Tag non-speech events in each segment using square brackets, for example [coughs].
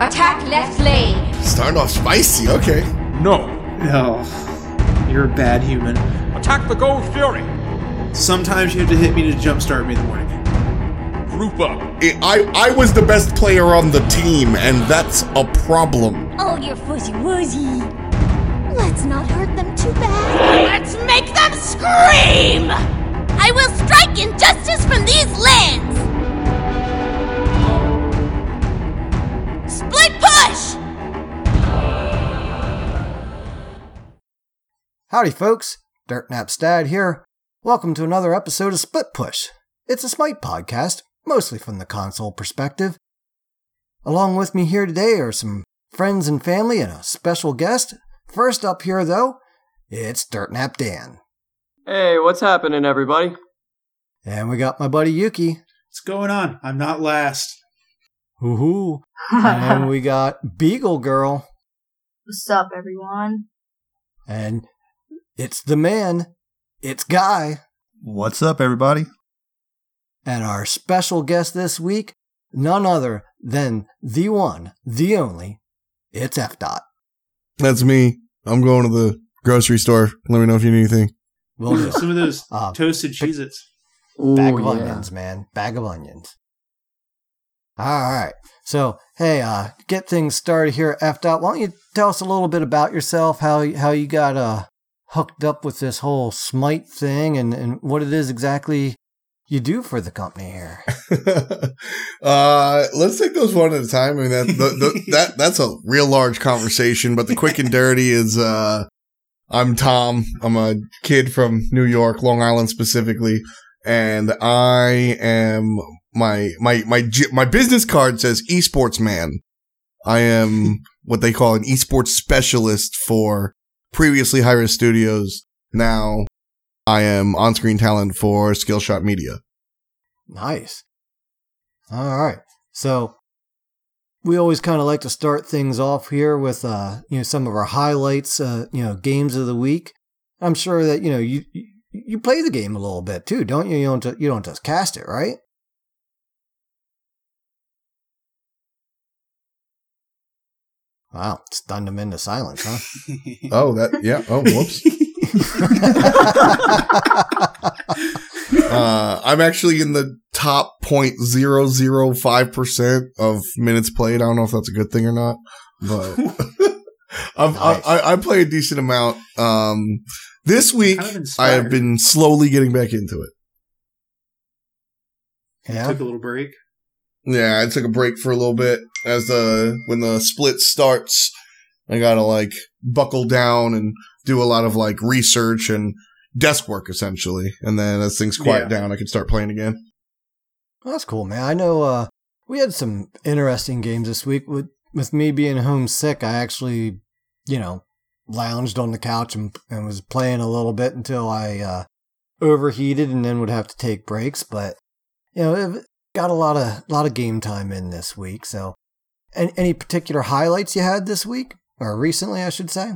Attack left lane. Starting off spicy, okay. No. Oh, you're a bad human. Attack the Gold Fury. Sometimes you have to hit me to jumpstart me in the morning. Group up. I, I I was the best player on the team, and that's a problem. Oh, you're fuzzy wuzzy. Let's not hurt them too bad. Let's make them scream! I will strike injustice from these lands! Howdy, folks. Dirt Nap Dad here. Welcome to another episode of Split Push. It's a Smite podcast, mostly from the console perspective. Along with me here today are some friends and family and a special guest. First up here, though, it's Dirt Nap Dan. Hey, what's happening, everybody? And we got my buddy Yuki. What's going on? I'm not last. Hoo-hoo. and [laughs] we got Beagle Girl. What's up, everyone? And it's the man. It's Guy. What's up, everybody? And our special guest this week, none other than the one, the only, it's F Dot. That's me. I'm going to the grocery store. Let me know if you need anything. Will do. [laughs] Some of those Uh, [laughs] toasted Cheez Its. Bag Ooh, of yeah. onions, man. Bag of onions. All right. So, hey, uh, get things started here at F Dot. Why don't you tell us a little bit about yourself, how you- how you got uh hooked up with this whole Smite thing, and and what it is exactly you do for the company here. [laughs] uh, let's take those one at a time. I mean, that, the, the, [laughs] that that's a real large conversation, but the quick and dirty is, uh, I'm Tom. I'm a kid from New York, Long Island specifically, and I am my my my my business card says esports man. I am what they call an esports specialist for previously Hi-Rez Studios. Now I am on-screen talent for Skillshot Media. Nice. All right. So we always kind of like to start things off here with uh, you know, some of our highlights, uh, you know, games of the week. I'm sure that, you know, you you- play the game a little bit too, don't you? You don't you don't just cast it, right? Wow, stunned him into silence, huh? [laughs] Oh, that yeah. Oh, whoops. uh, I'm actually in the top 0.005 percent of minutes played. I don't know if that's a good thing or not, but [laughs] I've, Nice. I, I, I play a decent amount. Um, this week Kind of I have been slowly getting back into it. yeah. Took a little break. Yeah, I took a break for a little bit as the when the split starts. I gotta like buckle down and do a lot of like research and desk work essentially, and then as things quiet Yeah. down, I can start playing again. Well, that's cool, man. I know uh, we had some interesting games this week. With with me being homesick, I actually, you know, lounged on the couch and, and was playing a little bit until I uh, overheated and then would have to take breaks. But you know, it got a lot of lot of game time in this week. So, any, any particular highlights you had this week or recently, I should say?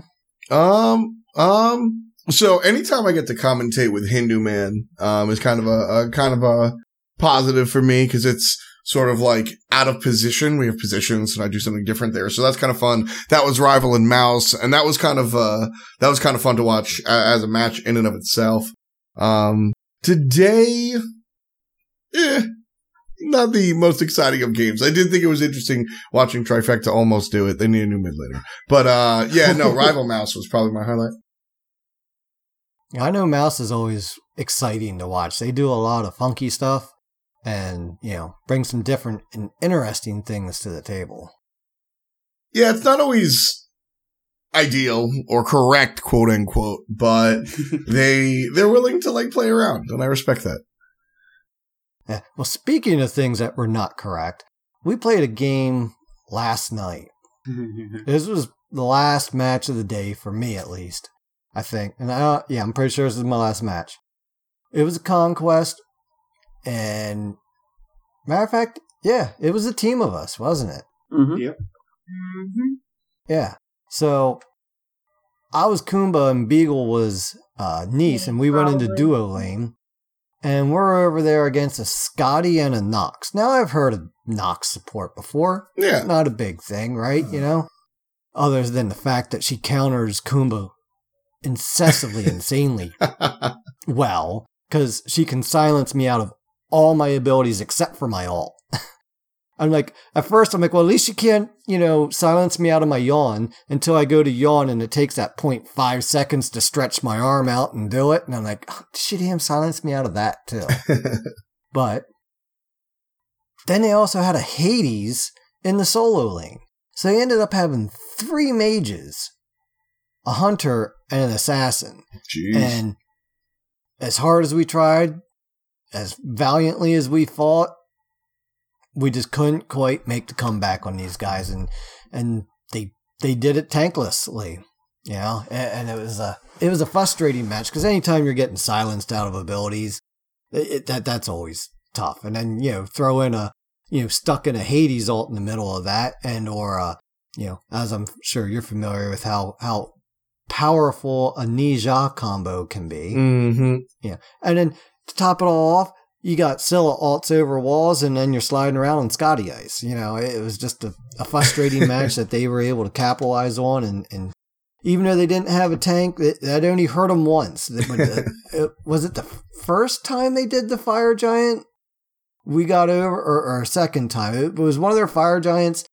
Um, um. So anytime I get to commentate with Hindu Man, um, is kind of a, a kind of a positive for me because it's sort of like out of position. We have positions and I do something different there. So that's kind of fun. That was Rival and Mouse. And that was kind of, uh, that was kind of fun to watch as a match in and of itself. Um, today, eh, not the most exciting of games. I did think it was interesting watching Trifecta almost do it. They need a new mid later. But, uh, yeah, no, [laughs] Rival Mouse was probably my highlight. I know Mouse is always exciting to watch. They do a lot of funky stuff and, you know, bring some different and interesting things to the table. Yeah, it's not always ideal or correct, quote unquote, but [laughs] they they're willing to like play around, and I respect that. Yeah. Well, speaking of things that were not correct, we played a game last night. This was the last match of the day for me, at least. I think, and I, yeah, I'm pretty sure this is my last match. It was a conquest, and matter of fact, yeah, it was a team of us, wasn't it? Mm-hmm. Yep. Mm-hmm. Yeah. So I was Kumba and Beagle was uh, Nice, and we went into duo lane. And we're over there against a Skadi and a Nox. Now I've heard of Nox support before. Yeah. Not a big thing, right? You know? Other than the fact that she counters Kumba incessantly, [laughs] insanely [laughs] well, because she can silence me out of all my abilities except for my ult. I'm like, at first, I'm like, well, at least you can't, you know, silence me out of my yawn until I go to yawn and it takes that 0.5 seconds to stretch my arm out and do it. And I'm like, oh, she damn silence me out of that too. [laughs] but then they also had a Hades in the solo lane. So they ended up having three mages, a hunter, and an assassin. Jeez. And as hard as we tried, as valiantly as we fought, we just couldn't quite make the comeback on these guys, and and they they did it tanklessly, you know. And, and it was a it was a frustrating match because anytime you're getting silenced out of abilities, it, it, that that's always tough. And then you know throw in a you know stuck in a Hades ult in the middle of that, and or uh you know as I'm sure you're familiar with how how powerful a Ne Zha combo can be. mm-hmm. Yeah. And then to top it all off, you got Scylla alts over walls and then you're sliding around on Skadi Ice. You know, it was just a, a frustrating [laughs] match that they were able to capitalize on. And, and even though they didn't have a tank, that, that only hurt them once. It- [laughs] uh, was it the first time they did the Fire Giant? We got over, or, or a second time. It was one of their Fire Giants.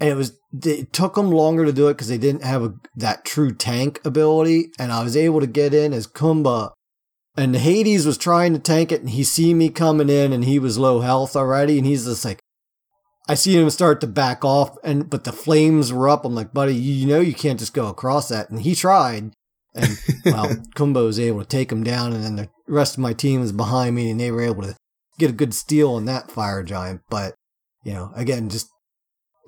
And it was, it took them longer to do it because they didn't have a, that true tank ability. And I was able to get in as Kumba and Hades was trying to tank it, and he see me coming in, and he was low health already, and he's just like, I see him start to back off, and but the flames were up. I'm like, buddy, you know you can't just go across that, and he tried, and well, [laughs] Kumba was able to take him down, and then the rest of my team was behind me, and they were able to get a good steal on that fire giant. But you know, again, just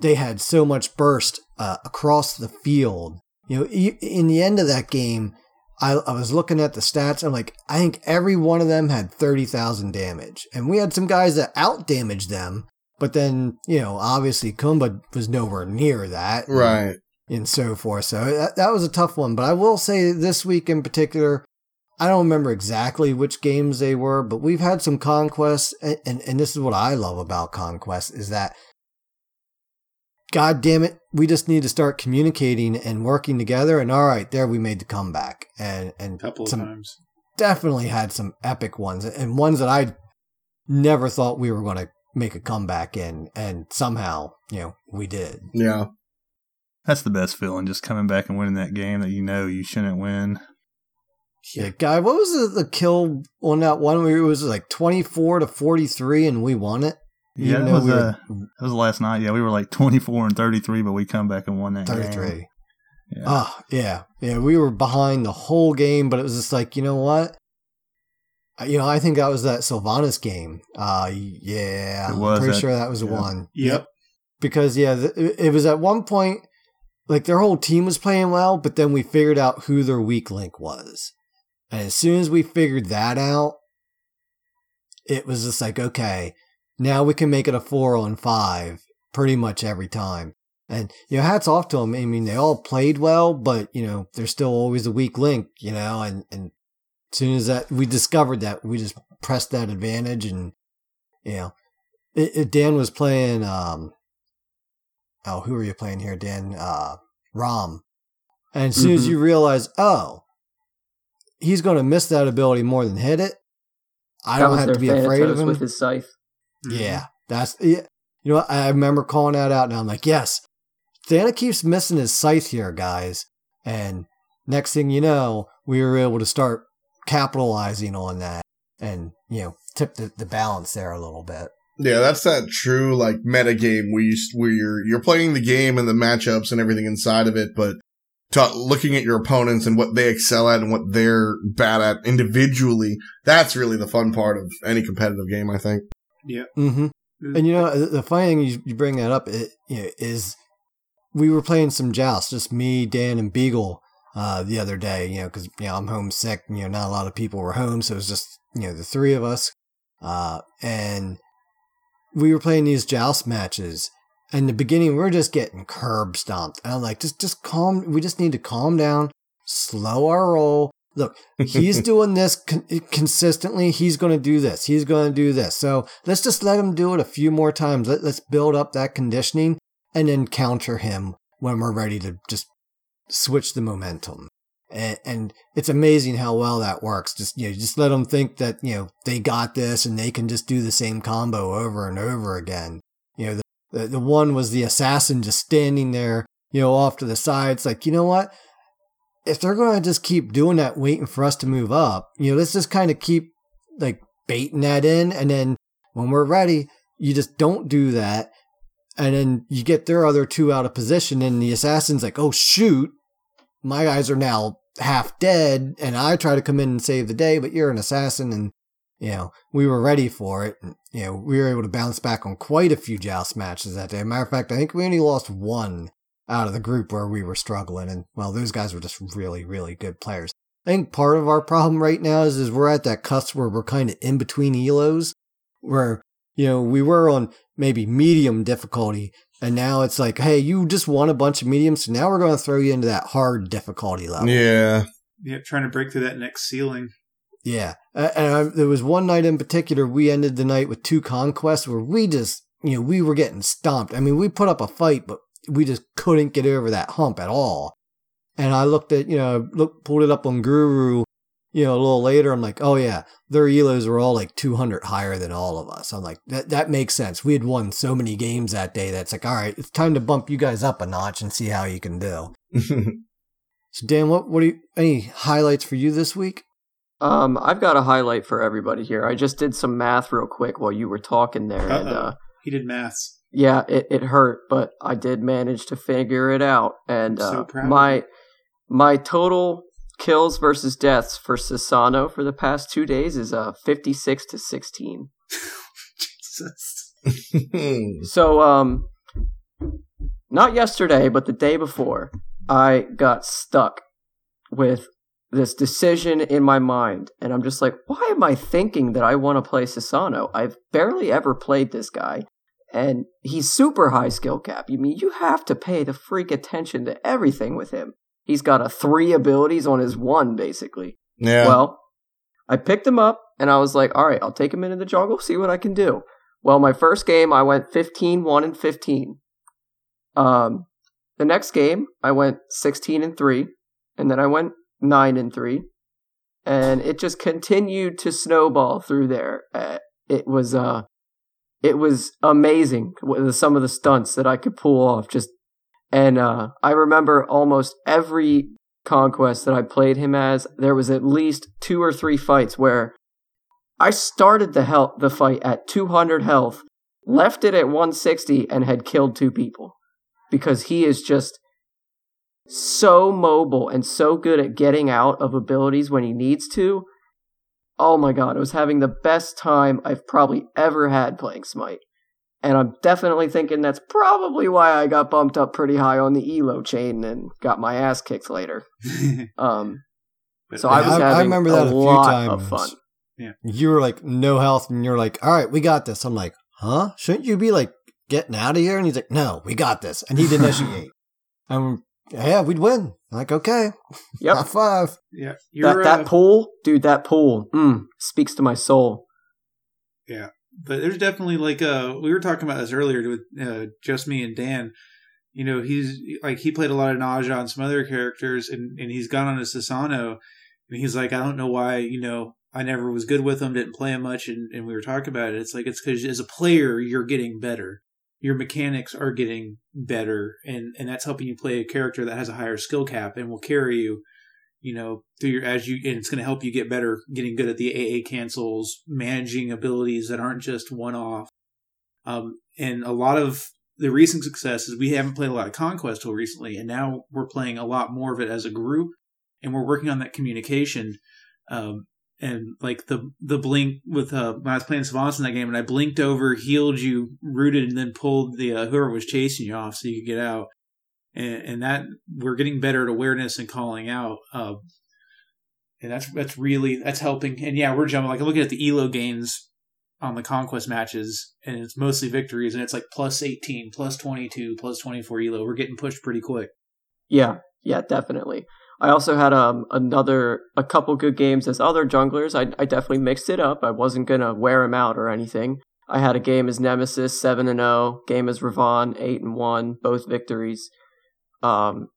they had so much burst uh, across the field. You know, in the end of that game, I, I was looking at the stats. I'm like, I think every one of them had 30,000 damage. And we had some guys that out damaged them. But then, you know, obviously Kumba was nowhere near that. Right. And so forth. So that, that was a tough one. But I will say this week in particular, I don't remember exactly which games they were, but we've had some conquests. And, and, and this is what I love about conquest is that God damn it, we just need to start communicating and working together. And all right, there we made the comeback, and and A couple of times. definitely had some epic ones, and ones that I never thought we were going to make a comeback in, and somehow you know we did. Yeah. That's the best feeling, just coming back and winning that game that you know you shouldn't win. Yeah, guy, what was the, the kill on that one? Where it was like twenty four to forty three, and we won it. Yeah, it was, we were uh, that was last night. Yeah, we were like 24 and 33, but we come back and won that game. 33. Yeah. Ah, yeah. Yeah, we were behind the whole game, but it was just like, you know what? You know, I think that was that Sylvanus game. Uh, yeah. It was I'm pretty that- sure that was yeah. one. Yep. Because, yeah, th- it was at one point, like their whole team was playing well, but then we figured out who their weak link was. And as soon as we figured that out, it was just like, okay, now we can make it a four on five pretty much every time. And, you know, hats off to them. I mean, they all played well, but, you know, there's still always a weak link, you know, and, and as soon as that, we discovered that, we just pressed that advantage and, you know, it, it, Dan was playing, um, oh, who are you playing here, Dan? Uh, Rom. And as soon as Mhm. you realize, oh, he's going to miss that ability more than hit it, I that don't have to be afraid of him. with his scythe. Mm-hmm. Yeah, that's yeah. You know. I remember calling that out, and I'm like, yes, Thana keeps missing his scythe here, guys. And next thing you know, we were able to start capitalizing on that, and you know, tip the, the balance there a little bit. Yeah, that's that true like meta game where you where you're you're playing the game and the matchups and everything inside of it, but ta looking at your opponents and what they excel at and what they're bad at individually. That's really the fun part of any competitive game, I think. Mm-hmm. Mm. And you know, the- the funny thing you, you bring that up it, you know, is we were playing some jousts, just me, Dan, and Beagle uh, the other day. You know, because you know I'm homesick. You know, not a lot of people were home, so it was just you know the three of us, uh, and we were playing these joust matches. In the beginning, we're just getting curb stomped, and I'm like, just just calm. We just need to calm down, slow our roll, look, [laughs] he's doing this con- consistently. He's going to do this. He's going to do this. So let's just let him do it a few more times. Let, let's build up that conditioning and then counter him when we're ready to just switch the momentum. And, and it's amazing how well that works. Just, you know, just let them think that, you know, they got this and they can just do the same combo over and over again. You know, the, the, the one was the assassin just standing there, you know, off to the side. It's like, you know what? If they're going to just keep doing that, waiting for us to move up, you know, let's just kind of keep like baiting that in. And then when we're ready, you just don't do that. And then you get their other two out of position, and the assassin's like, oh, shoot, my guys are now half dead. And I try to come in and save the day, but you're an assassin. And, you know, we were ready for it. And, you know, we were able to bounce back on quite a few joust matches that day. Matter of fact, I think we only lost one out of the group where we were struggling. And well, those guys were just really, really good players. I think part of our problem right now is, is we're at that cusp where we're kind of in between elos where, you know, we were on maybe medium difficulty and now it's like, hey, you just won a bunch of mediums. So now we're going to throw you into that hard difficulty level. Yeah. Yeah, trying to break through that next ceiling. Yeah. Uh, and I, there was one night in particular, we ended the night with two conquests where we just, you know, we were getting stomped. I mean, we put up a fight, but we just couldn't get over that hump at all. And I looked at, you know, look, pulled it up on Guru, you know, a little later. I'm like, oh yeah, their elos were all like 200 higher than all of us. I'm like, that, that makes sense. We had won so many games that day that's like, all right, it's time to bump you guys up a notch and see how you can do. [laughs] so Dan, what, what do you, any highlights for you this week? Um, I've got a highlight for everybody here. I just did some math real quick while you were talking there, and Uh-oh. uh, He did maths. Yeah, it, it hurt, but I did manage to figure it out. And so uh, my my total kills versus deaths for Susano for the past two days is uh fifty six to sixteen. [laughs] Jesus. So um, not yesterday, but the day before, I got stuck with this decision in my mind, and I'm just like, why am I thinking that I want to play Susano? I've barely ever played this guy, and he's super high skill cap. You mean you have to pay the freak attention to everything with him. He's got a three abilities on his one, basically. yeah. Well, I picked him up and I was like, all right, I'll take him into the jungle, see what I can do. Well, my first game, I went 15, 1, and 15. Um, the next game, I went 16 and 3, and then I went 9 and 3. And it just continued to snowball through there. Uh, it was, uh, it was amazing with some of the stunts that I could pull off. Just, and, uh, I remember almost every conquest that I played him as, there was at least two or three fights where I started the hel- the fight at 200 health, left it at 160, and had killed two people because he is just so mobile and so good at getting out of abilities when he needs to. Oh my god, I was having the best time I've probably ever had playing Smite. And I'm definitely thinking that's probably why I got bumped up pretty high on the elo chain and got my ass kicked later. [laughs] Um, so I was I- I having remember a that a few lot of times. fun. You were like, no health. And you're like, all right, we got this. I'm like, huh? Shouldn't you be like getting out of here? And he's like, no, we got this. And he'd [laughs] initiate. and yeah, we'd win. Like, okay. [laughs] Yep. High five. yeah, you're that uh, that pool, dude, that pool, mm, speaks to my soul. Yeah. But there's definitely like uh we were talking about this earlier with uh, just me and Dan. You know, he's like he played a lot of Ne Zha and some other characters, and and he's gone on to Susano, and he's like, I don't know why, you know, I never was good with him, didn't play him much, and and we were talking about it. It's like it's because as a player, you're getting better. Your mechanics are getting better, and and that's helping you play a character that has a higher skill cap and will carry you you know, through your as you and it's going to help you get better, getting good at the AA cancels, managing abilities that aren't just one off. Um, and a lot of the recent success is we haven't played a lot of Conquest till recently, and now we're playing a lot more of it as a group, and we're working on that communication. Um, and like the the blink with uh, when I was playing Savants in that game, and I blinked over, healed you, rooted, and then pulled the uh, whoever was chasing you off so you could get out and, and that we're getting better at awareness and calling out. Uh, and that's that's really that's helping. And yeah, we're jumping like looking at the elo gains on the conquest matches, and it's mostly victories, and it's like plus eighteen, plus twenty two, plus twenty four elo. We're getting pushed pretty quick. Yeah, yeah, definitely. I also had um another a couple good games as other junglers. I I definitely mixed it up. I wasn't gonna wear him out or anything. I had a game as Nemesis seven and zero, game as Ravon eight and one, both victories. Um,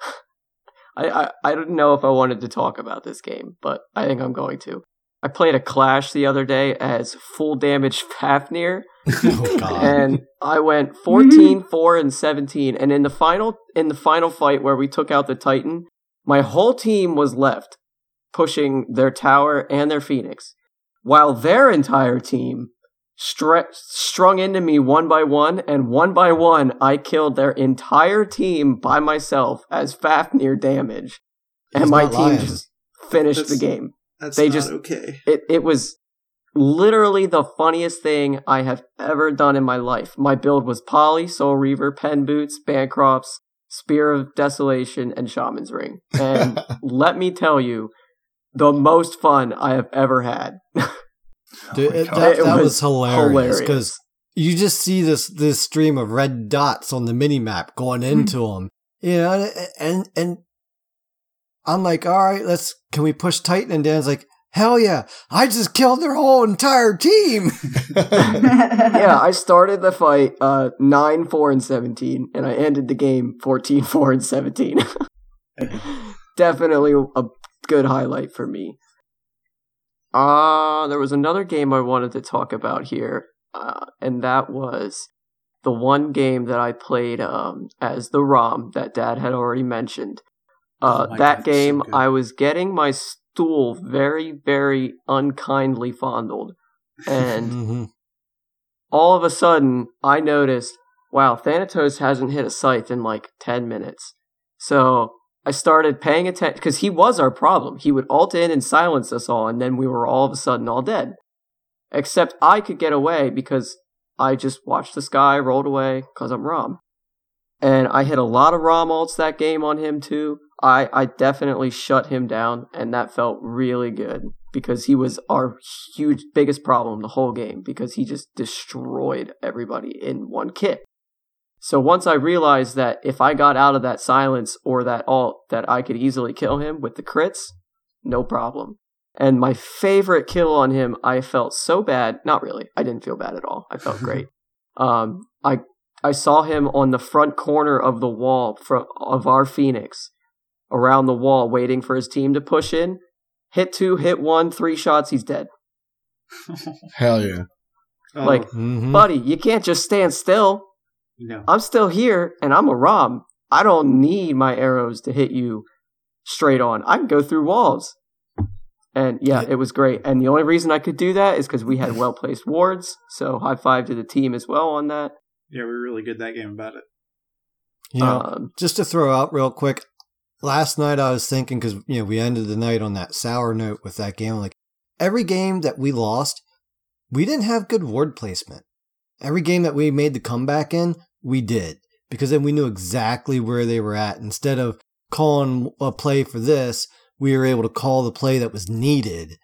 [sighs] I, I I didn't know if I wanted to talk about this game, but I think I'm going to. I played a Clash the other day as full damage [laughs] Fafnir, [laughs] Oh and I went 14, 4, and 17. And in the final in the final fight where we took out the Titan, my whole team was left pushing their tower and their Phoenix, while their entire team stre- strung into me one by one, and one by one I killed their entire team by myself as Fafnir damage, and my team lying. just finished That's- the game That's They just- okay. it it was literally the funniest thing I have ever done in my life. My build was Poly, Soul Reaver, Pen Boots, Bancrofts, Spear of Desolation, and Shaman's Ring. And [laughs] let me tell you, the most fun I have ever had. [laughs] Dude, Oh it- that, that was was hilarious hilarious. because you just see this this stream of red dots on the mini map going hmm. into them, you know, and, and and I'm like, all right, let's can we push Titan? And Dan's like, hell yeah, I just killed their whole entire team. [laughs] yeah, I started the fight uh, 9 4 and 17, and I ended the game 14 [laughs] 4 and 17. [laughs] Definitely a good highlight for me. Uh, there was another game I wanted to talk about here, uh, and that was the one game that I played um, as the ROM that Dad had already mentioned. Uh, Oh that God, game, good. I was getting my stool very, very unkindly fondled. And [laughs] Mhm. all of a sudden I noticed, wow, Thanatos hasn't hit a scythe in like 10 minutes. So I started paying attention because he was our problem. He would alt in and silence us all, and then we were all of a sudden all dead. Except I could get away because I just watched this guy rolled away because I'm Rom. And I hit a lot of Rom alts that game on him too. I, I definitely shut him down, and that felt really good because he was our huge biggest problem the whole game because he just destroyed everybody in one kick. So once I realized that if I got out of that silence or that alt that I could easily kill him with the crits, no problem. And my favorite kill on him, I felt so bad. Not really. I didn't feel bad at all. I felt great. [laughs] Um, I I saw him on the front corner of the wall from of our Phoenix, around the wall, waiting for his team to push in. Hit two, hit one, three shots, he's dead. [laughs] Hell yeah. Oh, Like, Mhm. buddy, you can't just stand still. no. I'm still here, and I'm a Rom. I don't need my arrows to hit you straight on. I can go through walls. And yeah, Yeah. it was great. And the only reason I could do that is because we had well placed [laughs] wards. So high five to the team as well on that. Yeah, we were really good that game about it. Yeah. Um, just to throw out real quick, last night I was thinking because you know we ended the night on that sour note with that game. Like every game that we lost, we didn't have good ward placement. Every game that we made the comeback in, we did because then we knew exactly where they were at. Instead of calling a play for this, we were able to call the play that was needed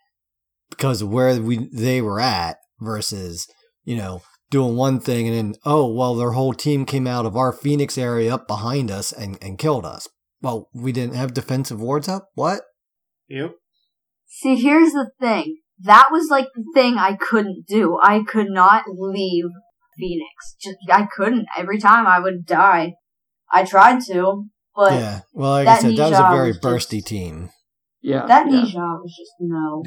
because of where we they were at versus you know doing one thing and then oh well their whole team came out of our phoenix area up behind us and, and killed us well we didn't have defensive wards up what Yep. See, here's the thing. That was like the thing I couldn't do. I could not leave Phoenix. Just, I couldn't. Every time I would die. I tried to, but yeah well like i that said that was a very was just- bursty team yeah. that yeah. Ne Zha was just no.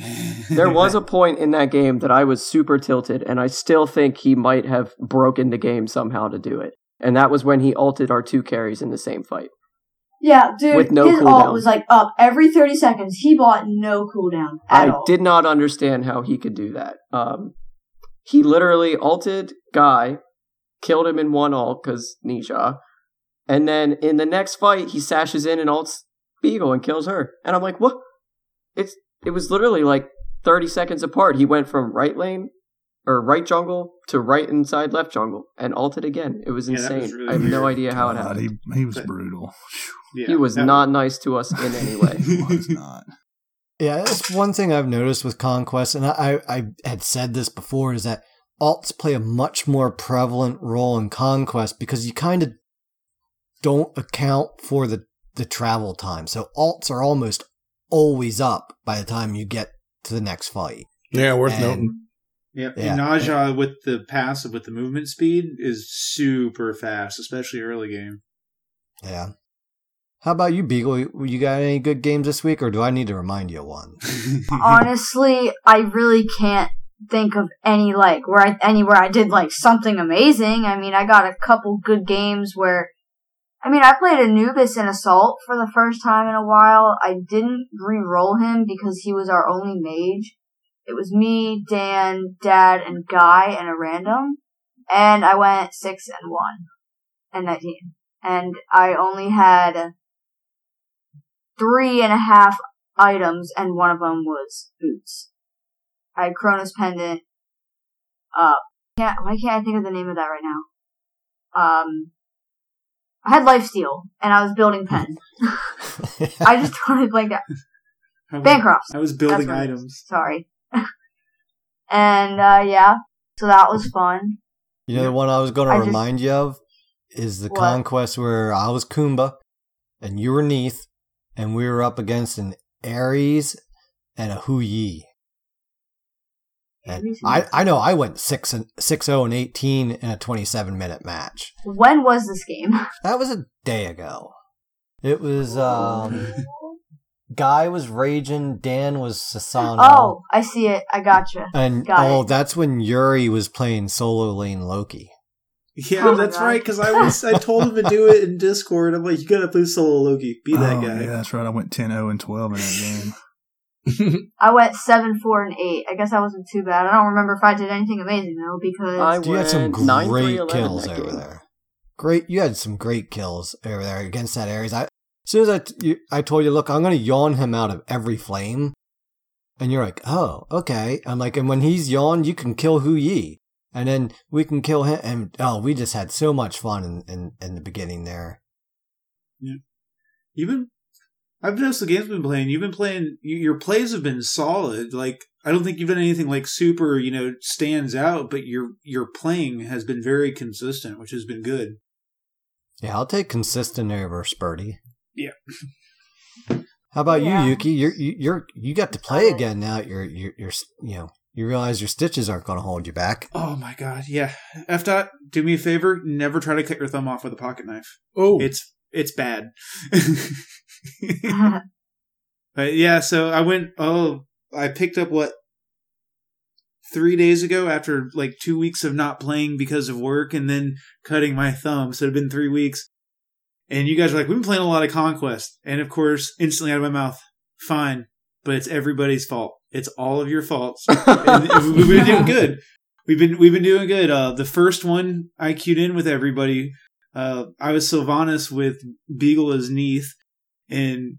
[laughs] There was a point in that game that I was super tilted, and I still think he might have broken the game somehow to do it. And that was when he ulted our two carries in the same fight. Yeah, dude, With no his cooldown. ult was like up every 30 seconds. He bought no cooldown at I all. did not understand how he could do that. Um, he literally ulted Guy, killed him in one ult because Ne Zha, and then in the next fight he sashes in and ults Beagle and kills her. And I'm like, what? It's it was literally like 30 seconds apart. He went from right lane or right jungle to right inside left jungle and ulted again. It was Yeah, insane. was really I have no idea how it happened. he, he was But- brutal. [laughs] Yeah, he was that- not nice to us in any way. [laughs] He was not. yeah that's one thing i've noticed with conquest and I, I i had said this before is that alts play a much more prevalent role in conquest because you kind of don't account for the the travel time. So alts are almost always up by the time you get to the next fight. Yeah, worth And- noting. Yep. Yeah. And Ne Zha with the passive with the movement speed is super fast, especially early game. Yeah. How about you, Beagle? You got any good games this week, or do I need to remind you of one? [laughs] Honestly, I really can't think of any like where I anywhere I did like something amazing. I mean, I got a couple good games where I mean, I played Anubis in Assault for the first time in a while. I didn't re-roll him because he was our only mage. It was me, Dan, Dad, and Guy and a random. And I went 6 and 1 and 19. And I only had three and a half items, and one of them was boots. I had Chronos Pendant. Uh, can't, why can't I think of the name of that right now? Um, I had Lifesteal, and I was building pen. [laughs] I just totally blanked out. I was, Bancroft. I was building That's what items. Sorry. And, uh, yeah. So that was fun. You know the one I was going to I just- remind you of is the What? conquest where I was Kumba and you were Neith, and we were up against an Ares and a Hou Yi. And I, I know I went six and six zero and eighteen in a twenty seven minute match. When was this game? That was a day ago. It was um [laughs] Guy was raging, Dan was Susano. Oh, I see it. I gotcha. and got oh, it. that's when Yuri was playing solo lane Loki. Yeah, Oh that's right. Because I was, I told him to do it in Discord. I'm like, you gotta play solo Loki. Be that Oh, guy. Yeah, that's right. I went 10 0 and 12 in that game. [laughs] I went 7, 4, and 8. I guess that wasn't too bad. I don't remember if I did anything amazing, though, because. I You had some went 9, 3, great kills over game. there. Great, you had some great kills over there against that Ares. I, as soon as I, t- you, I told you, look, I'm going to yawn him out of every flame, and you're like, oh, okay. I'm like, and when he's yawned, you can kill Hou Yi, and then we can kill him. And oh, we just had so much fun in in, in the beginning there. You've been, I've noticed the games we've been playing. You've been playing. You, your plays have been solid. Like I don't think you've done anything like super, you know, stands out. But your your playing has been very consistent, which has been good. Yeah, I'll take consistent over Spurty. Yeah. How about Yeah. you, Yuki? You're you, you're you got to play uh, again now. You're you're you're you know you realize your stitches aren't going to hold you back. Oh my god, yeah. F dot, do me a favor. Never try to cut your thumb off with a pocket knife. Oh, It's it's bad. Uh-huh. [laughs] But yeah, so I went. Oh, I picked up what three days ago after like two weeks of not playing because of work, and then cutting my thumb. So it'd been three weeks. And you guys are like, we've been playing a lot of Conquest, and of course, instantly out of my mouth, fine, but it's everybody's fault. It's all of your faults. [laughs] and we've been doing good. We've been we've been doing good. Uh, the first one I queued in with everybody. Uh, I was Sylvanus with Beagle as Neith, and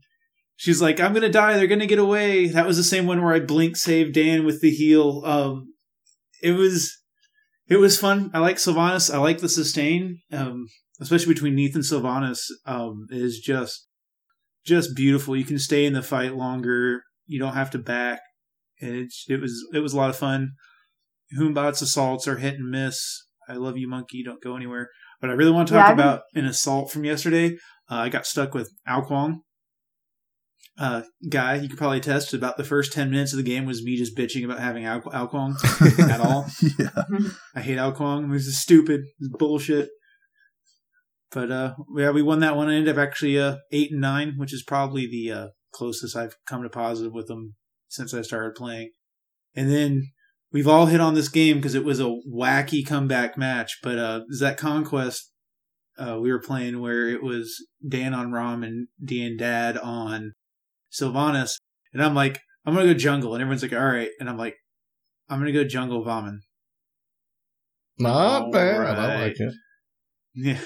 she's like, "I'm gonna die. They're gonna get away." That was the same one where I blink saved Dan with the heal. Um, it was it was fun. I like Sylvanus. I like the sustain, um, especially between Neith and Sylvanus. Um, it is just just beautiful. You can stay in the fight longer. You don't have to back. And it's, it was it was a lot of fun. Humbot's assaults are hit and miss. I love you, monkey. Don't go anywhere. But I really want to talk I've about an assault from yesterday. Uh, I got stuck with Ao Kuang. Uh, guy, you could probably attest about the first 10 minutes of the game was me just bitching about having Al- Ao Kuang [laughs] at all. yeah. I hate Ao Kuang. This is stupid. This is bullshit. But uh, yeah, we won that one. I ended up actually uh, eight and nine, which is probably the uh, closest I've come to positive with them since I started playing. And then we've all hit on this game because it was a wacky comeback match. But uh, is that conquest uh, we were playing where it was Dan on Rom and Dan Dad on Sylvanus, and I'm like, I'm gonna go jungle, and everyone's like, all right, and I'm like, I'm gonna go jungle Vomit. not bad. I Alright. like it. Yeah,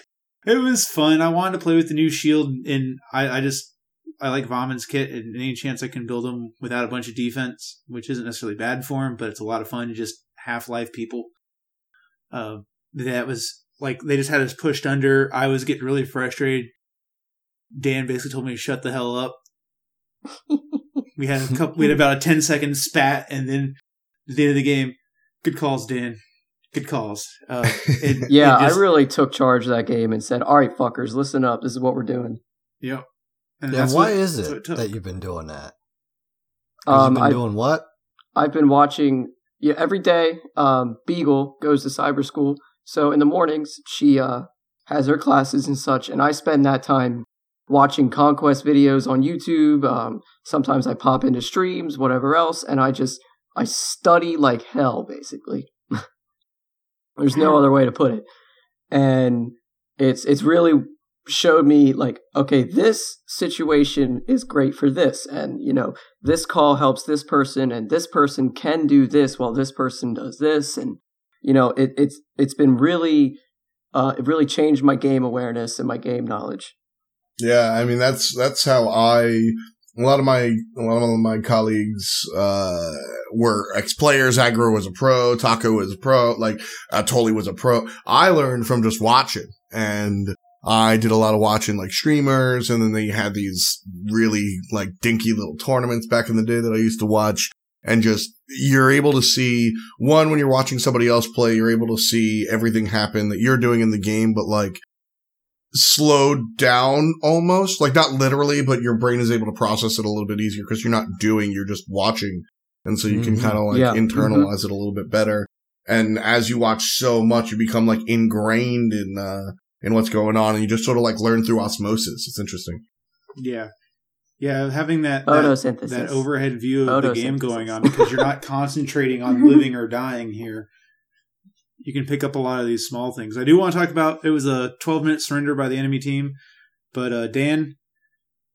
it was fun. I wanted to play with the new shield, and I, I just I like Vomin's kit, and any chance I can build him without a bunch of defense, which isn't necessarily bad for him, but it's a lot of fun to just Half Life people. Uh, that was like they just had us pushed under. I was getting really frustrated. Dan basically told me to shut the hell up. we had a [laughs] couple. We had about a 10 second spat, and then at the end of the game, good calls, Dan. Good calls. Uh, [laughs] it- Yeah, it just- I really took charge of that game and said, "All right, fuckers, listen up. This is what we're doing." Yep. And Yeah, that's why what- is that's what it that you've been doing that? Um, you've been I, doing what? I've been watching yeah every day. Um, Beagle goes to cyber school, so in the mornings she uh has her classes and such, and I spend that time watching conquest videos on YouTube. Um, sometimes I pop into streams, whatever else, and I just I study like hell, basically. There's no other way to put it, and it's it's really showed me like okay this situation is great for this. And you know this call helps this person and this person can do this while this person does this. And you know it, it's it's been really uh, it really changed my game awareness and my game knowledge. Yeah, I mean that's that's how I a lot of my a lot of my colleagues uh were ex players. Agro was a pro, Taco was a pro, like uh, Toli was a pro. I learned from just watching, and I did a lot of watching like streamers, and then they had these really like dinky little tournaments back in the day that I used to watch. And just, you're able to see, one, when you're watching somebody else play, you're able to see everything happen that you're doing in the game, but like, slowed down almost like not literally but your brain is able to process it a little bit easier because you're not doing you're just watching. And so you can Mhm. kind of like Yeah. internalize it a little bit better. And as you watch so much you become like ingrained in uh in what's going on and you just sort of like learn through osmosis. It's interesting. Yeah, yeah, having that that, that overhead view of the game going on because you're not concentrating on living or dying here. You can pick up a lot of these small things. I do want to talk about it was a 12 minute surrender by the enemy team, but uh, Dan,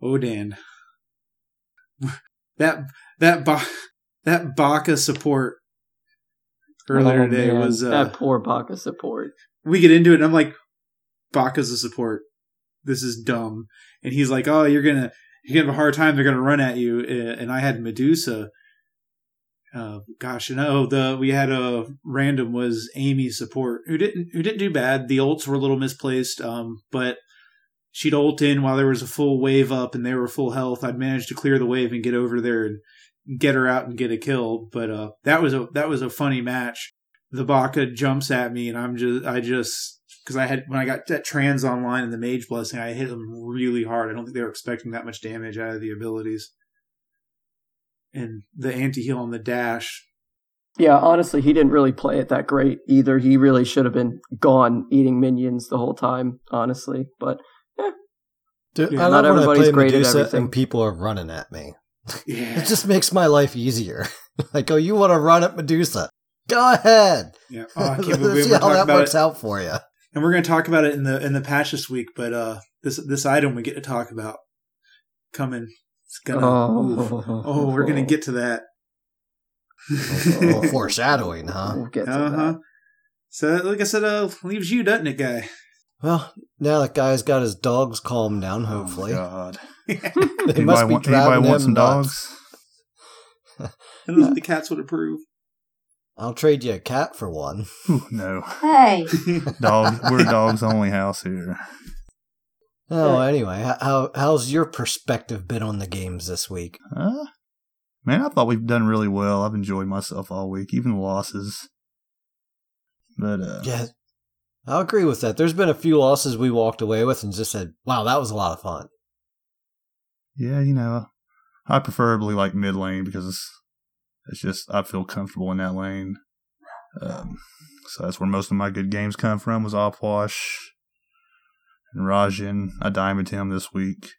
oh Dan, [laughs] that that ba- that Baka support earlier Oh, today man, was uh, that poor baka support we get into it and I'm like, Baka's a support. This is dumb. And he's like, oh, you're gonna you're gonna have a hard time. They're gonna run at you. And I had Medusa. Uh, gosh, you know the we had a random was Amy's support who didn't who didn't do bad. The ults were a little misplaced, um, but she'd ult in while there was a full wave up and they were full health. I'd managed to clear the wave and get over there and get her out and get a kill. But uh, that was a that was a funny match the Baka jumps at me, and I'm just, I just, because I had when I got that trans online and the Mage Blessing, I hit them really hard. I don't think they were expecting that much damage out of the abilities, and the anti heal on the dash. yeah honestly he didn't really play it that great either he really should have been gone eating minions the whole time honestly but Dude, Yeah, I not love when I everybody's play great at Medusa everything. and people are running at me. Yeah, [laughs] It just makes my life easier. [laughs] like, oh, you want to run at Medusa? Go ahead. yeah. Oh, I can't Let's [laughs] believe see we're how that works it, out for you. and we're going to talk about it in the in the patch this week. But uh, this this item we get to talk about coming. It's gonna. oof. Oh, we're gonna get to that. A [laughs] foreshadowing, huh? we'll get to Uh huh. that. So, like I said, uh, leaves you, doesn't it, guy? Well, now that guy's got his dogs calmed down, Oh, hopefully. God. [laughs] [laughs] they Anybody must be want, driving anybody want some nuts. dogs? I don't think the cats would approve. I'll trade you a cat for one. Ooh, no. Hey, Dogs. We're a dogs only house here. Oh, anyway, how how's your perspective been on the games this week? Uh, man, I thought we've done really well. I've enjoyed myself all week, even the losses. But uh, Yeah, I'll agree with that. There's been a few losses we walked away with and just said, "Wow, that was a lot of fun." yeah, you know, I preferably like mid lane because it's, it's just I feel comfortable in that lane. Um, so that's where most of my good games come from. Was Opwash and Raijin. I diamond him this week.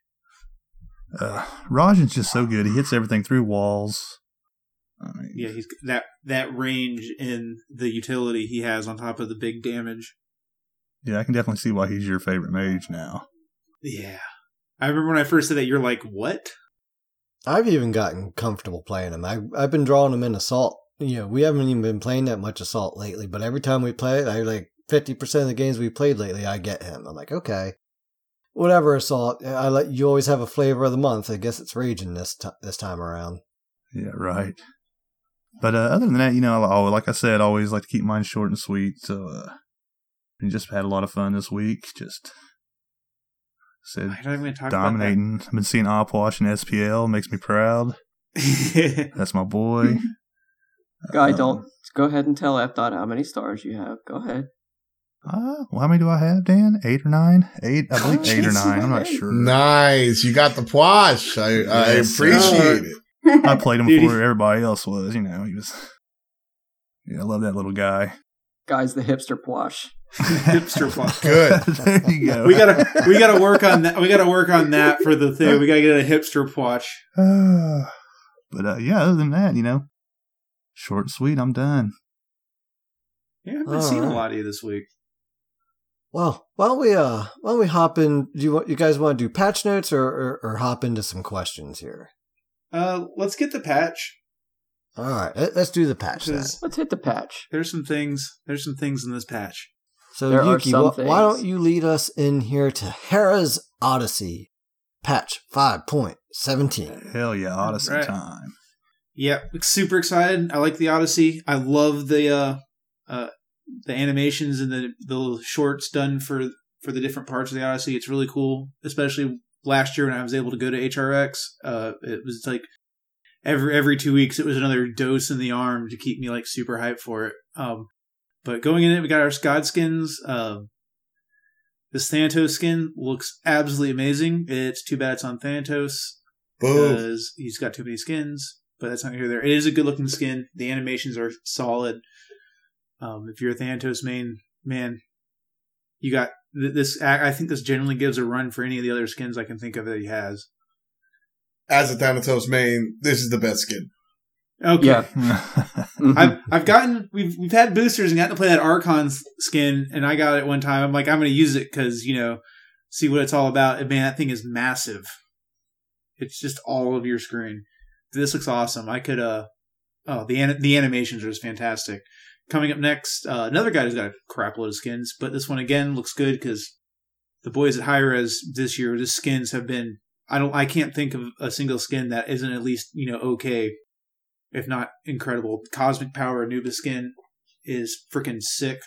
Uh, Raijin's just so good. He hits everything through walls. I mean, Yeah, he's that that range in the utility he has on top of the big damage. yeah, I can definitely see why he's your favorite mage now. Yeah. I remember when I first said that, you're like, what? I've even gotten comfortable playing him. I I've been drawing him in assault. You know, we haven't even been playing that much assault lately, but every time we play, it, I like fifty percent of the games we played lately, I get him. I'm like, okay, whatever assault. I let you always have a flavor of the month. I guess it's raging this t- this time around. Yeah, right. But uh, other than that, you know, I, like I said, I always like to keep mine short and sweet. So, uh, and just had a lot of fun this week. Just said I don't even talk dominating. I've been seeing Opwash and SPL. Makes me proud. [laughs] That's my boy. [laughs] Guy, Um, don't go ahead and tell F dot how many stars you have. Go ahead. Uh, well, how many do I have, Dan? Eight or nine? Eight? I believe eight or nine. I'm not sure. Nice. You got the pwash. I, I Yes, sir. appreciate it. I played him [laughs] Dude, before everybody else was. You know, he was. Yeah, I love that little guy. Guys, the hipster plush. [laughs] Hipster fuck. Good. [laughs] there you go. We gotta we gotta work on that. We gotta work on that for the thing. We gotta get a hipster watch. Uh, [sighs] but uh, yeah, other than that, you know, short and sweet. I'm done. Yeah, I've been All seeing a lot of you this week. Well, why don't we uh why don't we hop in? Do you want you guys want to do patch notes or, or or hop into some questions here? Uh, let's get the patch. All right, let- let's do the patch Let's hit the patch. there's some things. There's some things in this patch. So There Yuki, wh- why don't you lead us in here to Hera's Odyssey, patch five point seventeen? Hell yeah, Odyssey Right. time. Yeah, super excited. I like the Odyssey. I love the uh, uh, the animations and the the little shorts done for for the different parts of the Odyssey. It's really cool, especially last year when I was able to go to HRX. Uh, it was like every every two weeks it was another dose in the arm to keep me like super hyped for it. Um, but going in it, we got our God skins. Um, this Thanatos skin looks absolutely amazing. It's too bad it's on Thanatos because he's got too many skins. But that's not here there. It is a good looking skin. The animations are solid. Um, if you're a Thanatos main, man, you got th- this. I I think this generally gives a run for any of the other skins I can think of that he has. As a Thanatos main, this is the best skin. Okay. Yeah. [laughs] I've I've gotten we've we've had boosters and gotten to play that Archon skin, and I got it one time. I'm like, I'm going to use it because you know, see what it's all about. And man, that thing is massive. It's just all of your screen. This looks awesome. I could uh oh the an- the animations are just fantastic. Coming up next, uh, another guy who's got a crap load of skins, but this one again looks good because the boys at Hi-Rez this year, the skins have been. I don't. I can't think of a single skin that isn't at least you know okay if not incredible. Cosmic Power Anubis skin is freaking sick.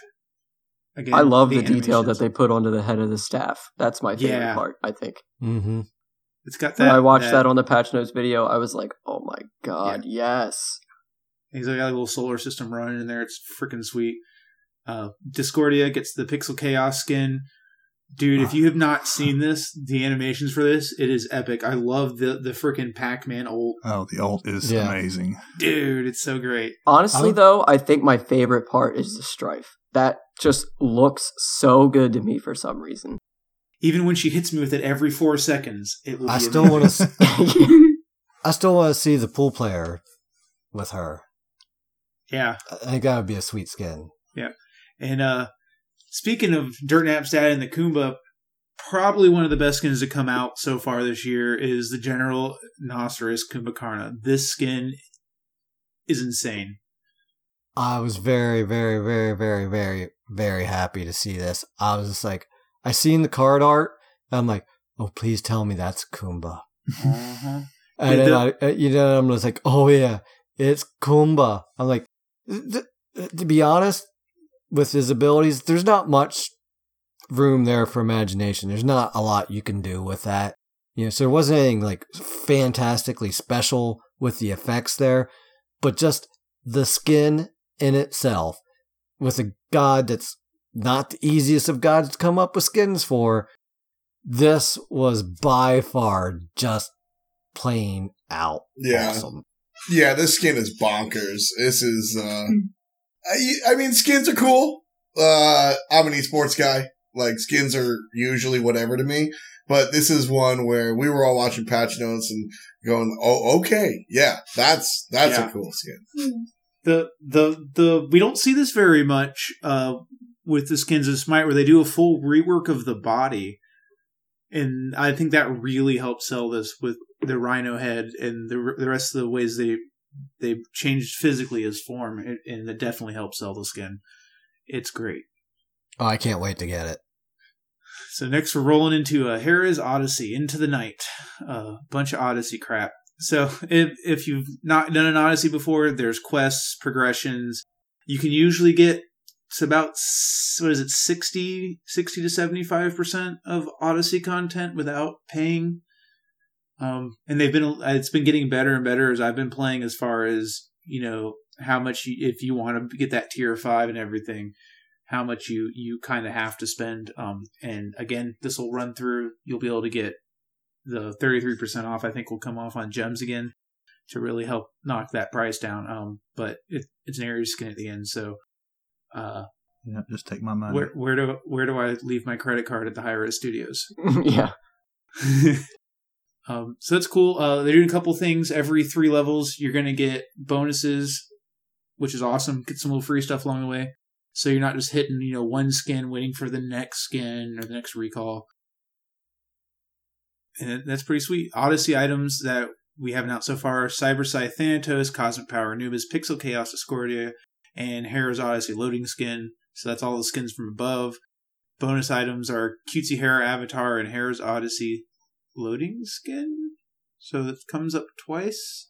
Again, I love the, detail that they put onto the head of the staff. That's my favorite Yeah. part, I think. Mm-hmm. It's got When that. I watched that, on the patch notes video, I was like, oh my god, yes. He's got a little solar system running in there. It's freaking sweet. Uh, Discordia gets the Pixel Chaos skin. Dude, if you have not seen this, the animations for this, it is epic. I love the the freaking Pac Man ult. oh, the ult is Yeah. amazing. Dude, it's so great. Honestly, I'm- though, I think my favorite part is the strife. That just looks so good to me for some reason. Even when she hits me with it every four seconds, it will. I still want to. [laughs] I still want to see the pool player with her. Yeah, I think that would be a sweet skin. Yeah. And uh speaking of Dirt Napstat and the Kumba, probably one of the best skins to come out so far this year is the General Noceros Kumbhakarna. This skin is insane. I was very, very, very, very, very, very happy to see this. I was just like, I seen the card art. And I'm like, oh, please tell me that's Kumba. Uh-huh. And then the- I, uh, you know, I'm just like, oh yeah, it's Kumba. I'm like, th- to be honest, with his abilities, there's not much room there for imagination. There's not a lot you can do with that. You know, so there wasn't anything like fantastically special with the effects there, but just the skin in itself with a god that's not the easiest of gods to come up with skins for. This was by far just plain out Yeah. awesome. Yeah, this skin is bonkers. This is, uh, I, I mean, skins are cool. Uh, I'm an esports guy. Like, skins are usually whatever to me. But this is one where we were all watching patch notes and going, oh, okay. Yeah, that's, that's Yeah. a cool skin. The the the we don't see this very much uh with the skins of Smite where they do a full rework of the body. And I think that really helps sell this with the rhino head and the the rest of the ways they they changed physically his form and, it definitely helps sell the skin. It's great. Oh, I can't wait to get it. So next we're rolling into uh, Hera's Odyssey, Into the Night, a uh, bunch of Odyssey crap. So if if you've not done an Odyssey before, there's quests, progressions. You can usually get it's about what is it 60, 60 to seventy five percent of Odyssey content without paying. Um, and they've been it's been getting better and better as I've been playing as far as you know how much you, if you want to get that tier five and everything how much you you kind of have to spend. Um, and again, this will run through. You'll be able to get the 33% off. I think will come off on gems again to really help knock that price down. Um, but it, it's an area skin at the end, so uh, Yeah, just take my money. where where do where do I leave my credit card at the Hi-Rez Studios? [laughs] yeah. [laughs] um, so that's cool. Uh, they're doing a couple things every three levels. You're going to get bonuses, which is awesome. Get some little free stuff along the way. So you're not just hitting, you know, one skin, waiting for the next skin or the next recall. And that's pretty sweet. Odyssey items that we have announced so far Cyber Scythe Thanatos, Cosmic Power Anubis, Pixel Chaos Discordia, and Hera's Odyssey loading skin. So that's all the skins from above. Bonus items are Cutesy Hera Avatar and Hera's Odyssey loading skin. So it comes up twice.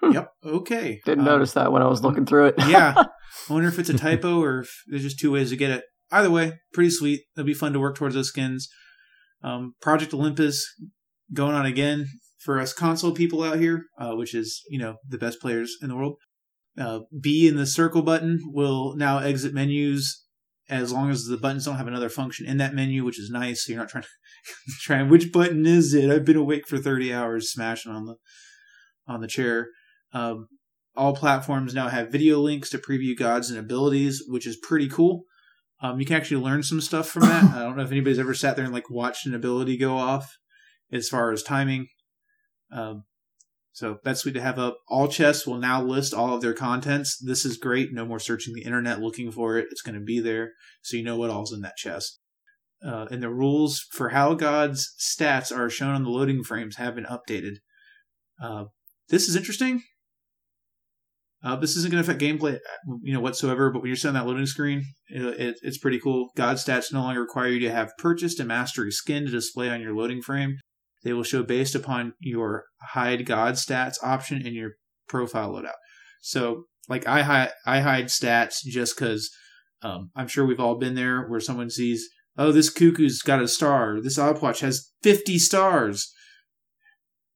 Hmm. Yep. Okay. Didn't Um, notice that when I was looking through it. yeah. [laughs] I wonder if it's a typo or if there's just two ways to get it. Either way, pretty sweet. It'll be fun to work towards those skins. Um, Project Olympus going on again for us console people out here, uh, which is you know the best players in the world. Uh, B in the circle button will now exit menus as long as the buttons don't have another function in that menu, which is nice. So you're not trying to [laughs] trying which button is it? I've been awake for 30 hours smashing on the on the chair. Um, all platforms now have video links to preview gods and abilities, which is pretty cool. Um, you can actually learn some stuff from that. [laughs] I don't know if anybody's ever sat there and like watched an ability go off as far as timing. Um, so sweet to have up. All chests will now list all of their contents. This is great. No more searching the internet looking for it. It's going to be there, so you know what all's in that chest. Uh, and the rules for how God's stats are shown on the loading frames have been updated. Uh, this is interesting. Uh, this isn't going to affect gameplay, you know, whatsoever. But when you're on that loading screen, it, it, it's pretty cool. God stats no longer require you to have purchased a mastery skin to display on your loading frame. They will show based upon your hide God stats option in your profile loadout. So, like I hide, I hide stats just because um, I'm sure we've all been there where someone sees, oh, this cuckoo's got a star. This Opwatch has 50 stars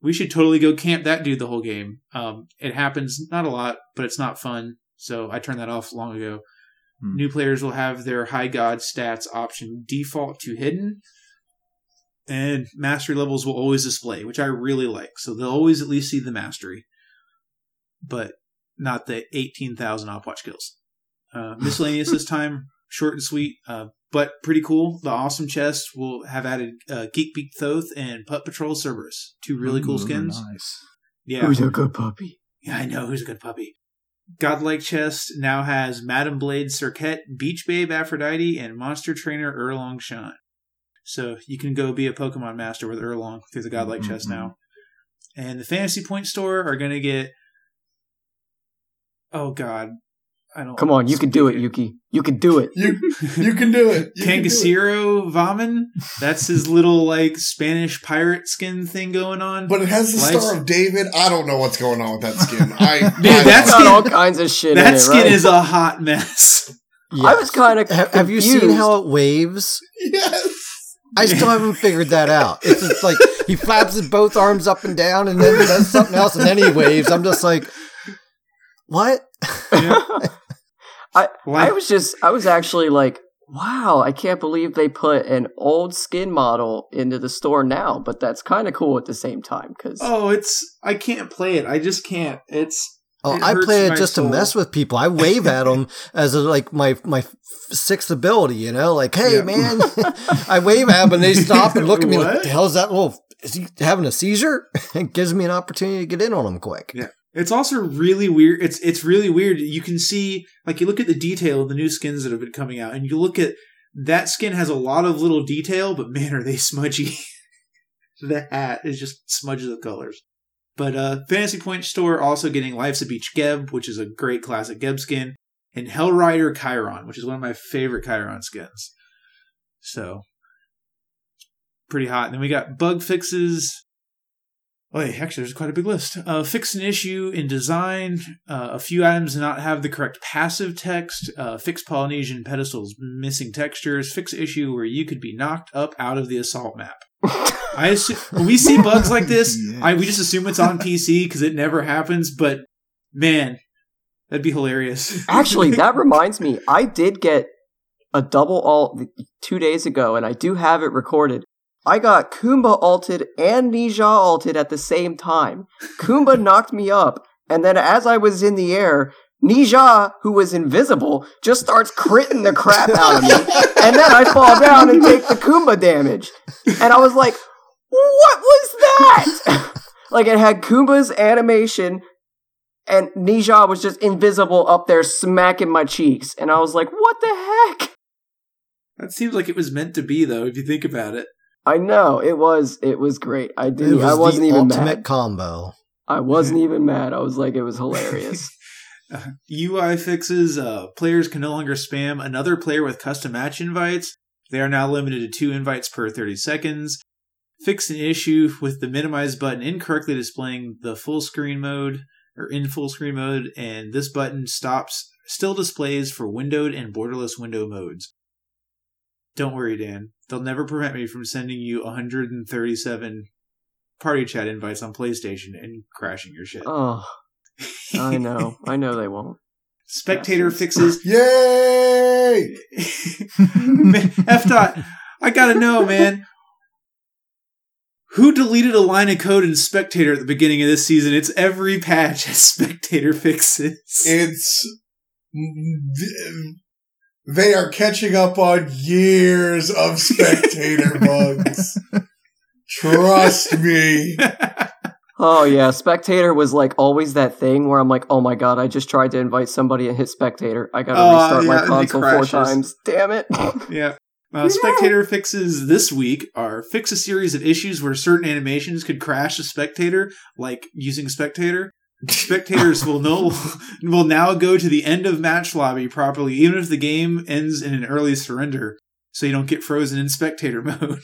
we should totally go camp that dude the whole game. Um, it happens not a lot, but it's not fun. So I turned that off long ago. Hmm. New players will have their high god stats option default to hidden, and mastery levels will always display, which I really like. So they'll always at least see the mastery, but not the eighteen thousand Opwatch kills. Uh, [laughs] miscellaneous this time, short and sweet, uh, but pretty cool. The awesome chest will have added uh, Geek Beak Thoth and Putt Patrol Cerberus, two really cool Ooh, skins. Nice. Yeah, Who's a good puppy? yeah, I know who's a good puppy. Godlike chest now has Madam Blade Serqet, Beach Babe Aphrodite, and Monster Trainer Erlang Shen. So you can go be a Pokemon master with Erlang through the Godlike Mhm, chest now. And the Fantasy Point store are going to get. Oh God, I don't. Come on, you can do it, speak Yuki. You can do it. You you can do it. You can. Kangasiro Vaman. That's his [laughs] little like Spanish pirate skin thing going on. But it has the Life's- Star of David. I don't know what's going on with that skin. I, Dude, I that's- Got all kinds of shit in that it, skin right? is a hot mess. I was kind of. Ha- have you seen how it waves? [laughs] yes. I still haven't figured that out. It's just like he flaps his both arms up and down and then does something else and then he waves. I'm just like, what? I Like- was just I was actually like, wow, I can't believe they put an old skin model into the store now, but that's kind of cool at the same time because Oh, it's I can't play it. I just can't. It's Oh, I play it just soul. to mess with people. I wave at them [laughs] as a, like my my sixth ability, you know, like, hey Yeah. man, [laughs] [laughs] I wave at them and they stop and look at me What? what the hell is that? Well, is he having a seizure? it gives me an opportunity to get in on them quick. Yeah. It's also really weird. It's it's really weird. You can see like you look at the detail of the new skins that have been coming out, and you look at that skin has a lot of little detail, but man, are they smudgy. the hat is just smudges of colors. But uh Fantasy Point store also getting Life's a Beach Geb, which is a great classic Geb skin, and Hellrider Chiron, which is one of my favorite Chiron skins. So pretty hot. And then we got bug fixes. Oh, yeah, actually, there's quite a big list. Uh, fix an issue in design. Uh, a few items not have the correct passive text. Uh, fix Polynesian pedestals missing textures. Fix issue where you could be knocked up out of the assault map. [laughs] I assume when we see bugs like this, Yes. [laughs] I we just assume it's on PC because it never happens. But man, That'd be hilarious. [laughs] Actually, that reminds me, I did get a double alt two days ago, and I do have it recorded. I got Kumba alted and Ne Zha alted at the same time. Kumba knocked me up, and then as I was in the air, Ne Zha, who was invisible, just starts critting the crap out of me. And then I fall down and take the Kumba damage. And I was like, what was that? [laughs] like it had Kumba's animation and Ne Zha was just invisible up there smacking my cheeks. And I was like, what the heck? that seems like it was meant to be, though, if you think about it. I know it was it was great. I didn't was I wasn't the even ultimate mad. combo. I wasn't [laughs] even mad. I was like it was hilarious. [laughs] UI fixes. Uh, players can no longer spam another player with custom match invites. They are now limited to two invites per 30 seconds. Fixed an issue with the minimize button incorrectly displaying the full screen mode or in full screen mode, and this button stops still displays for windowed and borderless window modes. Don't worry, Dan. They'll never prevent me from sending you 137 party chat invites on PlayStation and crashing your shit. oh, I [laughs] know. I know they won't. Spectator Bastards. fixes [laughs] Yay! [laughs] Man, F dot. I gotta know, man. Who deleted a line of code in Spectator at the beginning of this season? It's every patch has Spectator fixes. It's they are catching up on years of spectator bugs. Trust me. Oh yeah, spectator was like always that thing where I'm like, oh my god, I just tried to invite somebody and hit spectator. I gotta Oh, restart yeah, my console four times. Damn it. [laughs] yeah. Uh, Spectator fixes this week are fix a series of issues where certain animations could crash a spectator, like using Spectator. Spectators will no [laughs] will now go to the end of match lobby properly, even if the game ends in an early surrender, so you don't get frozen in spectator [laughs] mode.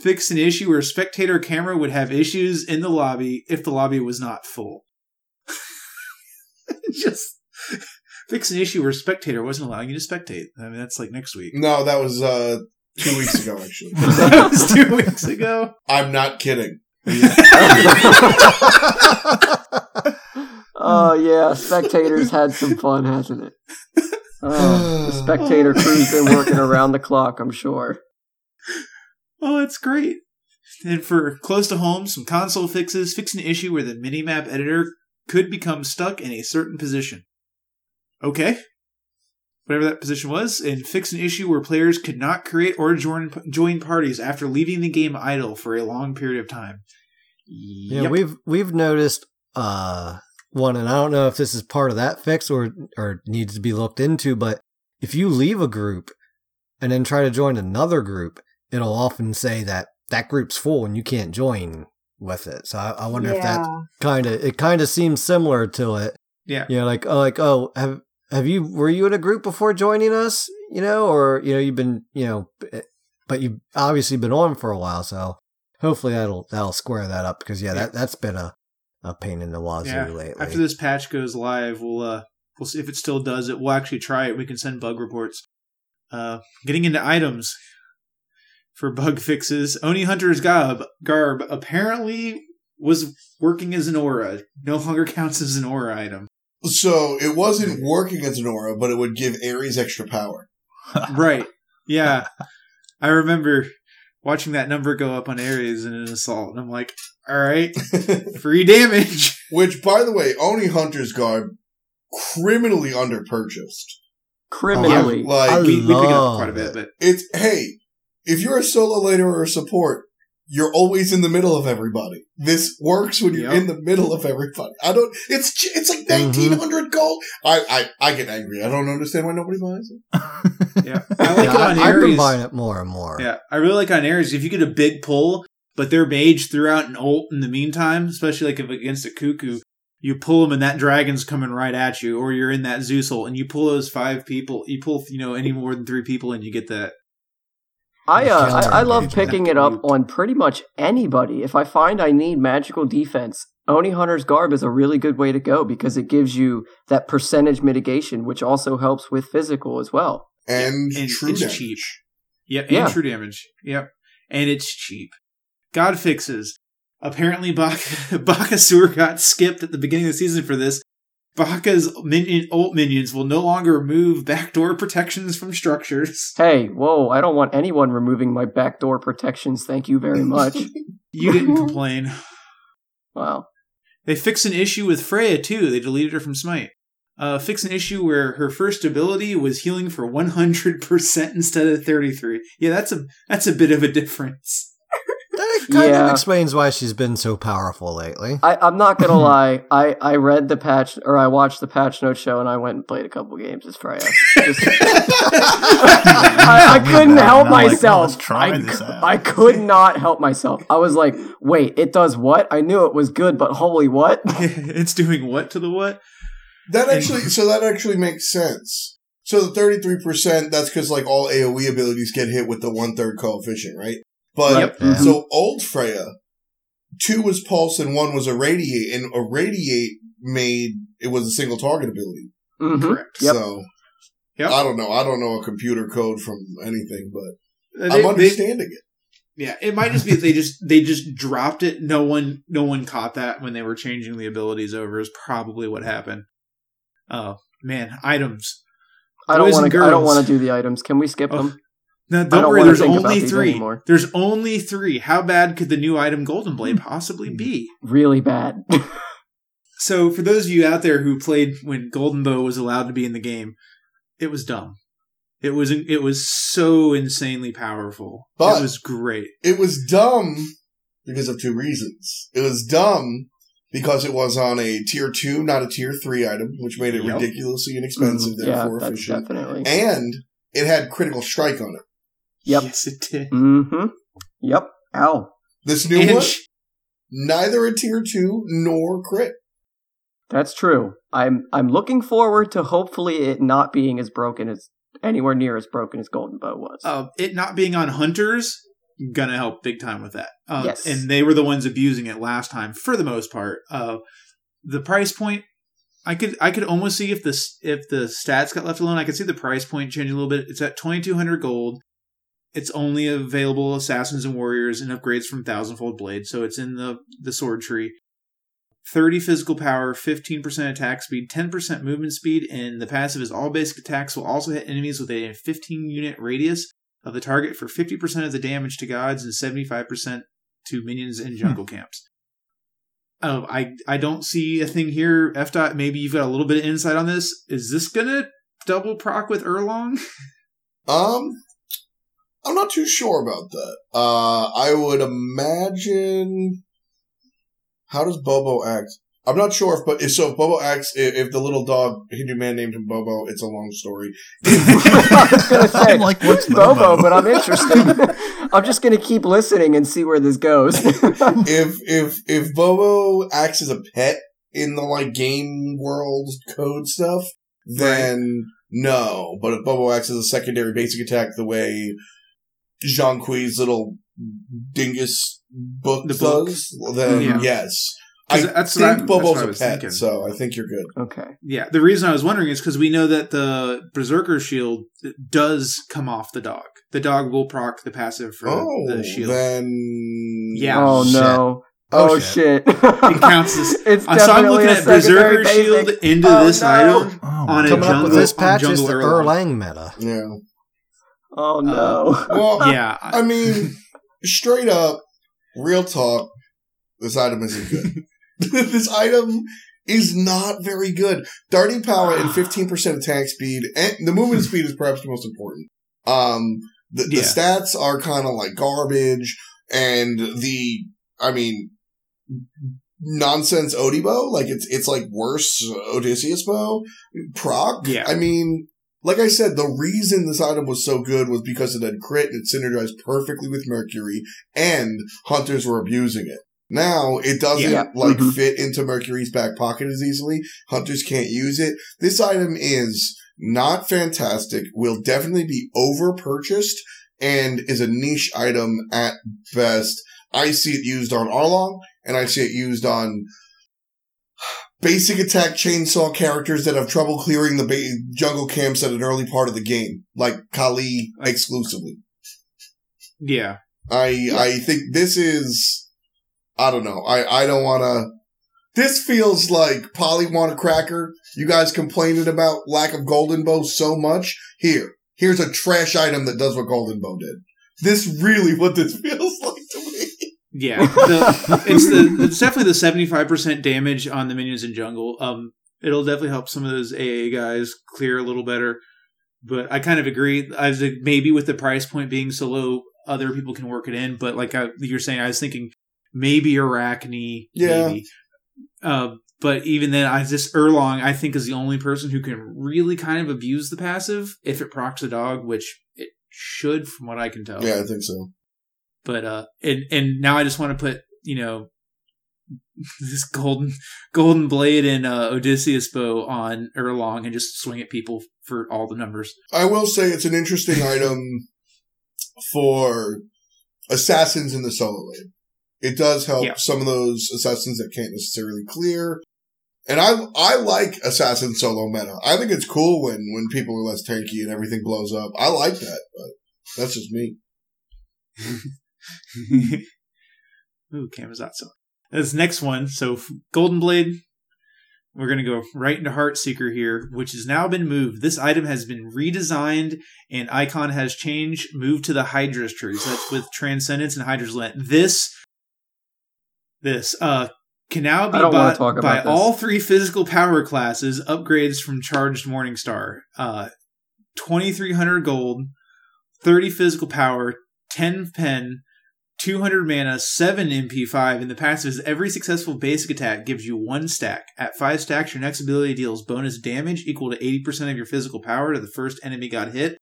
Fix an issue where spectator camera would have issues in the lobby if the lobby was not full. [laughs] Just fix an issue where spectator wasn't allowing you to spectate. I mean, that's like next week. No, that was uh two weeks ago actually. [laughs] that was two weeks ago. I'm not kidding. Oh yeah, spectators had some fun, hasn't it? Oh, the [sighs] spectator crew's been working around the clock, I'm sure. [laughs] Oh, that's great. And for close to home, some console fixes fix an issue where the minimap editor could become stuck in a certain position. Okay. Whatever that position was, and fix an issue where players could not create or join join parties after leaving the game idle for a long period of time. Yeah, we've we've noticed uh one, and I don't know if this is part of that fix or or needs to be looked into, but if you leave a group and then try to join another group, it'll often say that that group's full and you can't join with it. So I, I wonder if that kind of it kind of seems similar to it. Yeah. You know, like oh, like oh, have have you were you in a group before joining us? You know, or you know, you've been you know, eh, but you've obviously been on for a while, so hopefully that'll that'll square that up because yeah, Yeah. that that's been a a pain in the wazoo Yeah. lately. After this patch goes live, we'll uh we'll see if it still does it. We'll actually try it. We can send bug reports. Uh getting into items for bug [laughs] fixes. Oni Hunter's garb garb apparently was working as an aura. No longer counts as an aura item. So it wasn't working as an aura, but it would give Ares extra power. [laughs] right. Yeah. I remember watching that number go up on Ares in an assault, and I'm like, all right, [laughs] free damage. [laughs] Which, by the way, Oni Hunter's garb criminally underpurchased. Criminally. Like I we, we pick it up quite a bit, but it's hey, if you're a solo later or a support, you're always in the middle of everybody. This works when you're Yep. in the middle of everybody. I don't. It's it's like mm-hmm. nineteen hundred gold. I, I I get angry. I don't understand why nobody buys it. [laughs] yeah, I like Yeah, it on I, I've been buying it more and more. Yeah, I really like on Ares. If you get a big pull, but their mage threw out an ult in the meantime, especially like if against a cuckoo, you pull them and that dragon's coming right at you, or you're in that Zeus ult and you pull those five people, you pull you know any more than three people and you get that. I, uh, I I love picking it up on pretty much anybody. If I find I need magical defense, Oni Hunter's Garb is a really good way to go because it gives you that percentage mitigation, which also helps with physical as well. And, and true it's damage. cheap. Yep, and Yeah. true damage. Yep, and it's cheap. God fixes. Apparently, Bak- [laughs] Bakasur got skipped at the beginning of the season for this, Baka's minion, ult minions will no longer remove backdoor protections from structures. [laughs] Hey, whoa, I don't want anyone removing my backdoor protections. Thank you very much. [laughs] You didn't complain. wow. They fix an issue with Freya too. They deleted her from Smite. Uh, fixed an issue where her first ability was healing for 100% instead of 33. Yeah, that's a that's a bit of a difference. That kind Yeah. of explains why she's been so powerful lately. I, I'm not gonna [laughs] lie. I, I read the patch or I watched the patch note show and I went and played a couple games as Freya. Just- [laughs] I, I couldn't that, help and like, myself. let's try I, this out. I could not help myself. I was like, wait, it does what? I knew it was good, but holy what? [laughs] it's doing what to the what? That actually, so that actually makes sense. So the thirty-three percent, that's because like all AOE abilities get hit with the one-third coefficient, right? But Yep. Yeah. so old Freya, two was pulse and one was irradiate, and irradiate made it was a single target ability. Mhm. Correct. Yep. So Yep. I don't know. I don't know a computer code from anything, but Uh, I'm they- they- understanding it. yeah, it might just be they just they just dropped it. No one no one caught that when they were changing the abilities over. Is probably what happened. Oh man, items. I don't want and to. I don't want to do the items. Can we skip Oh, them? No, don't, don't worry. There's only three. anymore. There's only three. How bad could the new item Golden Blade possibly be? Really bad. [laughs] [laughs] So, for those of you out there who played when Golden Bow was allowed to be in the game, it was dumb. It was it was so insanely powerful. But- it was great. It was dumb because of two reasons. It was dumb because it was on a tier two, not a tier three item, which made it Yep. ridiculously inexpensive, Mm-hmm. yeah, therefore that's efficient. definitely. And it had critical strike on it. Yep. Yes, it did. Mm-hmm. Yep. Ow. This new And one, neither a tier two nor crit. That's true. I'm I'm looking forward to hopefully it not being as broken as anywhere near as broken as Golden Bow was. uh, it not being on hunters gonna help big time with that. Uh, Yes. and they were the ones abusing it last time for the most part. Uh, the price point, I could I could almost see if the if the stats got left alone. I could see the price point changing a little bit. It's at twenty two hundred gold. It's only available assassins and warriors and upgrades from thousandfold blade, so it's in the the sword tree. 30 physical power, 15% attack speed, 10% movement speed, and the passive is all basic attacks will also hit enemies with a 15 unit radius of the target for 50% of the damage to gods and 75% to minions in jungle camps. Oh, I I don't see a thing here. F dot. Maybe you've got a little bit of insight on this. Is this gonna double proc with Erlang? [laughs] Um, I'm not too sure about that. Uh, I would imagine. How does Bobo act? I'm not sure if, but if so, if Bobo acts, if, if the little dog Hindu man named him Bobo, it's a long story. [laughs] I was gonna say I'm like, what's Bobo, Bobo? but I'm interested. [laughs] I'm just gonna keep listening and see where this goes. [laughs] if if if Bobo acts as a pet in the like game world code stuff, then no. But if Bobo acts as a secondary basic attack, the way Zhong Kui's little dingus book The book. does, then Yeah. yes. I 'Cause that's think what I- that's Bobo's what I a was pet, thinking. so I think you're good. okay. Yeah, the reason I was wondering is because we know that the Berserker shield does come off the dog. The dog will proc the passive for oh, the shield. then Yeah. Oh shit. no. Oh, Oh, shit. shit. It counts as. [laughs] it's Uh, so I'm definitely looking at secondary Berserker shield into Oh, this no. item Oh, on a Coming up jungle. with this on patch is the Erlang. Erlang meta. yeah. Oh no. Well, [laughs] Yeah, I- I mean, straight up, real talk, this item isn't good. [laughs] [laughs] this item is not very good. Darting power and [sighs] 15% attack speed, and the movement speed is perhaps the most important. Um, the, the Yeah. stats are kind of like garbage, and the, I mean, nonsense Odibo, like it's, it's like worse Odysseus bow, proc. Yeah. I mean, like I said, the reason this item was so good was because it had crit and it synergized perfectly with Mercury, and hunters were abusing it. Now it doesn't Yeah. like Mhm. fit into Mercury's back pocket as easily. Hunters can't use it. This item is not fantastic. Will definitely be over purchased and is a niche item at best. I see it used on Erlang, and I see it used on basic attack chainsaw characters that have trouble clearing the ba- jungle camps at an early part of the game, like Kali exclusively. yeah. I I think this is I don't know. I I don't want to This feels like Polly want a cracker. You guys complaining about lack of Golden Bow so much. Here, here's a trash item that does what Golden Bow did. This really what this [laughs] feels like. Yeah, [laughs] the, it's the it's definitely the seventy five percent damage on the minions in jungle. Um, it'll definitely help some of those AA guys clear a little better. But I kind of agree. I was like, maybe with the price point being so low, other people can work it in. But like I, you're saying, I was thinking maybe Arachne, Yeah. maybe. Uh, but even then, I just Erlang I think is the only person who can really kind of abuse the passive if it procs a dog, which it should, from what I can tell Yeah, I think so. But uh and and now i just want to put you know [laughs] this golden golden blade and uh odysseus bow on erlang and just swing at people for all the numbers I will say it's an interesting [laughs] item for assassins in the solo lane. It does help Yeah. some of those assassins that can't necessarily clear. And I I like assassin solo meta. I think it's cool when when people are less tanky and everything blows up. I like that, but that's just me. [laughs] [laughs] ooh kamazatsu this next one so golden blade we're going to go right into Heartseeker here, which has now been moved. This item has been redesigned and icon has changed, moved to the Hydra's tree. So that's with Transcendence and Hydra's Lament. This, this, uh, can now be I don't wanna bought by this. all three physical power classes, upgrades from Charged Morningstar. Uh, 2300 gold, 30 physical power, 10 pen, 200 mana, 7 MP5, and the passive is every successful basic attack gives you 1 stack. At 5 stacks, your next ability deals bonus damage equal to 80% of your physical power to the first enemy got hit,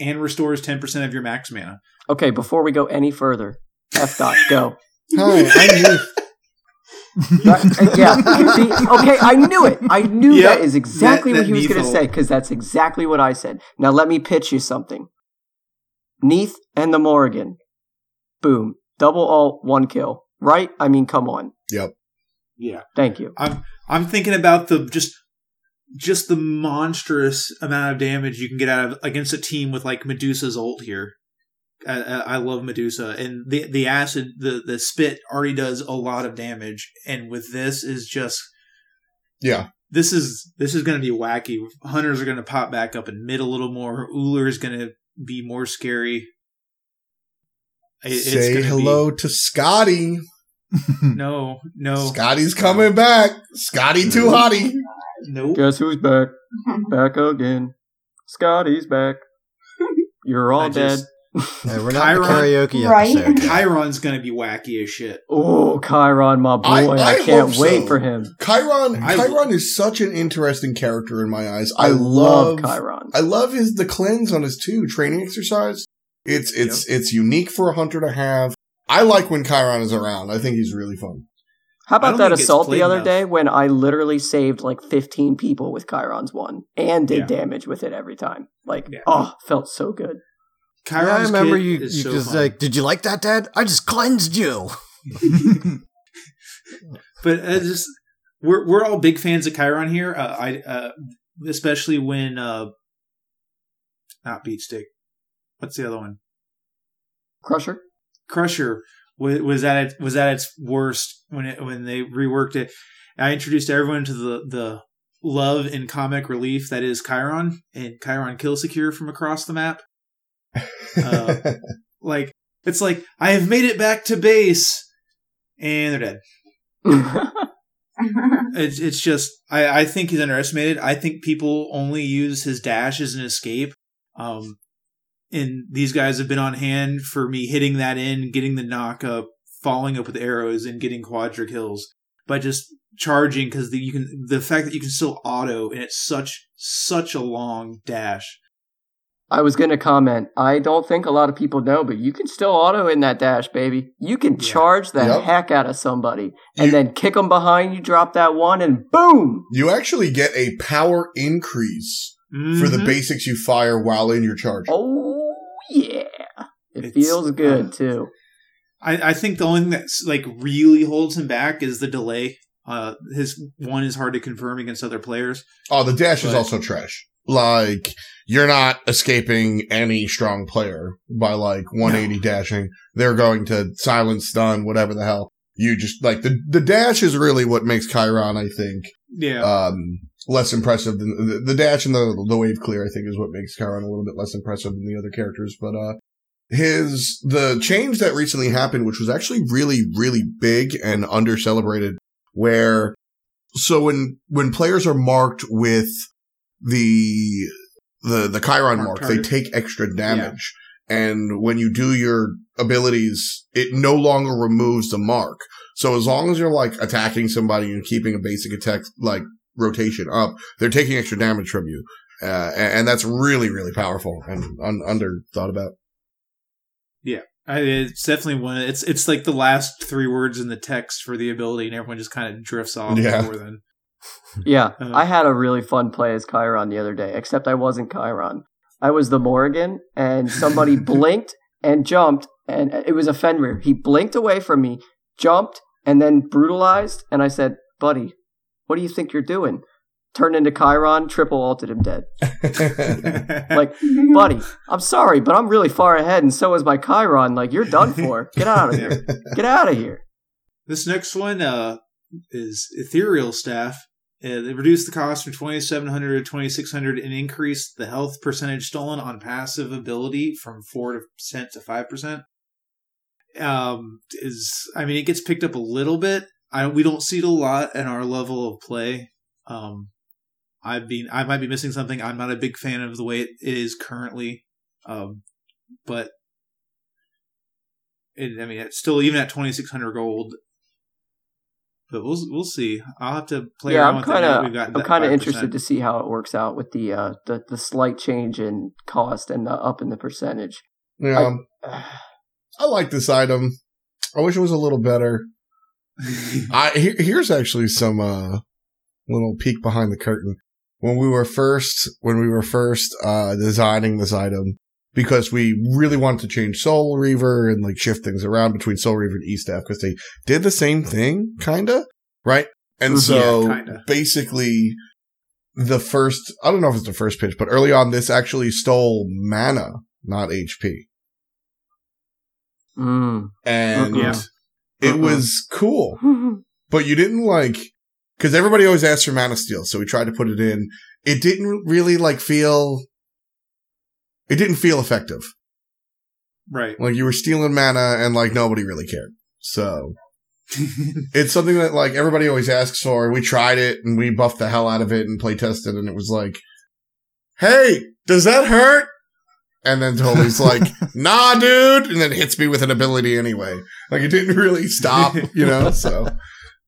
and restores 10% of your max mana. Okay, before we go any further, F dot go. [laughs] Hi, I'm Neith. Uh, yeah. See, okay, I knew it. I knew Yep, that is exactly that- what he was going to say because that's exactly what I said. Now let me pitch you something. Neith and the Morrigan. Boom. Double alt, one kill. Right? I mean, come on. Yep. Yeah. Thank you. I'm I'm thinking about the just just the monstrous amount of damage you can get out of against a team with like Medusa's ult here. I, I I love Medusa, and the the acid, the the spit already does a lot of damage, and with this is just Yeah. this is this is going to be wacky. Hunters are going to pop back up in mid a little more. Ullr is going to be more scary. It- it's Say gonna hello to Skadi. [laughs] No, no, Skadi's coming back. Skadi too hottie. nope. Guess who's back? [laughs] Back again. Skadi's back. You're all I dead. just- Hey, we're not in the karaoke Right? episode. Chiron's going to be wacky as shit. Oh, Chiron, my boy. I- I, I can't wait so. for him. Chiron I- Chiron is such an interesting character in my eyes. I, I, love, love Chiron. I love his the cleanse on his two training exercise. It's it's it's unique for a hunter to have. I like when Chiron is around. I think he's really fun. How about that assault the other enough. day when I literally saved like 15 people with Chiron's one and did Yeah. damage with it every time? Like, Yeah. oh, felt so good. Yeah, I remember you. You so just fun. like, did you like that, Dad? I just cleansed you. [laughs] but uh, just we're we're all big fans of Chiron here. Uh, I uh, especially when uh, not Beat Stick. What's the other one? Crusher? Crusher was, was at its, was at its worst when it when they reworked it. I introduced everyone to the the love and comic relief that is Chiron and Chiron kill secure from across the map. Uh, [laughs] Like it's like I have made it back to base, and they're dead. [laughs] It's it's just I I think he's underestimated. I think people only use his dash as an escape. Um, and these guys have been on hand for me hitting that in, getting the knock up, following up with arrows, and getting quadra kills by just charging because the you can the fact that you can still auto and it's such such a long dash. I was going to comment. I don't think a lot of people know, but you can still auto in that dash, baby. You can Yeah. charge the Yep. heck out of somebody and You- then kick them behind you, drop that one, and boom! you actually get a power increase for the Mhm. basics you fire while in your charge. Oh, yeah. It It's, feels good, uh, too. I, I think the only thing that's like really holds him back is the delay. Uh, his one is hard to confirm against other players. Oh, the dash is also trash. Like you're not escaping any strong player by like 180 dashing. They're going to silence stun, whatever the hell. you just like the the dash is really what makes Chiron, I think, Yeah. um, less impressive than the, the dash and the the wave clear. I think is what makes Chiron a little bit less impressive than the other characters. But uh, his the change that recently happened, which was actually really really big and under celebrated, where so when when players are marked with the the the Chiron Mark mark, they take extra damage. And when you do your abilities, it no longer removes the mark. So as long as you're like attacking somebody and keeping a basic attack like rotation up, they're taking extra damage from you. Uh, and, and that's really, really powerful and un- under thought about. I, it's definitely one. It's it's like the last three words in the text for the ability, and everyone just kind of drifts off Yeah. more than. [laughs] Yeah, Uh, I had a really fun play as Chiron the other day, except I wasn't Chiron. I was the Morrigan, and somebody [laughs] blinked and jumped, and it was a Fenrir. He blinked away from me, jumped, and then brutalized, and I said, Buddy, what do you think you're doing? Turned into Chiron, triple ulted him dead. [laughs] Like, buddy, I'm sorry, but I'm really far ahead, and so is my Chiron. Like, you're done for. Get out of here. [laughs] Get out of here. This next one uh, is Ethereal Staff. Uh, they reduced the cost from 2700 to 2600 and increased the health percentage stolen on passive ability from 4% to 5%. Um, is I mean, it gets picked up a little bit. I we don't see it a lot in our level of play. Um, I've been I might be missing something. I'm not a big fan of the way it, it is currently. Um, but it, I mean, it's still even at 2600 gold, but we'll we'll see. I'll have to play yeah, around I'm with it now kind of I'm kind of interested to see how it works out with the uh the, the slight change in cost and the up in the percentage. yeah. I like this item. I wish it was a little better. [laughs] I here, here's actually some uh little peek behind the curtain. When we were first when we were first uh designing this item because we really wanted to change Soul Reaver and like shift things around between Soul Reaver and E-Staff because they did the same thing kinda, right? And Mhm. so Yeah, kinda. basically the first I don't know if it's the first pitch, but early on this actually stole mana, not HP. Mm. And Yeah. it Uh-uh. was cool [laughs] but you didn't like because everybody always asks for mana steel so we tried to put it in it didn't really like feel it didn't feel effective right. like you were stealing mana and like nobody really cared so [laughs] it's something that like everybody always asks for we tried it and we buffed the hell out of it and play tested and it was like hey does that hurt and then Totally like, [laughs] nah, dude, and then hits me with an ability anyway. Like it didn't really stop, [laughs] you know. So,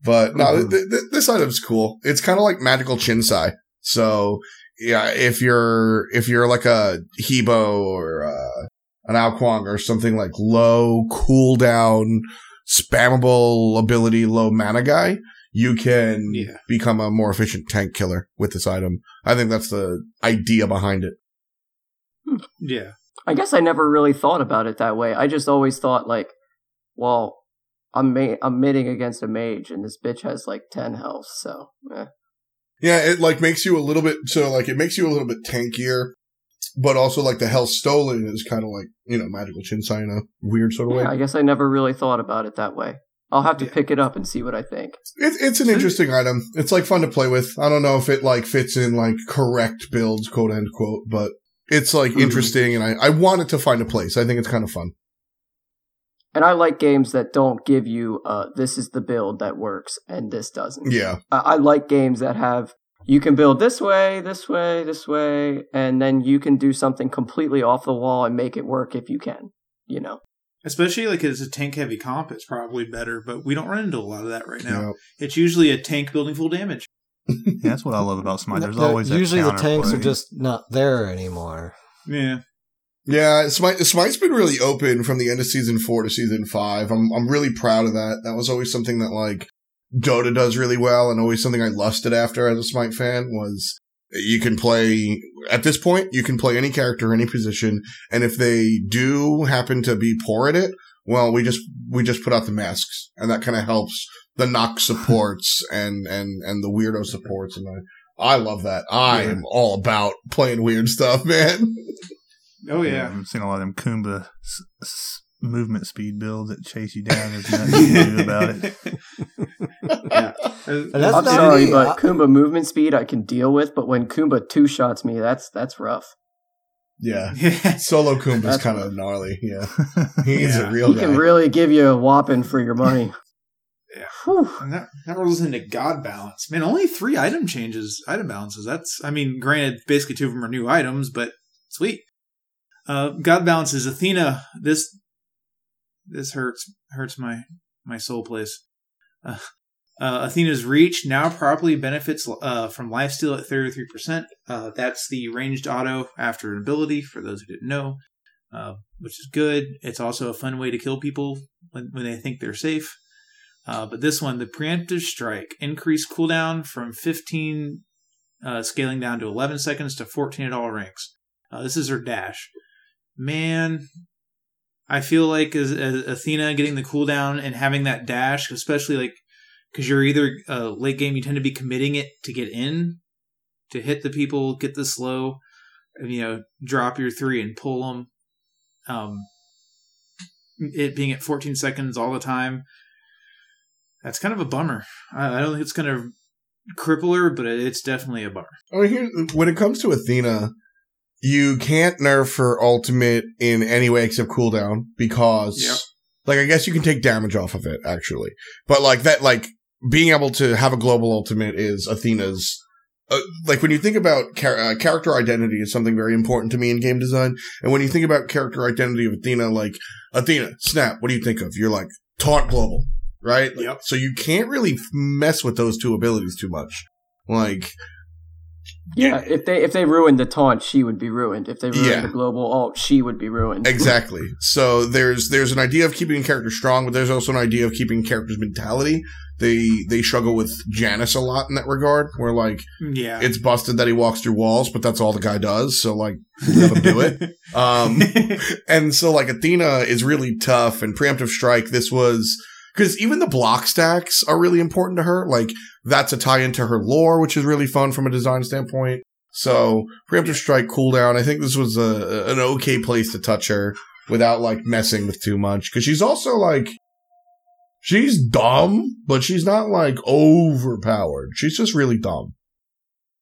but no, th- th- th- this item's cool. It's kind of like magical Chinsai. So yeah, if you're if you're like a He Bo or uh, an Ao Kuang or something like low cooldown, spammable ability, low mana guy, you can Yeah. become a more efficient tank killer with this item. I think that's the idea behind it. Yeah. I guess I never really thought about it that way. I just always thought like, well, I'm ma- I'm mitting against a mage, and this bitch has like ten health, so eh. Yeah, it like makes you a little bit so like it makes you a little bit tankier, but also like the health stolen is kind of like you know magical Chinsai in a weird sort of yeah, way. I guess I never really thought about it that way. I'll have to Yeah. pick it up and see what I think. It, it's an interesting item. It's like fun to play with. I don't know if it like fits in like correct builds, quote end quote, but it's like Mhm. interesting, and I I want it to find a place. I think it's kind of fun. And I like games that don't give you uh this is the build that works and this doesn't. Yeah, I, I like games that have you can build this way, this way, this way, and then you can do something completely off the wall and make it work if you can. You know. Especially like as a tank heavy comp, it's probably better, but we don't run into a lot of that right now. yeah. It's usually a tank building full damage. [laughs] Yeah, that's what I love about Smite. There's They're- always that usually the tanks are just not there anymore. Yeah. Yeah, Smite, Smite's been really open from the end of season four to season five. I'm I'm really proud of that. That was always something that like Dota does really well, and always something I lusted after as a Smite fan was you can play at this point you can play any character, any position, and if they do happen to be poor at it, well, we just we just put out the masks, and that kind of helps the knock [laughs] supports and and and the weirdo supports, and I I love that. I Yeah. am all about playing weird stuff, man. [laughs] Oh yeah. I'm seeing a lot of them Kumba s- s- movement speed builds that chase you down. There's [laughs] nothing you can do about it. yeah. That's I'm not sorry, me. but Kumba movement speed I can deal with, but when Kumba two shots me, that's that's rough. Yeah. [laughs] Yeah. Solo Kumba's That's kind of gnarly. Yeah. [laughs] He's Yeah. a real He guy. can really give you a whopping for your money. Yeah. Whew. And that, that rolls into God balance. Man, only three item changes, item balances. That's, I mean, granted, basically two of them are new items, but sweet. Uh, God balances Athena. This, this hurts, hurts my, my soul place. Uh, uh, Athena's reach now properly benefits uh, from lifesteal at 33%. Uh, that's the ranged auto after an ability, for those who didn't know, uh, which is good. It's also a fun way to kill people when, when they think they're safe. But this one, the preemptive strike, increased cooldown from 15, uh, scaling down to 11 seconds to 14 at all ranks. This is her dash. Man, I feel like as, as Athena getting the cooldown and having that dash, especially like because you're either uh, late game, you tend to be committing it to get in, to hit the people, get the slow, and, you know, drop your three and pull them. Um, it being at 14 seconds all the time that's kind of a bummer. I, I don't think it's going to cripple her, but it's definitely a bummer. I mean, here, when it comes to Athena, you can't nerf her ultimate in any way except cooldown because, Yep. like, I guess you can take damage off of it actually, but like that, like being able to have a global ultimate is Athena's. Uh, like when you think about char- uh, character identity is something very important to me in game design, and when you think about character identity of Athena, like Athena, snap, what do you think of? You're like taunt global, right? Like, Yep. So you can't really mess with those two abilities too much. Like, Yeah, if they if they ruined the taunt, she would be ruined. If they ruined Yeah. the global alt, she would be ruined. [laughs] Exactly. So there's there's an idea of keeping a character strong, but there's also an idea of keeping characters' mentality. They they struggle with Janus a lot in that regard, where like Yeah. it's busted that he walks through walls, but that's all the guy does. So like let him do it. [laughs] Um, and so like Athena is really tough and preemptive strike. This was because even the block stacks are really important to her. Like that's a tie into her lore, which is really fun from a design standpoint. So preemptive strike cooldown. I think this was a an okay place to touch her without like messing with too much because she's also like she's dumb, but she's not like overpowered. She's just really dumb.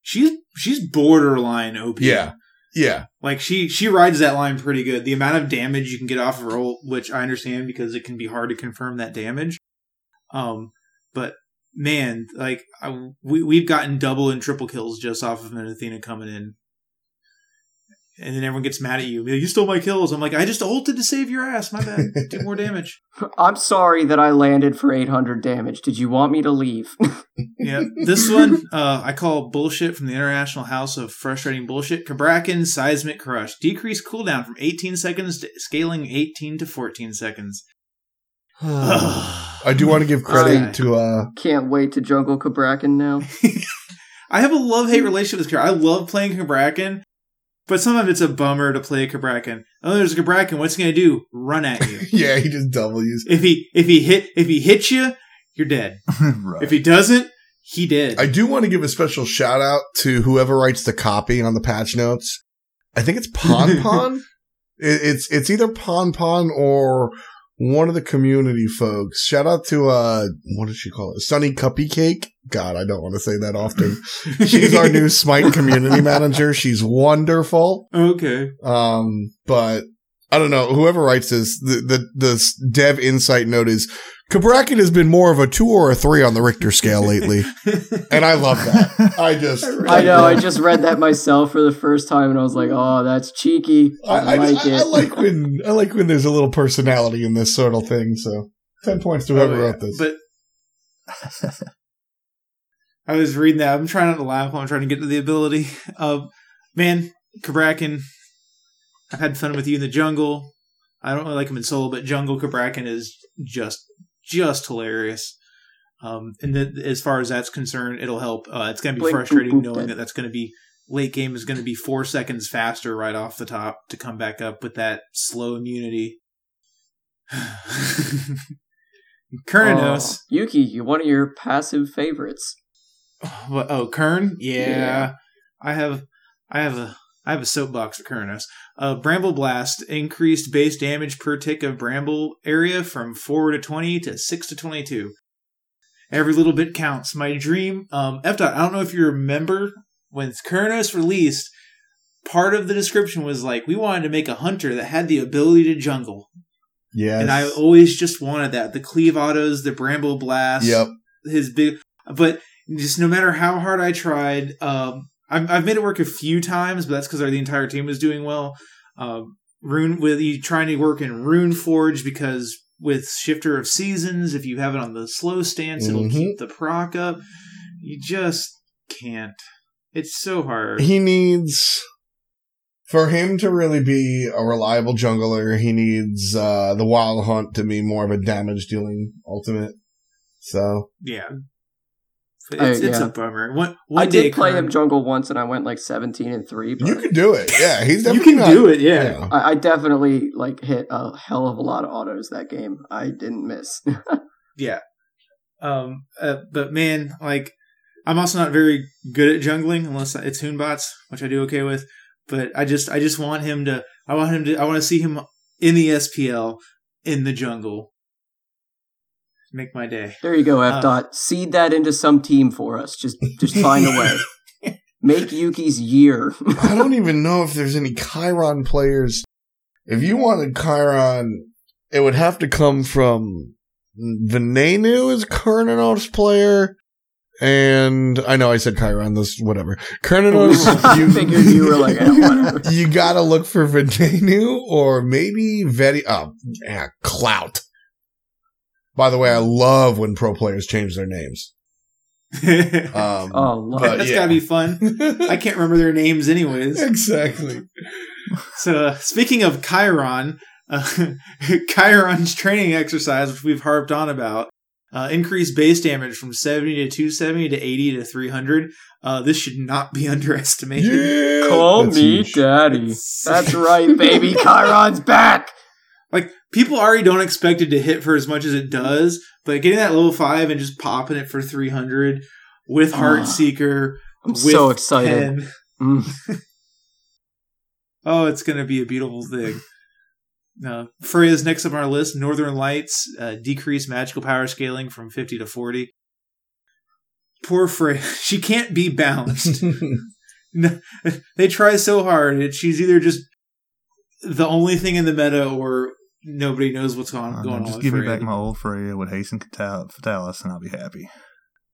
she's she's borderline OP. Yeah, yeah. Like she she rides that line pretty good. The amount of damage you can get off of her ult, which I understand because it can be hard to confirm that damage. Um, but man, like I, we we've gotten double and triple kills just off of an Athena coming in. And then everyone gets mad at you. You stole my kills. I'm like, I just ulted to save your ass. My bad. [laughs] Do more damage. I'm sorry that I landed for 800 damage. Did you want me to leave? [laughs] Yeah, this one uh, I call bullshit from the International House of Frustrating Bullshit. Cabrakan Seismic Crush. Decrease cooldown from 18 seconds to scaling 18 to 14 seconds. I do want to give credit Alright. to uh Can't wait to jungle Cabrakan now. [laughs] I have a love hate relationship with this character. I love playing Cabrakan, but sometimes it's a bummer to play a Cabrakan. Oh, there's a Cabrakan. What's he gonna do? Run at you. [laughs] yeah, he just W's. if he if he hit if he hits you, you're dead. [laughs] right. If he doesn't, he did. I do want to give a special shout out to whoever writes the copy on the patch notes. I think it's Pon [laughs] Pon. It- it's it's either Pon Pon or one of the community folks. Shout out to uh what did she call it? Sunny Cuppy Cake. God, I don't want to say that often. [laughs] She's our new Smite community manager. She's wonderful. okay. Um, but I don't know. Whoever writes this, the the, the dev insight note is Cabrakan has been more of a two or a three on the Richter scale lately, [laughs] and I love that. I just, I know, I just read that myself for the first time and I was like, oh, that's cheeky. I, I, I, like just- I- it. I like when I like when there's a little personality in this sort of thing. So ten points to whoever Oh, yeah. wrote this. But [laughs] I was reading that. I'm trying not to laugh while I'm trying to get to the ability. Uh, man, Cabrakan, I've had fun with you in the jungle. I don't really like him in solo, but jungle Cabrakan is just just hilarious. Um, and then as far as that's concerned, it'll help. Uh, it's going to be Blink, frustrating boop, knowing dead. that that's going to be late game is going to be four seconds faster right off the top to come back up with that slow immunity. [sighs] Kernos. Oh, Yuki, you're one of your passive favorites. Oh, Kern. Yeah. Yeah. I have, I have a, I have a soapbox for Kurnos. Uh, Bramble Blast increased base damage per tick of Bramble area from 4 to 20 to 6 to 22. Every little bit counts. My dream, um, F. Dot, I don't know if you remember when Kurnos released, part of the description was like, we wanted to make a hunter that had the ability to jungle. Yes. And I always just wanted that. The cleave autos, the Bramble Blast, Yep. his big, but just no matter how hard I tried, um, I've, I've made it work a few times, but that's because the entire team was doing well. Um, Rune with you trying to work in Rune Forge because with Shifter of Seasons, if you have it on the slow stance, it'll Mhm. keep the proc up. You just can't. It's so hard. He needs for him to really be a reliable jungler. He needs uh, the Wild Hunt to be more of a damage dealing ultimate. So yeah. I- It's, it's yeah. a bummer. One, one I did play him jungle once, and I went like seventeen and three. But you can do it. Yeah, he's You can not- do it, yeah. I, I definitely like hit a hell of a lot of autos that game. I didn't miss. [laughs] Yeah. Um, uh, but man, like, I'm also not very good at jungling unless it's Hun Batz, which I do okay with. But I just, I just want him to, I want him to, I want to see him in the SPL in the jungle. Make my day. there you go, F Uh, dot. Seed that into some team for us. Just just find a way. [laughs] Make Yuki's year. I don't even know if there's any Chiron players. If you wanted Chiron, it would have to come from Venenu is Cernunnos player. And I know I said Chiron, this whatever. Cernunnos, [laughs] I figured you were like, eh, [laughs] you gotta look for Venenu or maybe Veti. Oh, yeah, Clout. By the way, I love when pro players change their names. [laughs] Um, Oh, love but it. That's yeah. gotta be fun. [laughs] I can't remember their names anyways. exactly. So, uh, speaking of Chiron, uh, [laughs] Chiron's training exercise, which we've harped on about, uh, increased base damage from 70 to 270 to 80 to 300. Uh, this should not be underestimated. Yeah, Call me huge. daddy. That's right, baby. Chiron's back. Like, people already don't expect it to hit for as much as it does, but getting that level 5 and just popping it for 300 with Ah, Heartseeker. I'm with so excited. 10. Mm. [laughs] Oh, it's going to be a beautiful thing. Uh, Freya's next up on our list. Northern Lights uh, decreased magical power scaling from 50 to 40. Poor Freya. [laughs] She can't be balanced. [laughs] No, they try so hard. and She's either just the only thing in the meta or nobody knows what's going, I going know, on. just with give me back my old Freya with hasten Fatal- Fatalis, and I'll be happy.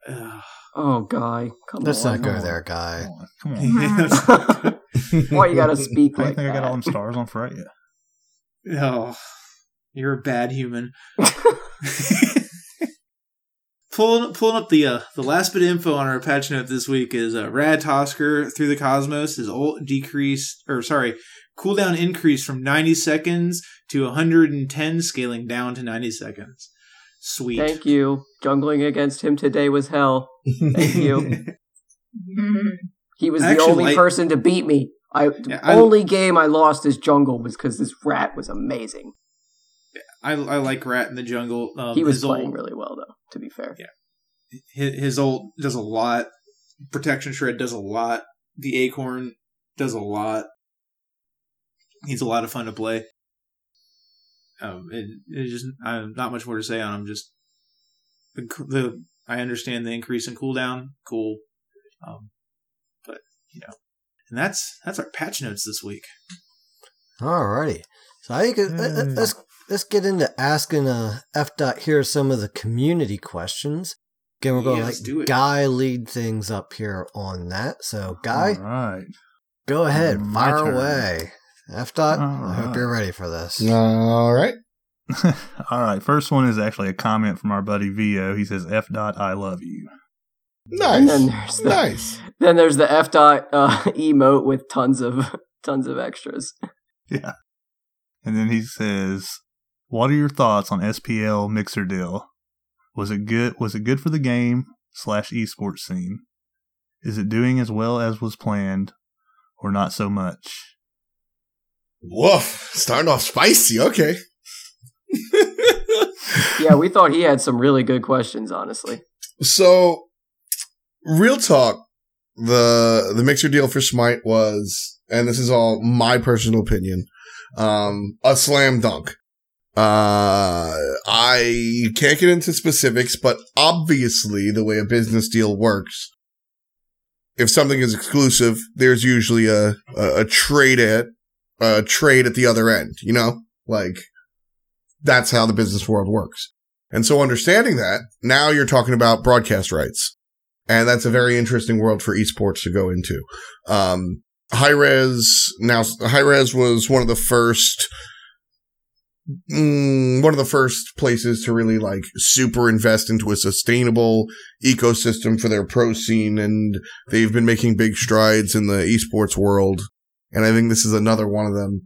Ugh. Oh, guy. Come Let's on. not go on. there, guy. Come on, come on. [laughs] [laughs] Why you gotta speak I like think I got all them stars on Freya. Oh, you're a bad human. [laughs] pulling pulling up the uh, the last bit of info on our patch note this week is uh, Ratatoskr through the Cosmos is old decreased or sorry cooldown increase from 90 seconds to 110, scaling down to 90 seconds. Sweet. Thank you. Jungling against him today was hell. Thank you. [laughs] [laughs] He was the only like- person to beat me. I Yeah, the I- only game I lost as jungle was because this rat was amazing. I, I like Rat in the jungle. Um, he was playing ult- really well though. To be fair, Yeah. his, his ult does a lot. Protection shred does a lot. The acorn does a lot. He's a lot of fun to play. Um, it, it just I, not much more to say on him. Just the, the I understand the increase in cooldown, cool. Um, but you know, and that's that's our patch notes this week. Alrighty. So I think it, let- let- let's let's get into asking uh, F dot here are some of the community questions. Again, we're going Yeah, to let's do it. Guy lead things up here on that. So, Guy, All right. go ahead, My fire turn. away. F dot, I hope you're ready for this. All right. [laughs] All right. First one is actually a comment from our buddy Vio. He says, "F dot, I love you." and then Nice. there's the Nice. then there's the F dot uh, [laughs] emote with tons of [laughs] tons of extras. Yeah. And then he says, "What are your thoughts on SPL Mixer deal? Was it good? Was it good for the game slash esports scene? Is it doing as well as was planned, or not so much?" Woof. Starting off spicy. Okay. [laughs] Yeah, we thought he had some really good questions. Honestly, So, real talk, the the mixer deal for Smite was and this is all my personal opinion, um, a slam dunk. Uh, I can't get into specifics, but obviously the way a business deal works, if something is exclusive, there's usually a, a, a trade at, a trade at the other end, you know? Like, that's how the business world works. And so understanding that, now you're talking about broadcast rights. And that's a very interesting world for esports to go into. Um, Hi-Rez, now, Hi-Rez was one of the first, mm, one of the first places to really like super invest into a sustainable ecosystem for their pro scene. And they've been making big strides in the esports world. And I think this is another one of them.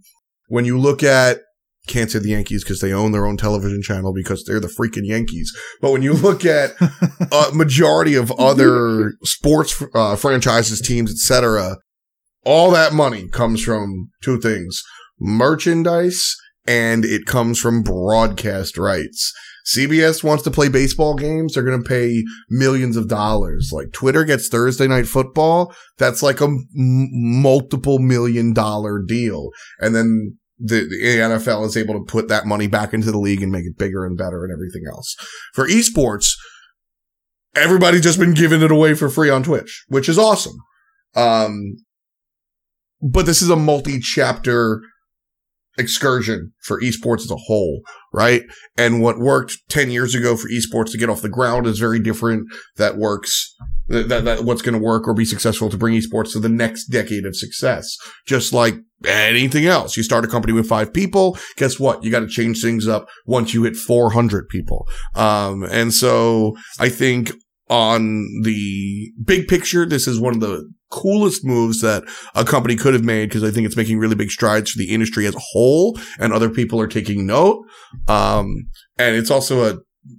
When you look at can't say the Yankees because they own their own television channel because they're the freaking Yankees. But when you look at [laughs] a majority of other sports uh, franchises, teams, etc., all that money comes from two things: merchandise and it comes from broadcast rights. CBS wants to play baseball games. They're going to pay millions of dollars. Like Twitter gets Thursday night football. That's like a m- multiple million dollar deal. And then the, the NFL is able to put that money back into the league and make it bigger and better and everything else. For esports, everybody's just been giving it away for free on Twitch, which is awesome. Um, but this is a multi-chapter excursion for esports as a whole, right? And what worked 10 years ago for esports to get off the ground is very different. That works, that, that, that what's going to work or be successful to bring esports to the next decade of success. Just like anything else. You start a company with five people. Guess what? You got to change things up once you hit 400 people. Um, and so I think on the big picture, this is one of the coolest moves that a company could have made because I think it's making really big strides for the industry as a whole and other people are taking note. Um, and it's also a,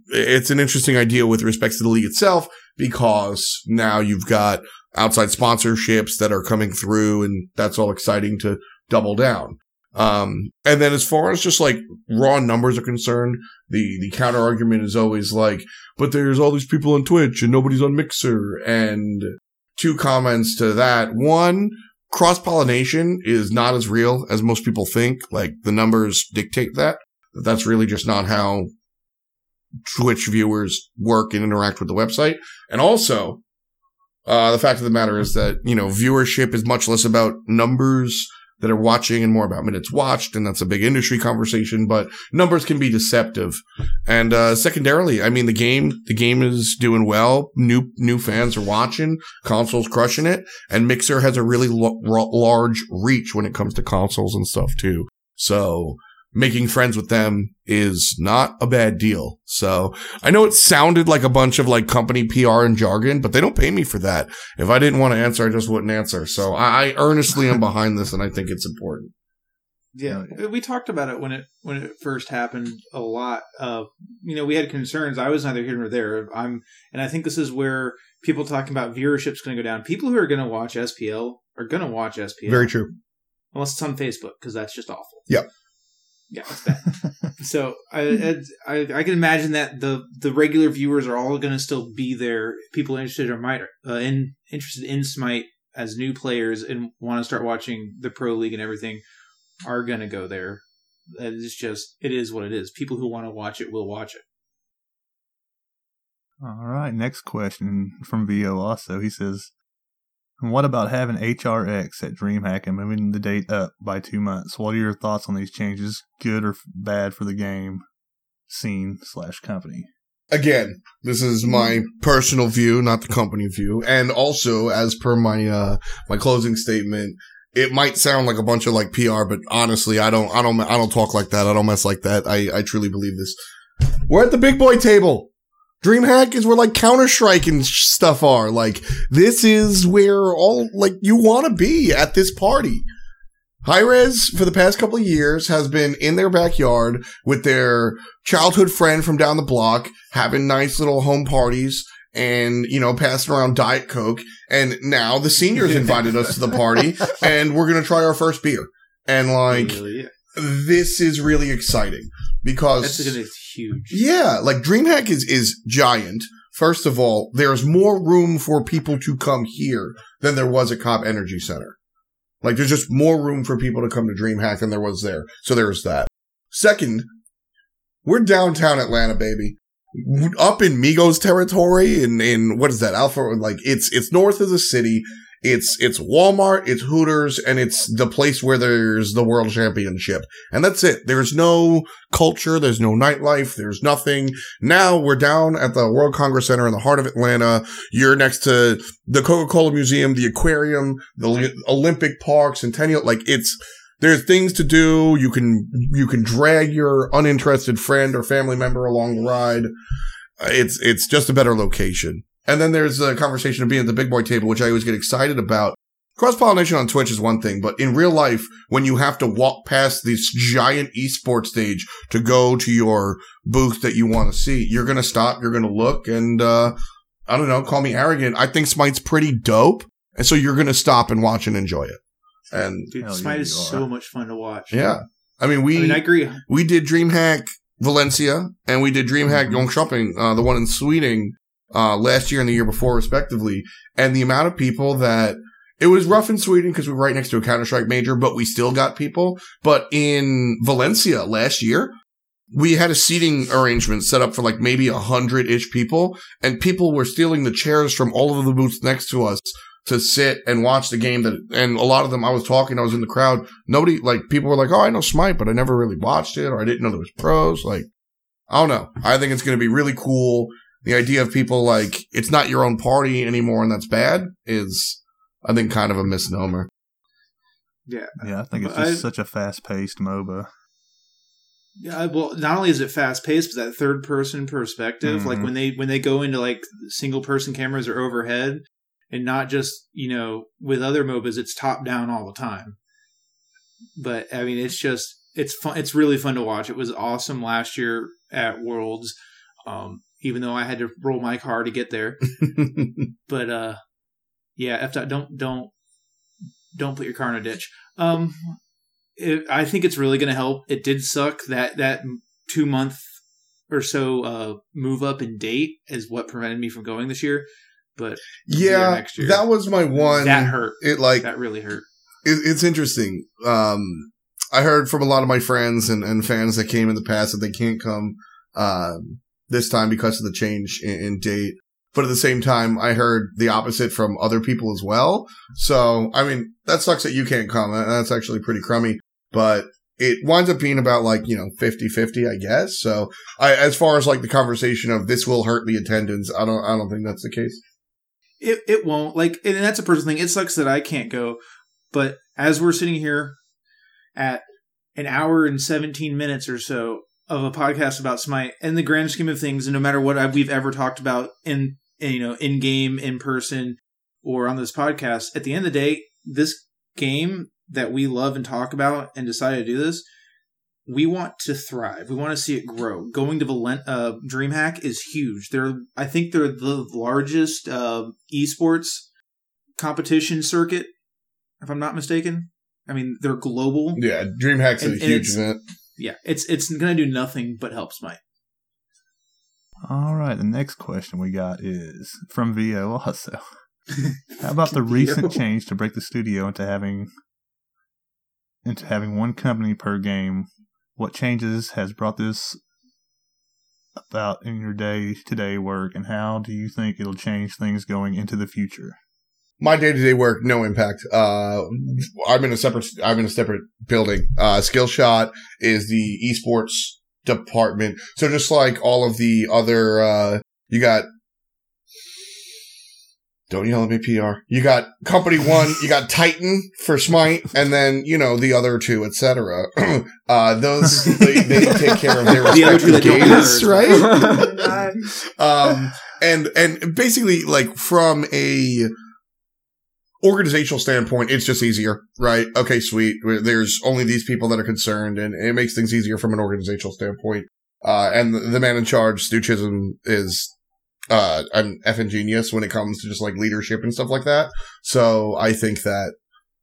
it's an interesting idea with respect to the league itself because now you've got outside sponsorships that are coming through and that's all exciting to double down. Um, and then as far as just like raw numbers are concerned, the, the counter argument is always like, but there's all these people on Twitch and nobody's on Mixer. And two comments to that. One, cross pollination is not as real as most people think. Like the numbers dictate that. That's really just not how Twitch viewers work and interact with the website. And also, uh, the fact of the matter is that, you know, viewership is much less about numbers that are watching and more about minutes watched. And that's a big industry conversation, but numbers can be deceptive. And, uh, secondarily, I mean, the game, the game is doing well. New, new fans are watching consoles crushing it and Mixer has a really large reach when it comes to consoles and stuff too. So making friends with them is not a bad deal. So I know it sounded like a bunch of like company PR and jargon, but they don't pay me for that. If I didn't want to answer, I just wouldn't answer. So I, I earnestly am behind this and I think it's important. Yeah, we talked about it when it when it first happened a lot. Uh, you know, we had concerns. I was neither here nor there. I'm, and I think this is where people talking about viewership's going to go down. People who are going to watch SPL are going to watch SPL. Very true. Unless it's on Facebook, because that's just awful. Yep. Yeah, it's bad. so I, I I can imagine that the the regular viewers are all going to still be there. People interested or might uh, in interested in Smite as new players and want to start watching the pro league and everything are going to go there. It's just it is what it is. People who want to watch it will watch it. All right, next question from VO also. He says, and what about having HRX at DreamHack and moving the date up by two months? What are your thoughts on these changes? Good or bad for the game scene slash company? Again, this is my personal view, not the company view. And also, as per my, uh, my closing statement, it might sound like a bunch of like PR, but honestly, I don't, I don't, I don't talk like that. I don't mess like that. I, I truly believe this. We're at the big boy table. DreamHack is where like Counter Strike and stuff are. Like this is where all like you want to be at this party. Hi-Rez for the past couple of years has been in their backyard with their childhood friend from down the block, having nice little home parties and, you know, passing around Diet Coke. And now the seniors invited us to the party [laughs] and we're going to try our first beer. And like, Really, this is really exciting because that's to huge. yeah, like DreamHack is is giant. First of all, there's more room for people to come here than there was at Cobb Energy Center. Like there's just more room for people to come to DreamHack than there was there. So there's that. Second, we're downtown Atlanta, baby. Up in Migos territory in, in what is that? Alpha like it's it's north of the city. It's it's Walmart, it's Hooters, and it's the place where there's the world championship. And that's it. There's no culture, there's no nightlife, there's nothing. Now we're down at the World Congress Center in the heart of Atlanta. You're next to the Coca-Cola Museum, the aquarium, the Olympic Park, Centennial. Like it's there's things to do. You can you can drag your uninterested friend or family member along the ride. It's it's just a better location. And then there's a conversation of being at the big boy table, which I always get excited about. Cross pollination on Twitch is one thing, but in real life, when you have to walk past this giant esports stage to go to your booth that you want to see, you're going to stop, you're going to look, and, uh, I don't know, call me arrogant. I think Smite's pretty dope. And so you're going to stop and watch and enjoy it. And Dude, Hell yeah, Smite is are. so much fun to watch. yeah, I mean, we, I mean, I agree. we did DreamHack Valencia and we did DreamHack Mhm. Jönköping, uh, the one in Sweden, uh, last year and the year before, respectively. And the amount of people that it was rough in Sweden because we were right next to a Counter Strike major, but we still got people. But in Valencia last year, we had a seating arrangement set up for like maybe a hundred ish people and people were stealing the chairs from all of the booths next to us to sit and watch the game that, and a lot of them, I was talking, I was in the crowd. Nobody, like, people were like, oh, I know Smite, but I never really watched it or I didn't know there was pros. Like, I don't know. I think it's going to be really cool. The idea of people like, it's not your own party anymore and that's bad is, I think, kind of a misnomer. Yeah. Yeah, I think it's just I- such a fast paced MOBA. Yeah, well, not only is it fast paced, but that third person perspective, like Mhm. when they when they go into like single person cameras or overhead, and not just you know with other MOBAs, it's top down all the time. But I mean, it's just it's fun. It's really fun to watch. It was awesome last year at Worlds, um, even though I had to roll my car to get there. [laughs] But uh, yeah, F dot, don't don't don't put your car in a ditch. Um, it, I think it's really going to help. It did suck that that two month or so uh, move up in date is what prevented me from going this year. But yeah, next year. that was my one. that hurt. It like, That really hurt. it, it's interesting. Um, I heard from a lot of my friends and, and fans that came in the past that they can't come um, this time because of the change in, in date. But at the same time, I heard the opposite from other people as well. So, I mean, that sucks that you can't come. That's actually pretty crummy. But it winds up being about like, you know, 50-50, I guess. So, I, as far as like the conversation of this will hurt the attendance, I don't, I don't think that's the case. It it won't like, and that's a personal thing. It sucks that I can't go, but as we're sitting here at an hour and seventeen minutes or so of a podcast about Smite, in the grand scheme of things, and no matter what we've ever talked about in, you know in game, in person, or on this podcast, at the end of the day, this game that we love and talk about and decided to do this, we want to thrive. We want to see it grow. Going to Valent, uh, DreamHack is huge. They're, I think, they're the largest uh, esports competition circuit, if I'm not mistaken. I mean, they're global. Yeah, DreamHack's And- a huge event. Yeah, it's it's going to do nothing but help Smite. All right, the next question we got is from VO also. [laughs] How about the recent change to break the studio into having into having one company per game? What changes has brought this about in your day to day work, and how do you think it'll change things going into the future? My day to day work, no impact. Uh, I'm in a separate, I'm in a separate building. Uh, Skillshot is the esports department. So just like all of the other, uh, you got, don't yell at me, PR. You got company one, you got Titan Forge Smite, and then, you know, the other two, etc. [clears throat] uh, those, they, they [laughs] take care of their The other two respective that games, right? [laughs] um, and and basically, like from a organizational standpoint, it's just easier, right? Okay, sweet. There's only these people that are concerned, and it makes things easier from an organizational standpoint. Uh, and the, the man in charge, Stu Chisholm, is uh an effing genius when it comes to just like leadership and stuff like that. So I think that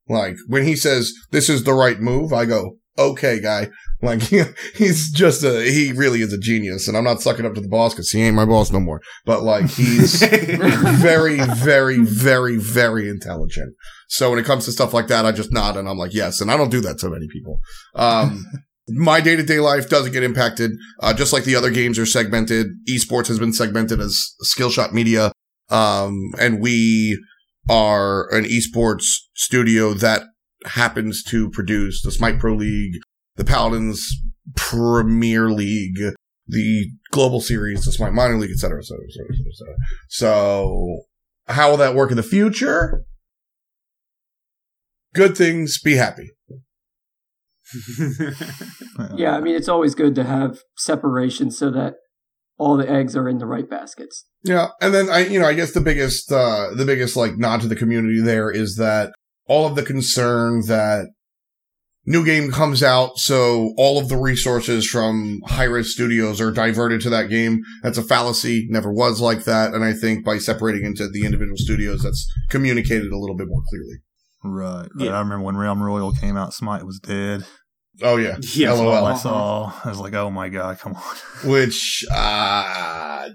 like when he says this is the right move, I go, okay, guy. Like [laughs] he's just a he really is a genius, and I'm not sucking up to the boss because he ain't my boss no more. But like he's [laughs] very, very, very, very intelligent. So when it comes to stuff like that, I just nod and I'm like, yes. And I don't do that to many people. Um, [laughs] my day to day life doesn't get impacted. Uh, just like the other games are segmented. Esports has been segmented as Skillshot Media. Um, and we are an esports studio that happens to produce the Smite Pro League, the Paladins Premier League, the Global Series, the Smite Minor League, etc., cetera, et cetera, et cetera, et cetera. So how will that work in the future? Good things, be happy. [laughs] Yeah, I mean, it's always good to have separation so that all the eggs are in the right baskets. Yeah, and then I, you know, I guess the biggest, uh, the biggest like nod to the community there is that all of the concern that new game comes out, so all of the resources from Hi-Rez studios are diverted to that game. That's a fallacy. Never was like that, and I think by separating into the individual studios, that's communicated a little bit more clearly. Right. Yeah. I remember when Realm Royale came out, Smite was dead. Oh yeah, [laughs] Yeah, That's all LOL. I saw. I was like, oh my god, come on. [laughs] Which, uh,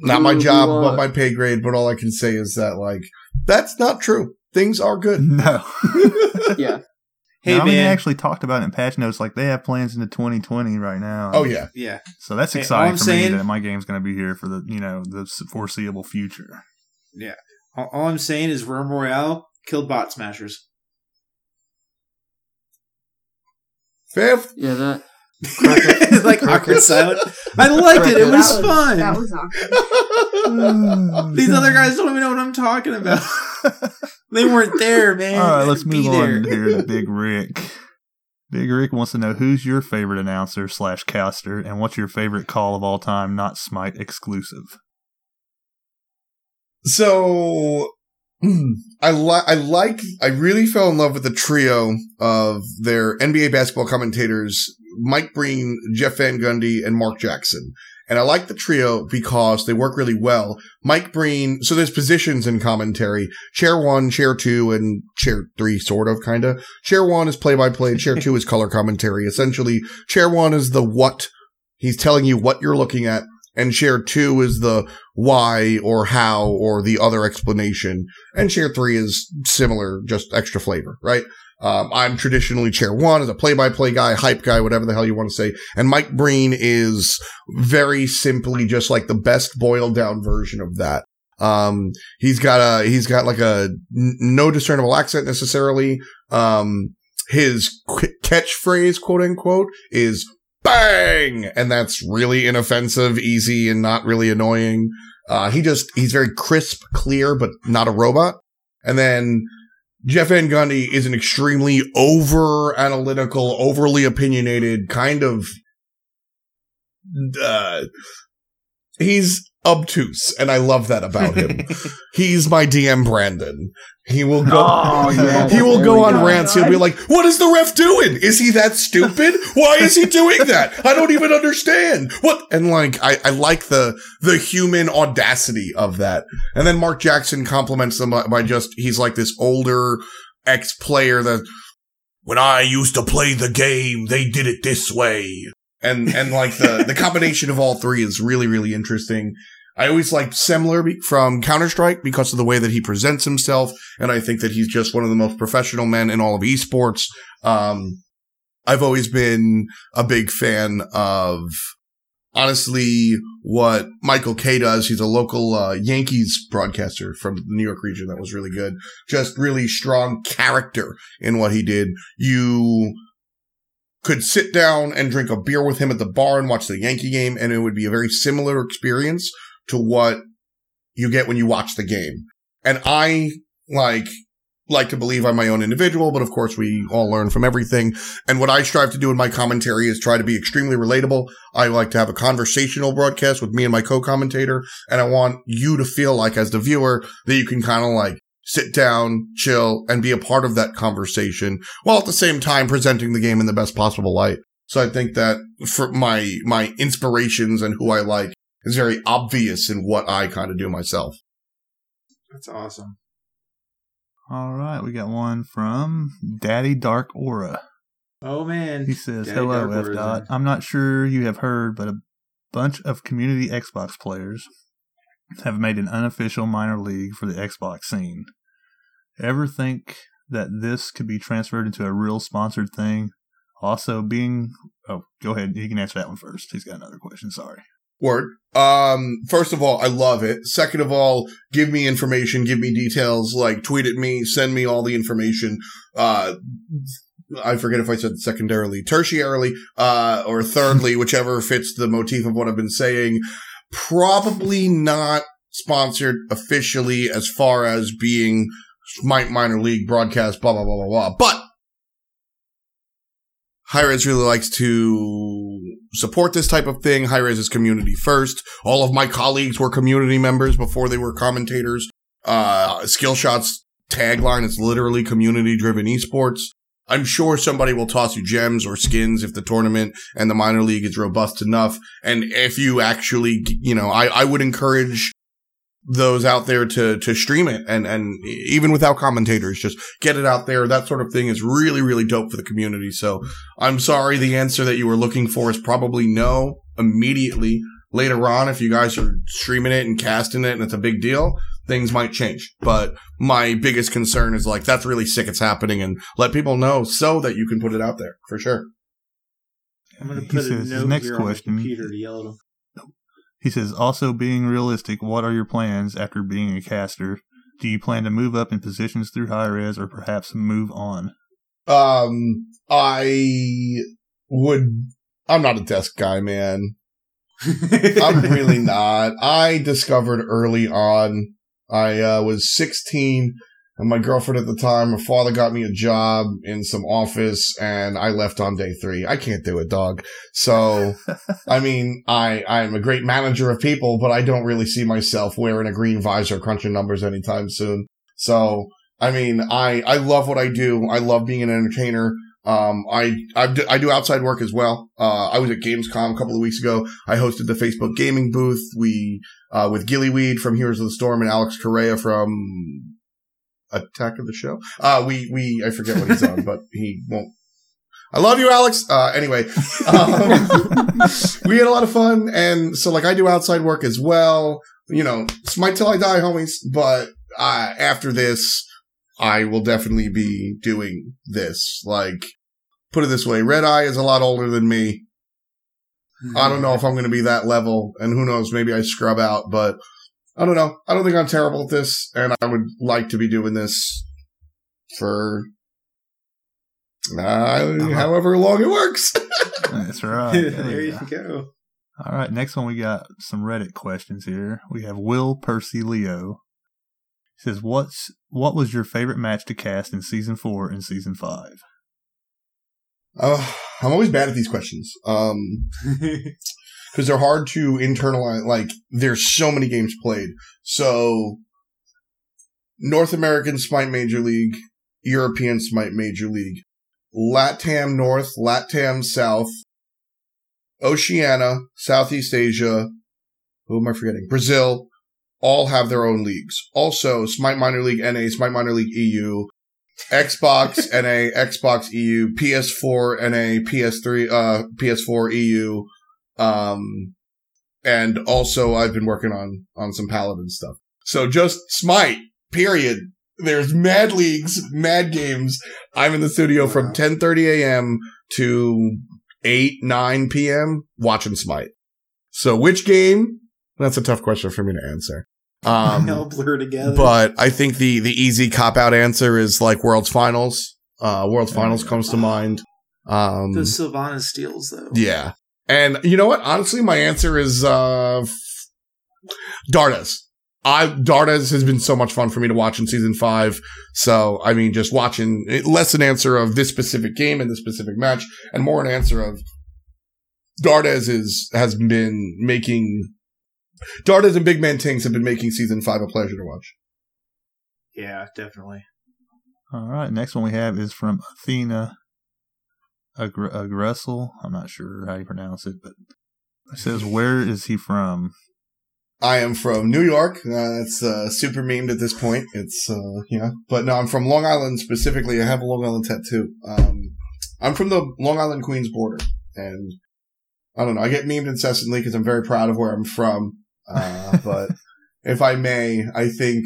not my job, who, uh, but my pay grade. But all I can say is that like that's not true. Things are good. [laughs] No. Yeah. Hey No, I mean, they actually talked about it in patch notes. Like they have plans into 2020 right now. Oh yeah. yeah. So that's Hey, exciting I'm for saying- me that my game's going to be here for the you know the foreseeable future. All, all I'm saying is Realm Royale killed bot smashers. Fifth. Yeah, that. It's [laughs] like awkward silent. I liked it. It was that fun. That was awkward. [laughs] These other guys don't even know what I'm talking about. [laughs] they weren't there, [laughs] man. All right, let's had to move on there. here to [laughs] Big Rick. Big Rick wants to know who's your favorite announcer slash caster, and what's your favorite call of all time, not Smite exclusive. So [clears throat] I like I like I really fell in love with the trio of their NBA basketball commentators, Mike Breen, Jeff Van Gundy, and Mark Jackson. And I like the trio because they work really well. Mike Breen, so there's positions in commentary. Chair one, chair two, and chair three, sort of, kinda. Chair one is play by play, chair [laughs] two is color commentary. Essentially, chair one is the what. He's telling you what you're looking at. And chair two is the why or how or the other explanation. And chair three is similar, just extra flavor, right? Um, I'm traditionally chair one as a play by play guy, hype guy, whatever the hell you want to say. And Mike Breen is very simply just like the best boiled down version of that. Um, he's got a, he's got like a n- no discernible accent necessarily. Um, his qu- catchphrase, quote unquote, is bang! And that's really inoffensive, easy, and not really annoying. Uh, he just, he's very crisp, clear, but not a robot. And then Jeff Van Gundy is an extremely over analytical, overly opinionated kind of, uh, he's obtuse, and I love that about him. [laughs] he's my DM Brandon. He will go. Oh, yeah. [laughs] He will go on go. rants. He'll be like, "What is the ref doing? Is he that stupid? Why is he doing that? I don't even understand." What? And like, I, I like the the human audacity of that. And then Mark Jackson compliments them by, by just he's like this older ex player that when I used to play the game, they did it this way. And and like the the combination of all three is really really interesting. I always liked Semmler from Counter Strike because of the way that he presents himself, and I think that he's just one of the most professional men in all of esports. Um, I've always been a big fan of, honestly, what Michael Kay does. He's a local uh, Yankees broadcaster from the New York region that was really good. Just really strong character in what he did. You could sit down and drink a beer with him at the bar and watch the Yankee game, and it would be a very similar experience to what you get when you watch the game. And I like like to believe I'm my own individual, but of course we all learn from everything. And what I strive to do in my commentary is try to be extremely relatable. I like to have a conversational broadcast with me and my co-commentator, and I want you to feel like as the viewer that you can kind of like sit down, chill, and be a part of that conversation while at the same time presenting the game in the best possible light. So I think that for my my inspirations and who I like is very obvious in what I kind of do myself. That's awesome. All right, we got one from Daddy Dark Aura. Oh man. He says, Daddy "Hello, F. Dot. I'm not sure you have heard, but a bunch of community Xbox players have made an unofficial minor league for the Xbox scene. Ever think that this could be transferred into a real sponsored thing? Also, being oh, go ahead. You can answer that one first. He's got another question. Sorry. Word. Um, first of all, I love it. Second of all, give me information, give me details, like tweet at me, send me all the information. Uh, I forget if I said secondarily, tertiarily, uh, or thirdly, whichever fits the motif of what I've been saying. Probably not sponsored officially as far as being minor league broadcast, blah, blah, blah, blah, blah. But Hi-Rez really likes to support this type of thing. Hi-Rez is community first. All of my colleagues were community members before they were commentators. Uh, Skillshot's tagline is literally community driven esports. I'm sure somebody will toss you gems or skins if the tournament and the minor league is robust enough. And if you actually, you know, I, I would encourage those out there to to stream it and and even without commentators just get it out there. That sort of thing is really really dope for the community. So i'm sorry the answer that you were looking for is probably no immediately. Later on if you guys are streaming it and casting it and it's a big deal things might change but my biggest concern is like that's really sick it's happening and let people know so that you can put it out there for sure I'm gonna He put says his note next here on question- the computer to yell at him. He says, also being realistic, what are your plans after being a caster? Do you plan to move up in positions through Hi-Rez or perhaps move on? um i would i'm not a desk guy man [laughs] I'm really not. I discovered early on. I uh, was 16 and my girlfriend at the time, her father got me a job in some office and I left on day three. I can't do it, dog. So, [laughs] I mean, I, I'm a great manager of people, but I don't really see myself wearing a green visor crunching numbers anytime soon. So, I mean, I, I love what I do. I love being an entertainer. Um, I, I do, I do outside work as well. Uh, I was at Gamescom a couple of weeks ago. I hosted the Facebook gaming booth. We, uh, with Gillyweed from Heroes of the Storm and Alex Correa from Attack of the Show. Uh, we, we, I forget what he's on, but [laughs] he won't. I love you, Alex. Uh, anyway, um, [laughs] we had a lot of fun. And so like I do outside work as well. You know, smite till I die, homies. But, uh, after this, I will definitely be doing this. Like, put it this way, Redeye is a lot older than me. I don't know if I'm going to be that level, and who knows, maybe I scrub out, but I don't know. I don't think I'm terrible at this, and I would like to be doing this for uh, however long it works. [laughs] That's right. there [laughs] you Yeah. go. All right, next one we got some Reddit questions here. We have Will Percy Leo. Says, "What's what was your favorite match to cast in season four and season five? uh, I'm always bad at these questions. Um, [laughs] because they're hard to internalize. Like, there's so many games played. So, North American Smite Major League, European Smite Major League, LATAM North, LATAM South, Oceania, Southeast Asia, who am I forgetting? Brazil, all have their own leagues. Also, Smite Minor League NA, Smite Minor League EU, Xbox [laughs] NA, Xbox EU, PS4 NA, PS3, uh, PS4 EU, um, and also I've been working on, on some Paladin stuff. So just Smite, period. There's mad leagues, mad games. I'm in the studio from 10:30 a.m. to 8, 9 p.m. watching Smite. So which game? That's a tough question for me to answer. Um, [laughs] all blur together. but I think the the easy cop out answer is like World's Finals. Uh, World's Finals comes to mind. Um, the Sylvanus steals though. yeah, and you know what? Honestly, my answer is uh, f- Dardas. I Dardas has been so much fun for me to watch in season five. So I mean, just watching less an answer of this specific game and this specific match, and more an answer of Dardas is has been making Dardas and Big Man Tings have been making season five a pleasure to watch. Yeah, definitely. All right, next one we have is from Athena Agr- Agressel. I'm not sure how you pronounce it, but it says, "Where is he from?" I am from New York. Uh, that's uh, super memed at this point. It's uh, yeah, but no, I'm from Long Island specifically. I have a Long Island tattoo. Um, I'm from the Long Island Queens border, and I don't know. I get memed incessantly because I'm very proud of where I'm from. Uh, but if I may, I think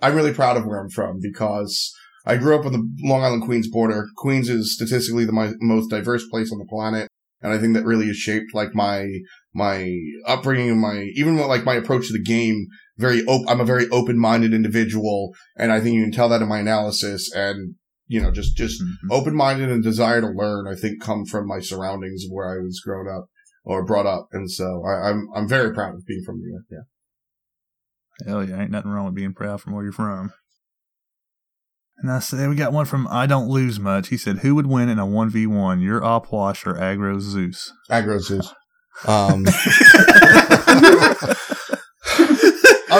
I'm really proud of where I'm from because I grew up on the Long Island Queens border. Queens is statistically the my, most diverse place on the planet, and I think that really has shaped like my my upbringing and my even like my approach to the game. Very, op- I'm a very open-minded individual, and I think you can tell that in my analysis. And you know, just just Mhm. open-minded and desire to learn. I think come from my surroundings of where I was grown up or brought up, and so I, I'm I'm very proud of being from New York. Yeah. Hell yeah, ain't nothing wrong with being proud from where you're from. And I said, we got one from I Don't Lose Much. He said, Who would win in a 1v1, your Opwash or Agro Zeus? Agro Zeus. [laughs] Um, That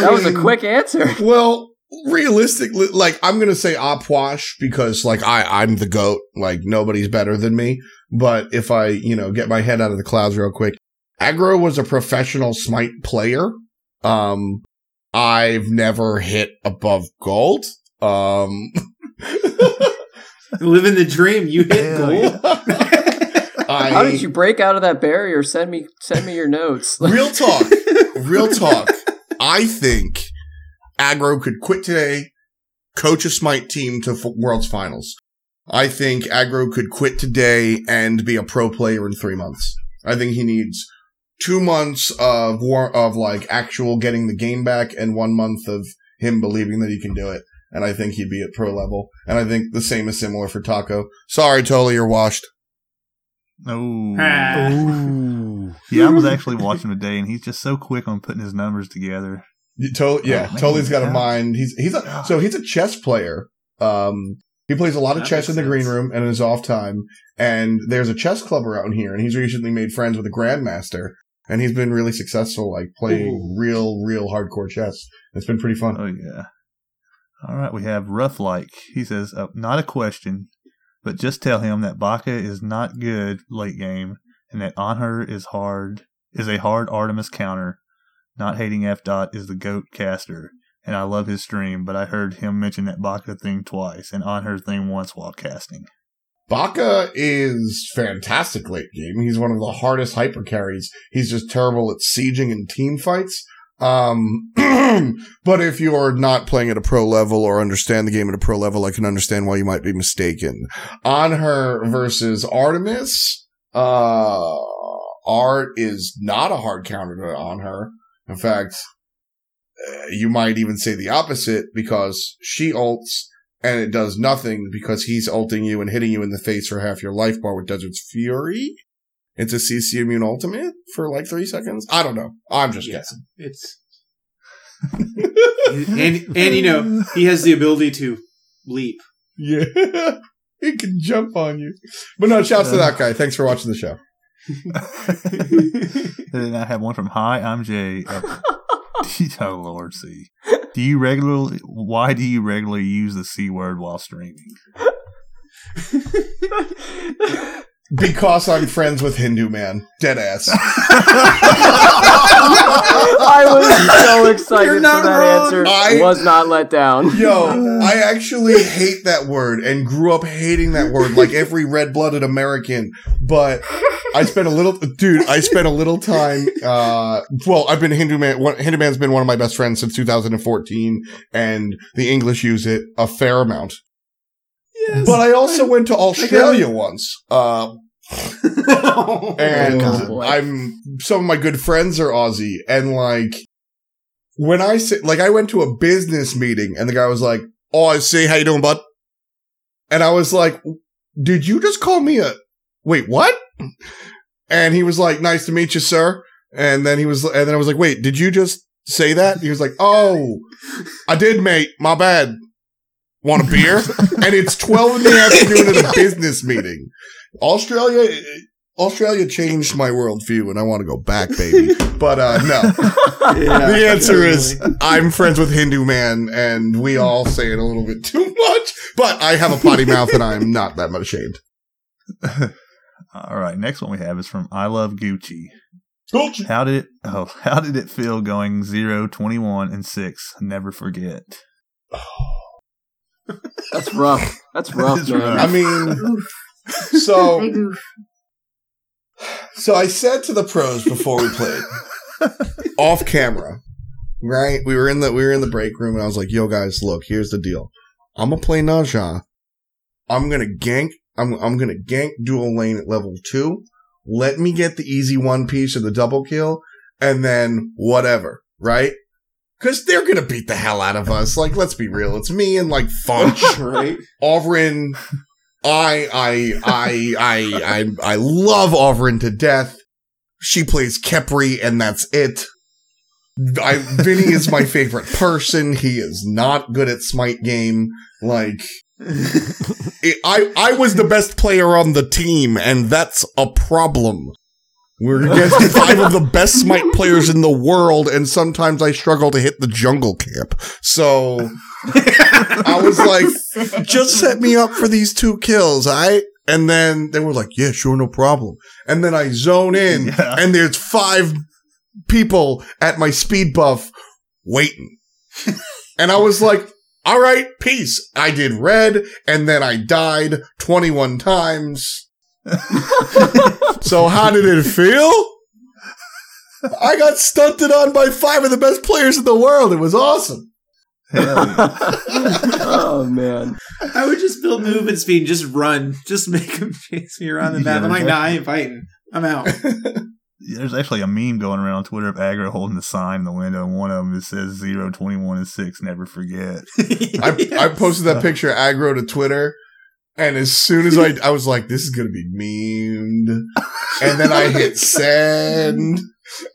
[laughs] was a quick answer. Well, realistically, like I'm gonna say Opwash because like I I'm the goat. Like nobody's better than me. But if I you know get my head out of the clouds real quick, Aggro was a professional Smite player. Um, I've never hit above gold. Um, [laughs] Living the dream. You hit Hell gold. [laughs] I, How did you break out of that barrier? Send me send me your notes. [laughs] real talk, real talk. I think Aggro could quit today, coach a Smite team to f- World's Finals. I think Aggro could quit today and be a pro player in three months. I think he needs two months of war of like actual getting the game back and one month of him believing that he can do it. And I think he'd be at pro level. And I think the same is similar for Taco. Sorry, Totally, you're washed. Oh. Ah. Ooh. Yeah, I was actually watching him today, and he's just so quick on putting his numbers together. You to- yeah, Oh, man, Totally has got a mind. He's he's a so he's a chess player. Um, he plays a lot of That chess in the green room and in his off time. And there's a chess club around here, and he's recently made friends with a grandmaster, and he's been really successful, like playing Ooh. real, real hardcore chess. It's been pretty fun. Oh, yeah. All right, we have Rough Like. He says, uh, Not a question, but just tell him that Baka is not good late game, and that Anhur is hard, is a hard Artemis counter. Not hating F dot is the goat caster, and I love his stream, but I heard him mention that Baka thing twice and Anhur thing once while casting. Baka is fantastic late game. He's one of the hardest hyper carries. He's just terrible at sieging and team fights. Um, [clears throat] but if you're not playing at a pro level or understand the game at a pro level, I can understand why you might be mistaken. Anhur versus Artemis, uh, Art is not a hard counter Anhur. In fact, you might even say the opposite because she ults and it does nothing because he's ulting you and hitting you in the face for half your life bar with Desert's Fury. It's a CC immune ultimate for like three seconds. I don't know. I'm just Yeah. guessing. It's [laughs] [laughs] and and you know he has the ability to leap. Yeah. [laughs] he can jump on you. But no, shouts to that guy. Thanks for watching the show. then I have one from Hi, I'm Jay. Uh, oh Lord, see. Do you regularly? Why do you regularly use the c word while streaming? [laughs] Because I'm friends with Hindu man. Dead ass. [laughs] I was so excited You're for not that wrong. answer. I- was not let down. Yo, I actually hate that word and grew up hating that word like every red blooded American. But I spent a little, dude, I spent a little time, [laughs] uh, well, I've been Hindu man, one, Hindu man's been one of my best friends since 2014 and the English use it a fair amount. Yes. But I also went to Australia once. Uh, [laughs] and Oh. I'm some of my good friends are Aussie, and like when I say like I went to a business meeting, and the guy was like, "Oh, I see, how you doing, bud?" And I was like, "Did you just call me a wait? What?" And he was like, "Nice to meet you, sir." And then he was, and then I was like, "Wait, did you just say that?" He was like, "Oh, I did, mate. My bad." Want a beer? [laughs] and it's 12 in the afternoon at a business meeting. Australia, Australia changed my worldview and I want to go back, baby. But, uh, no. [laughs] Yeah, The answer is. I'm friends with Hindu man and we all say it a little bit too much, but I have a potty mouth and I'm not that much ashamed. [laughs] All right, next one we have is from I Love Gucci. Gucci. How did it? Oh, [laughs] how did it feel going 0, 21, and six? Never forget. That's rough. That's [laughs] rough, It's man. rough. I mean, [laughs] So So I said to the pros before we played, off camera, right? We were in the we were in the break room, and I was like, "Yo, guys, look, here's the deal. I'm gonna play Ne Zha. I'm gonna gank. I'm I'm gonna gank dual lane at level two. Let me get the easy one piece or the double kill, and then whatever, right? Because they're gonna beat the hell out of us. Like, let's be real. It's me and like Funch, [laughs] right? Ovrin, I, I, I, I, I, I love Ovrin to death. She plays Khepri, and that's it. I, Vinny is my favorite person. He is not good at Smite game. Like, [laughs] it, I, I was the best player on the team, and that's a problem. We're against [laughs] five of the best Smite players in the world, and sometimes I struggle to hit the jungle camp. So, [laughs] I was like, just set me up for these two kills, I and then they were like, yeah, sure, no problem. And then I zone in Yeah. and there's five people at my speed buff waiting. and I was like, all right, peace. I did red and then I died 21 times. so how did it feel? I got stunted on by five of the best players in the world. It was awesome. Hell yeah. [laughs] oh man. I would just build movement speed and just run. Just make them chase me around the map. Yeah, I'm like, there's nah, I ain't fighting. I'm out. [laughs] Yeah, There's actually a meme going around on Twitter of Aggro holding the sign in the window, and one of them it says 0, 21, and 6, never forget. [laughs] I, I posted that picture of aggro to Twitter, and as soon as I I was like, this is gonna be memed, and then I hit send,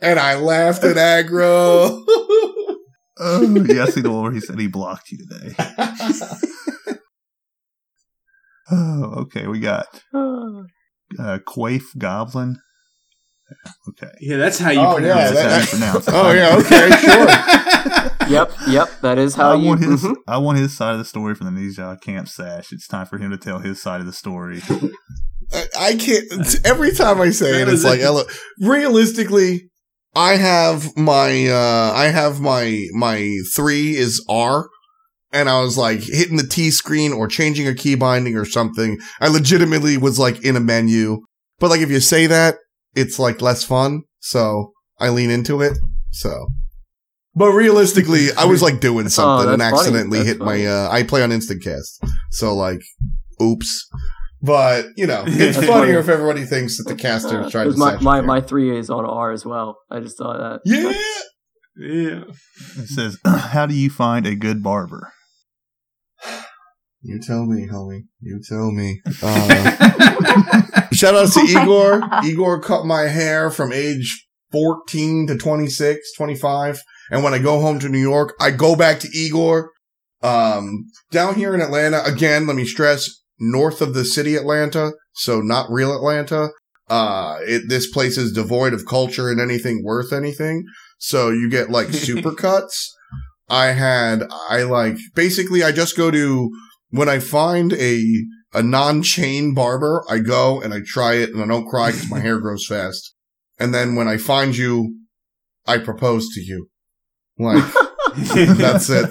and I laughed at aggro. [laughs] Oh, yeah, I see the one where he said he blocked you today. [laughs] Oh, okay, we got [sighs] uh, Quaif Goblin. Okay. yeah, that's how you Oh, pronounce yeah, it. That's how you pronounce it. oh yeah, okay, sure. [laughs] Yep, yep, that is how I you want his mhm. [laughs] I want his side of the story from the Ninja Camp Sash. It's time for him to tell his side of the story. I, I can't. Every time I say it, it's like it. realistically. I have my uh I have my my three is R, and I was like hitting the T screen or changing a key binding or something. I legitimately was like in a menu, but like if you say that, it's like less fun. So I lean into it. So, but realistically, I was like doing something and Oh, that's funny. accidentally hit funny. my. uh I play on instant cast, so like, oops. But you know, [laughs] it's funnier funny. if everybody thinks that the caster is trying to. Because my, my, there. my three is on R as well. I just saw that. yeah. Yeah. It says, [clears throat] "How do you find a good barber?" You tell me, homie. You tell me. Uh, [laughs] shout out to Igor. Igor cut my hair from age 14 to 26, 25. And when I go home to New York, I go back to Igor. Um, down here in Atlanta, again, let me stress, north of the city Atlanta. So not real Atlanta. Uh, it, this place is devoid of culture and anything worth anything. So you get like [laughs] super cuts. I had, I like, basically I just go to, when I find a, a non-chain barber, I go and I try it and I don't cry because my hair grows fast. And then when I find you, I propose to you. Like, [laughs] that's it.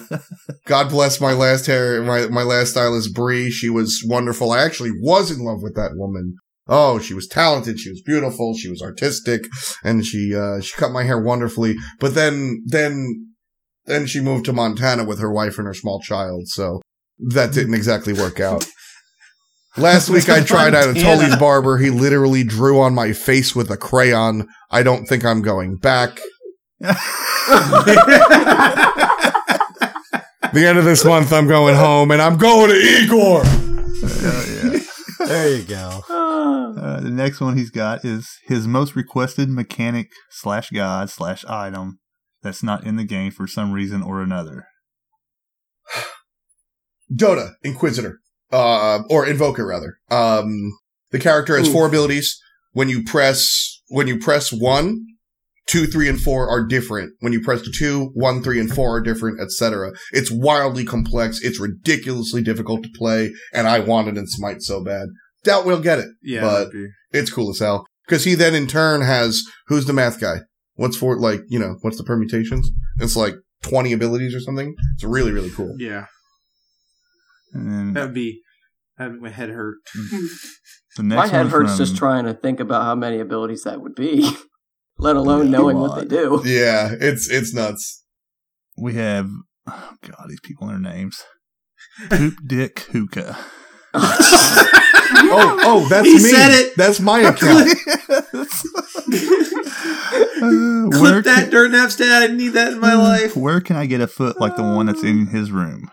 God bless my last hair, my, my last stylist, Bree. She was wonderful. I actually was in love with that woman. Oh, she was talented. She was beautiful. She was artistic and she, uh, she cut my hair wonderfully. But then, then, then she moved to Montana with her wife and her small child. So that didn't exactly work out. [laughs] Last week I tried out a Montana. Tully's barber. He literally drew on my face with a crayon. I don't think I'm going back. The end of this month, I'm going home and I'm going to Igor. Hell yeah. There you go. [laughs] Uh, the next one he's got is his most requested mechanic slash god slash item that's not in the game for some reason or another. Dota, Inquisitor, uh, or Invoker rather. Um, the character has Ooh. four abilities. When you press, when you press one, two, three, and four are different. When you press two, one, three, and four are different, etc. It's wildly complex. It's ridiculously difficult to play, and I want it in Smite so bad. Doubt we'll get it. yeah. But- It's cool as hell. Because he then in turn has, who's the math guy? What's for, like, you know, what's the permutations? It's like 20 abilities or something. It's really, really cool. yeah. And That'd be That made my head hurt. [laughs] The next My head hurts from- just trying to think about how many abilities that would be, [laughs] let alone knowing what they do. Yeah, it's it's nuts. We have, oh God, these people and their names. [laughs] Poop Dick Hookah. Oh, oh, that's He me. said it. That's my account. Uh, Clip where that can- dirt Napstat. I need that in my life. Where can I get a foot like the one that's in his room?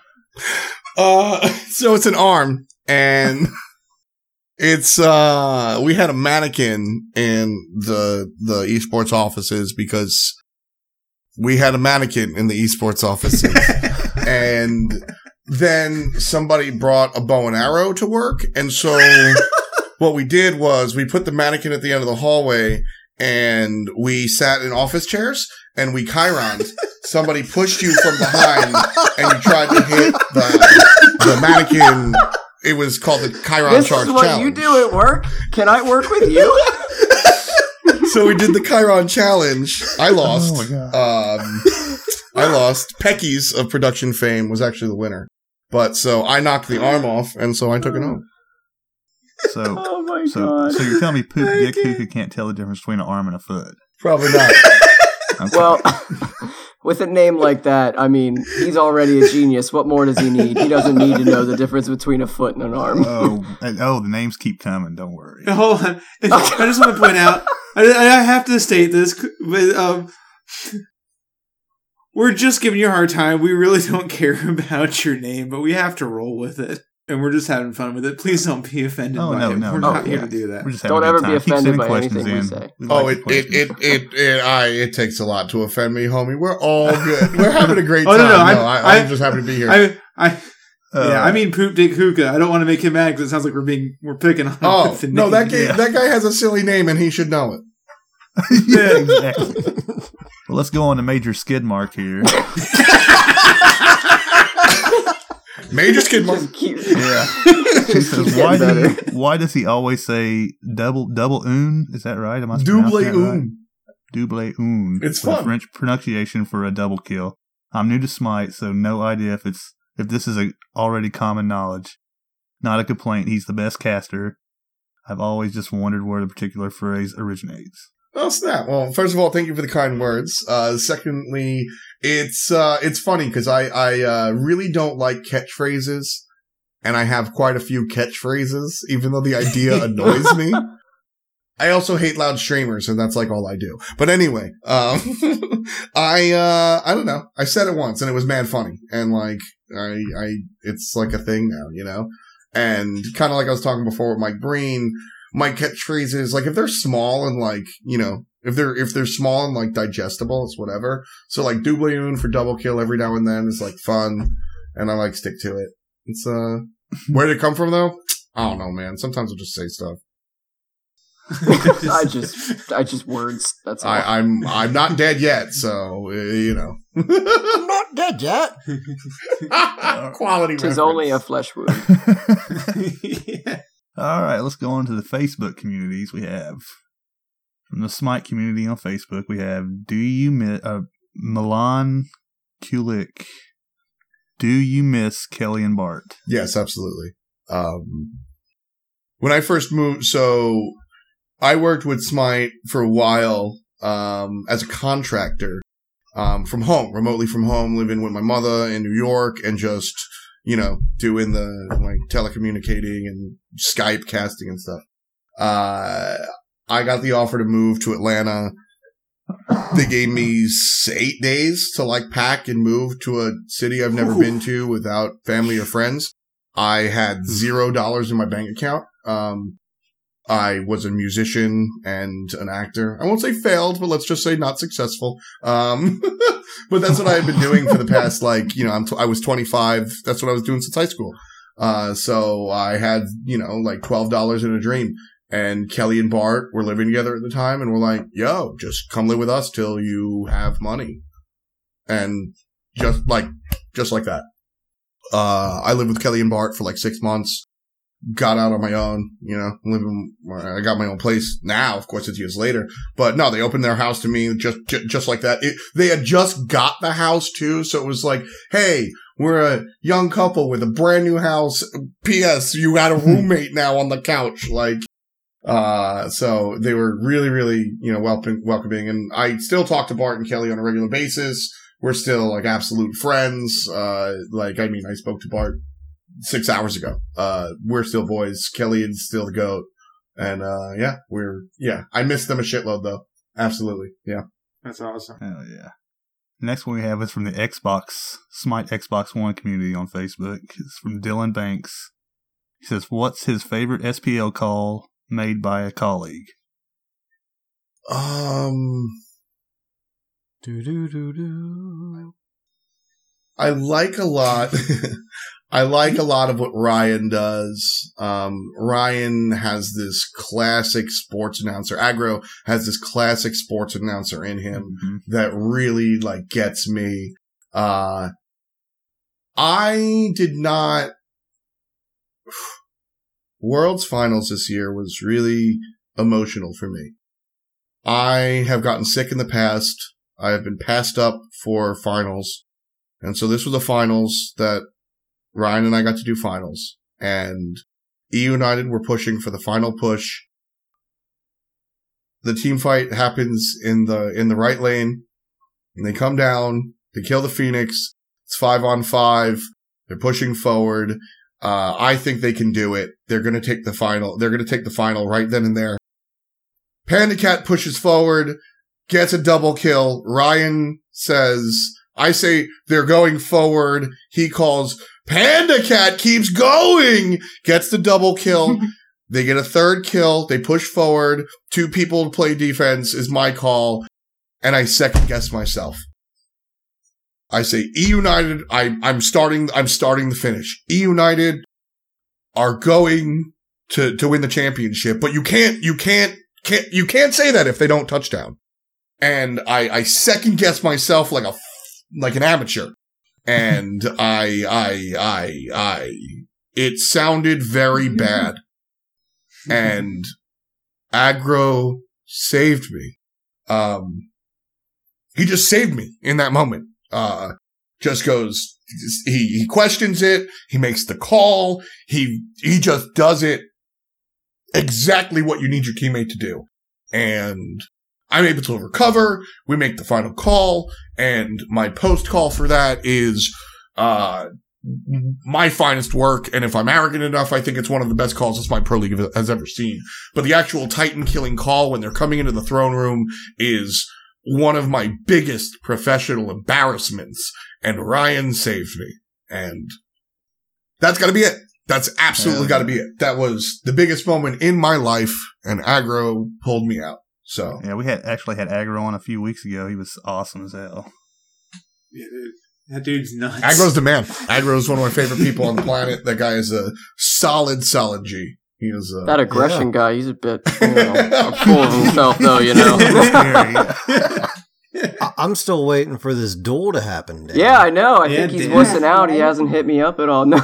Uh, [laughs] so it's an arm, and [laughs] it's uh, we had a mannequin in the the esports offices because we had a mannequin in the esports offices, [laughs] and then somebody brought a bow and arrow to work, and so what we did was we put the mannequin at the end of the hallway. And we sat in office chairs and we chironed. Somebody pushed you from behind and you tried to hit the, the mannequin. It was called the Chiron This Charge is what Challenge. you do at work. Can I work with you? [laughs] so we did the Chiron Challenge. I lost. Oh my God. Um, I lost. Pecky's of production fame was actually the winner. But so I knocked the arm off, and so I took it home. So, [laughs] oh my so, god. so you're telling me Poop Dick can't- Hookah can't tell the difference between an arm and a foot? Probably not. Okay. Well, with a name like that, I mean, he's already a genius. What more does he need? He doesn't need to know the difference between a foot and an arm. oh, and- oh, the names keep coming. Don't worry. Hold on. [laughs] I just want to point out. I, I have to state this, but um, we're just giving you a hard time. We really don't [laughs] care about your name, but we have to roll with it, and we're just having fun with it. Please don't be offended Oh, by no, it. no, we're no. not Oh, here to do that. We're just Don't ever time. be offended by questions anything we say. We Oh, like it it, it it it I it takes a lot to offend me, homie. We're all [laughs] good. We're having a great Oh, time. no, no, No, I'm- I, I'm just happy to be here. I, I, Uh, yeah, I mean, poop dick hookah. I don't want to make him mad because it sounds like we're being we're picking on. oh with the no, that guy Yeah. that guy has a silly name, and he should know it. [laughs] yeah, [laughs] exactly. well, let's go on to Major Skidmark here. Major skid mark. Keep- Yeah. [laughs] He says, why, do you, why does he always say double double un? Is that right? Am I Double pronouncing that right? Double un. It's the fun. French pronunciation for a double kill. I'm new to Smite, so no idea if it's if this is a already common knowledge. Not a complaint. He's the best caster. I've always just wondered where the particular phrase originates. Oh snap! Well, first of all, thank you for the kind words. Uh, secondly, it's uh, it's funny because I I uh, really don't like catchphrases, and I have quite a few catchphrases, even though the idea [laughs] annoys me. I also hate loud streamers, and that's like all I do. But anyway, um, [laughs] I uh, I don't know. I said it once, and it was mad funny, and like I I it's like a thing now, you know. And kind of like I was talking before with Mike Breen, my catchphrase is like if they're small and like, you know, if they're, if they're small and like digestible, it's whatever. So like Dublayoon for double kill every now and then is like fun and I like stick to it. It's, uh, [laughs] where did it come from though? I don't know, man. Sometimes I'll just say stuff. [laughs] I just, I just words. That's all. I, I'm, I'm not dead yet. So, uh, you know, I'm not dead yet. [laughs] quality. Tis reference. only a flesh wound. yeah. All right, let's go on to the Facebook communities. We have from the Smite community on Facebook. We have Do you miss uh, Milan Kulik? Do you miss Kelly and Bart? Yes, absolutely. Um, when I first moved, so I worked with Smite for a while, um, as a contractor, um, from home, remotely from home, living with my mother in New York and just, you know, doing the, like, telecommunicating and Skype casting and stuff. Uh, I got the offer to move to Atlanta. They gave me eight days to like pack and move to a city I've never Ooh. been to without family or friends. I had zero dollars in my bank account. Um, I was a musician and an actor. I won't say failed, but let's just say not successful. Um, [laughs] but that's what I had been doing for the past, like, you know, I'm t- I was 25. That's what I was doing since high school. Uh, so I had, you know, like $12 in a dream. And Kelly and Bart were living together at the time and we're like, yo, just come live with us till you have money. And just like, just like that. Uh, I lived with Kelly and Bart for like six months. Got out on my own, you know, living, I got my own place now. Of course, it's years later, but no, they opened their house to me just, just, just like that. It, they had just got the house too. So it was like, Hey, We're a young couple with a brand new house. P.S. You got a [laughs] roommate now on the couch. Like, uh, so they were really, really, you know, welcoming, welcoming. And I still talk to Bart and Kelly on a regular basis. We're still like absolute friends. Uh, like, I mean, I spoke to Bart six hours ago. Uh, we're still boys. Kelly is still the goat. And, uh, yeah, we're, yeah, I miss them a shitload though. Absolutely. Yeah. That's awesome. Hell yeah. Next one we have is from the Xbox Smite Xbox One community on Facebook. It's from Dylan Banks. He says, "What's his favorite SPL call made by a colleague?" Um, Do do do do. I like a lot. [laughs] I like a lot of what Ryan does. Um, Ryan has this classic sports announcer. Aggro has this classic sports announcer in him Mhm. that really like gets me. Uh, I did not. [sighs] World's finals this year was really emotional for me. I have gotten sick in the past. I have been passed up for finals. And so this was the finals that Ryan and I got to do finals. And E United were pushing for the final push. The team fight happens in the, in the right lane. And they come down, they kill the Phoenix. It's five on five. They're pushing forward. Uh, I think they can do it. They're going to take the final. They're going to take the final right then and there. Panda Cat pushes forward, gets a double kill. Ryan says, I say they're going forward. He calls Panda Cat keeps going, gets the double kill. [laughs] they get a third kill. They push forward. Two people to play defense is my call. And I second guess myself. I say E United. I, I'm starting. I'm starting the finish. E United are going to to win the championship, but you can't. You can't. Can't you can't say that if they don't touchdown. And I I second guess myself like a like an amateur, and [laughs] I I I I it sounded very bad, and aggro saved me. Um, he just saved me in that moment. Uh, just goes, he, he questions it. He makes the call. He, he just does it exactly what you need your teammate to do. And I'm able to recover. We make the final call and my post call for that is, uh, my finest work. And if I'm arrogant enough, I think it's one of the best calls this my pro league has ever seen. But the actual Titan killing call when they're coming into the throne room is one of my biggest professional embarrassments. And Ryan saved me. And that's gotta be it. That's absolutely Yeah. gotta be it. That was the biggest moment in my life and aggro pulled me out. So Yeah, we had actually had Aggro on a few weeks ago. He was awesome as hell. Yeah, dude. That dude's nuts. aggro's the man. Aggro is one of my favorite people on the planet. That guy is a solid, solid G. He is uh, That aggression guy, he's a bit [laughs] you know, full of himself, though. You know. [laughs] I- I'm still waiting for this duel to happen. Dan. yeah, I know. I Yeah, think he's Dan. wussing out. He hasn't hit me up at all. [laughs] No.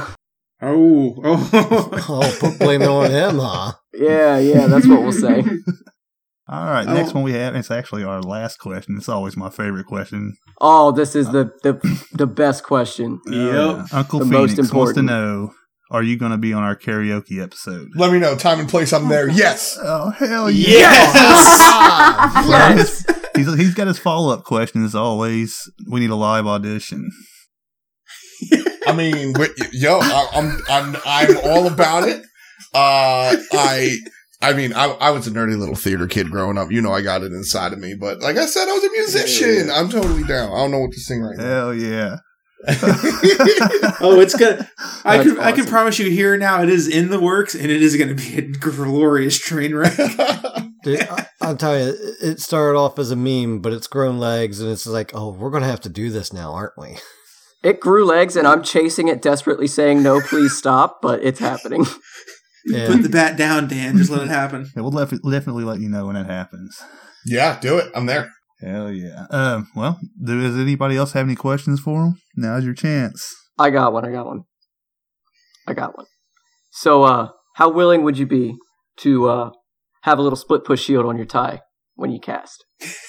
Oh, oh. Oh, put blame it on him, huh? Yeah, yeah. That's what we'll say. All right, next Oh. one we have. It's actually our last question. It's always my favorite question. Oh, this is the the the best question. [laughs] Yep. Uh, Uncle The Phoenix most wants to know: Are you going to be on our karaoke episode? Let me know time and place. I'm there. [laughs] Yes. Oh hell yeah! [laughs] Yes. he's he's got his follow up question as always. We need a live audition. I mean, yo, I, I'm I'm I'm all about it. Uh, I. I mean, I, I was a nerdy little theater kid growing up. You know, I got it inside of me. But like I said, I was a musician. I'm totally down. I don't know what to sing right now. Hell yeah! [laughs] [laughs] oh, it's gonna. I That's can I can promise you here now. It is in the works, and it is going to be a glorious train wreck. [laughs] Dude, I, I'll tell you, it- it started off as a meme, but it's grown legs, and it's like, oh, we're gonna have to do this now, aren't we? It grew legs, and I'm chasing it desperately, saying no, please stop. But it's happening. Yeah. Put the bat down, Dan. Just let it happen. Yeah, we'll def- definitely let you know when that happens. yeah, do it. I'm there. Hell yeah! Um, well, does anybody else have any questions for him? Now's your chance. I got one. I got one. I got one. So, uh, how willing would you be to uh, have a little split push shield on your tie? when you cast.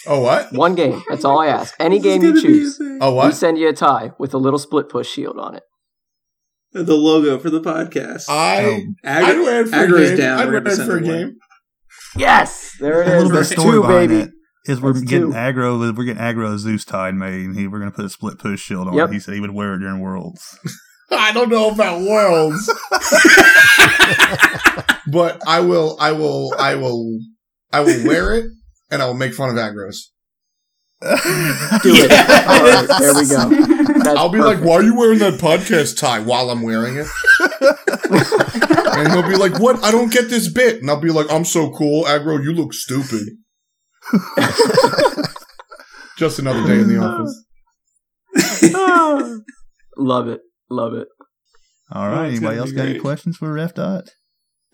Oh what? One game. That's all I ask. Any game you gonna be a choose. thing. Oh We what? send you a tie with a little split push shield on it. [laughs] The logo for the podcast. I oh. Ag- I'd wear it for Aggro's a game. down. I'd We're wear it for a him one. game. Yes, there it is. A is. little bit of story two, behind baby. that is we're That's getting two. aggro. We're getting aggro Zeus tide made, and he we're gonna put a split push shield on. Yep. it. He said he would wear it during Worlds. [laughs] I don't know about worlds, [laughs] but I will. I will. I will. I will wear it, and I will make fun of agros. [laughs] Do it. All right, there we go. [laughs] That's I'll be perfect. like, "Why are you wearing that podcast tie?" While I'm wearing it, [laughs] and he'll be like, "What? I don't get this bit." And I'll be like, "I'm so cool, aggro. You look stupid." Just another day in the office. Love it. Love it. All right. Anybody else be got any questions for Ref Dot?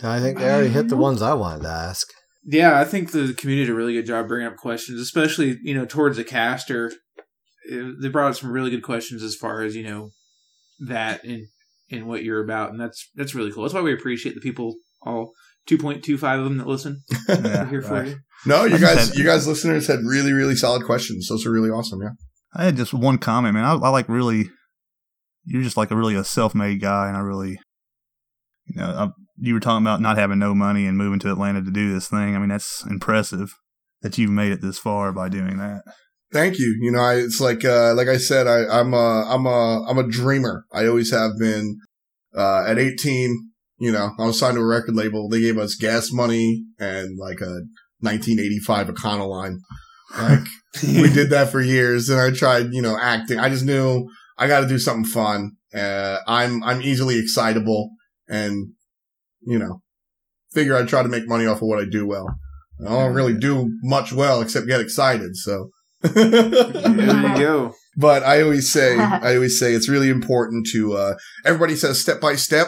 I think they already hit the ones I wanted to ask. Yeah, I think the community did a really good job bringing up questions, especially you know towards the caster. Uh, They brought up some really good questions as far as you know that and and what you're about, and that's that's really cool. That's why we appreciate the people, all two point two five of them that listen. [laughs] Yeah, here for right. you. No, you guys, you guys listeners had really, really solid questions. Those are really awesome. Yeah. I had just one comment, man. I, I like really, you're just like a really a self-made guy, and I really, you know, I, you were talking about not having no money and moving to Atlanta to do this thing. I mean, that's impressive that you've made it this far by doing that. Thank you. You know, I, it's like, uh, like I said, I, I'm a, I'm a, I'm a dreamer. I always have been, uh, at 18, you know, I was signed to a record label. They gave us gas money and like a 1985 Econoline. Like we [laughs] did that for years and I tried, you know, acting. I just knew I got to do something fun. Uh, I'm, I'm easily excitable and, you know, figure I'd try to make money off of what I do well. I don't really do much well except get excited. So. There you go. [laughs] But I always say, [laughs] I always say it's really important to, uh, everybody says step by step.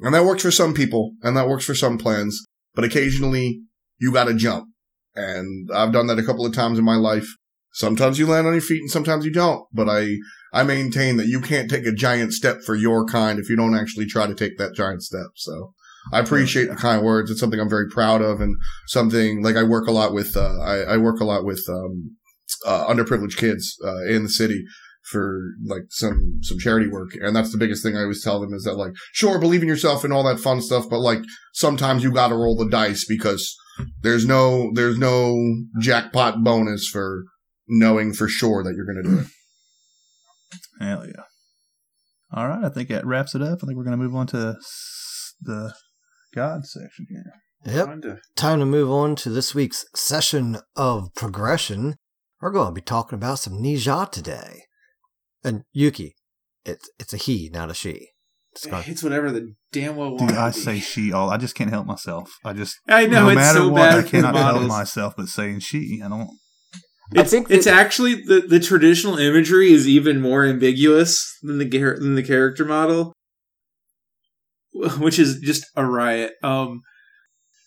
And that works for some people and that works for some plans. But occasionally you gotta jump. And I've done that a couple of times in my life. Sometimes you land on your feet and sometimes you don't. But I, I maintain that you can't take a giant step for your kind if you don't actually try to take that giant step. So I appreciate the kind words. It's something I'm very proud of and something like I work a lot with, uh, I, I work a lot with, um, uh, underprivileged kids uh, in the city for like some some charity work and that's the biggest thing i always tell them is that like sure believe in yourself and all that fun stuff but like sometimes you gotta roll the dice because there's no there's no jackpot bonus for knowing for sure that you're gonna do it Hell yeah. All right. I think that wraps it up. I think we're going to move on to the God section here. Yep. Kinda. Time to move on to this week's session of progression. We're going to be talking about some Ne Zha today. And Yuki, it's it's a he, not a she. It's gonna- It's whatever the damn well Dude. I to be. say she all. I just can't help myself. I just I know no it's matter so what, bad I cannot help models. myself but saying she. I don't. It's, think it's actually the, the traditional imagery is even more ambiguous than the than the character model, [laughs] which is just a riot. Um,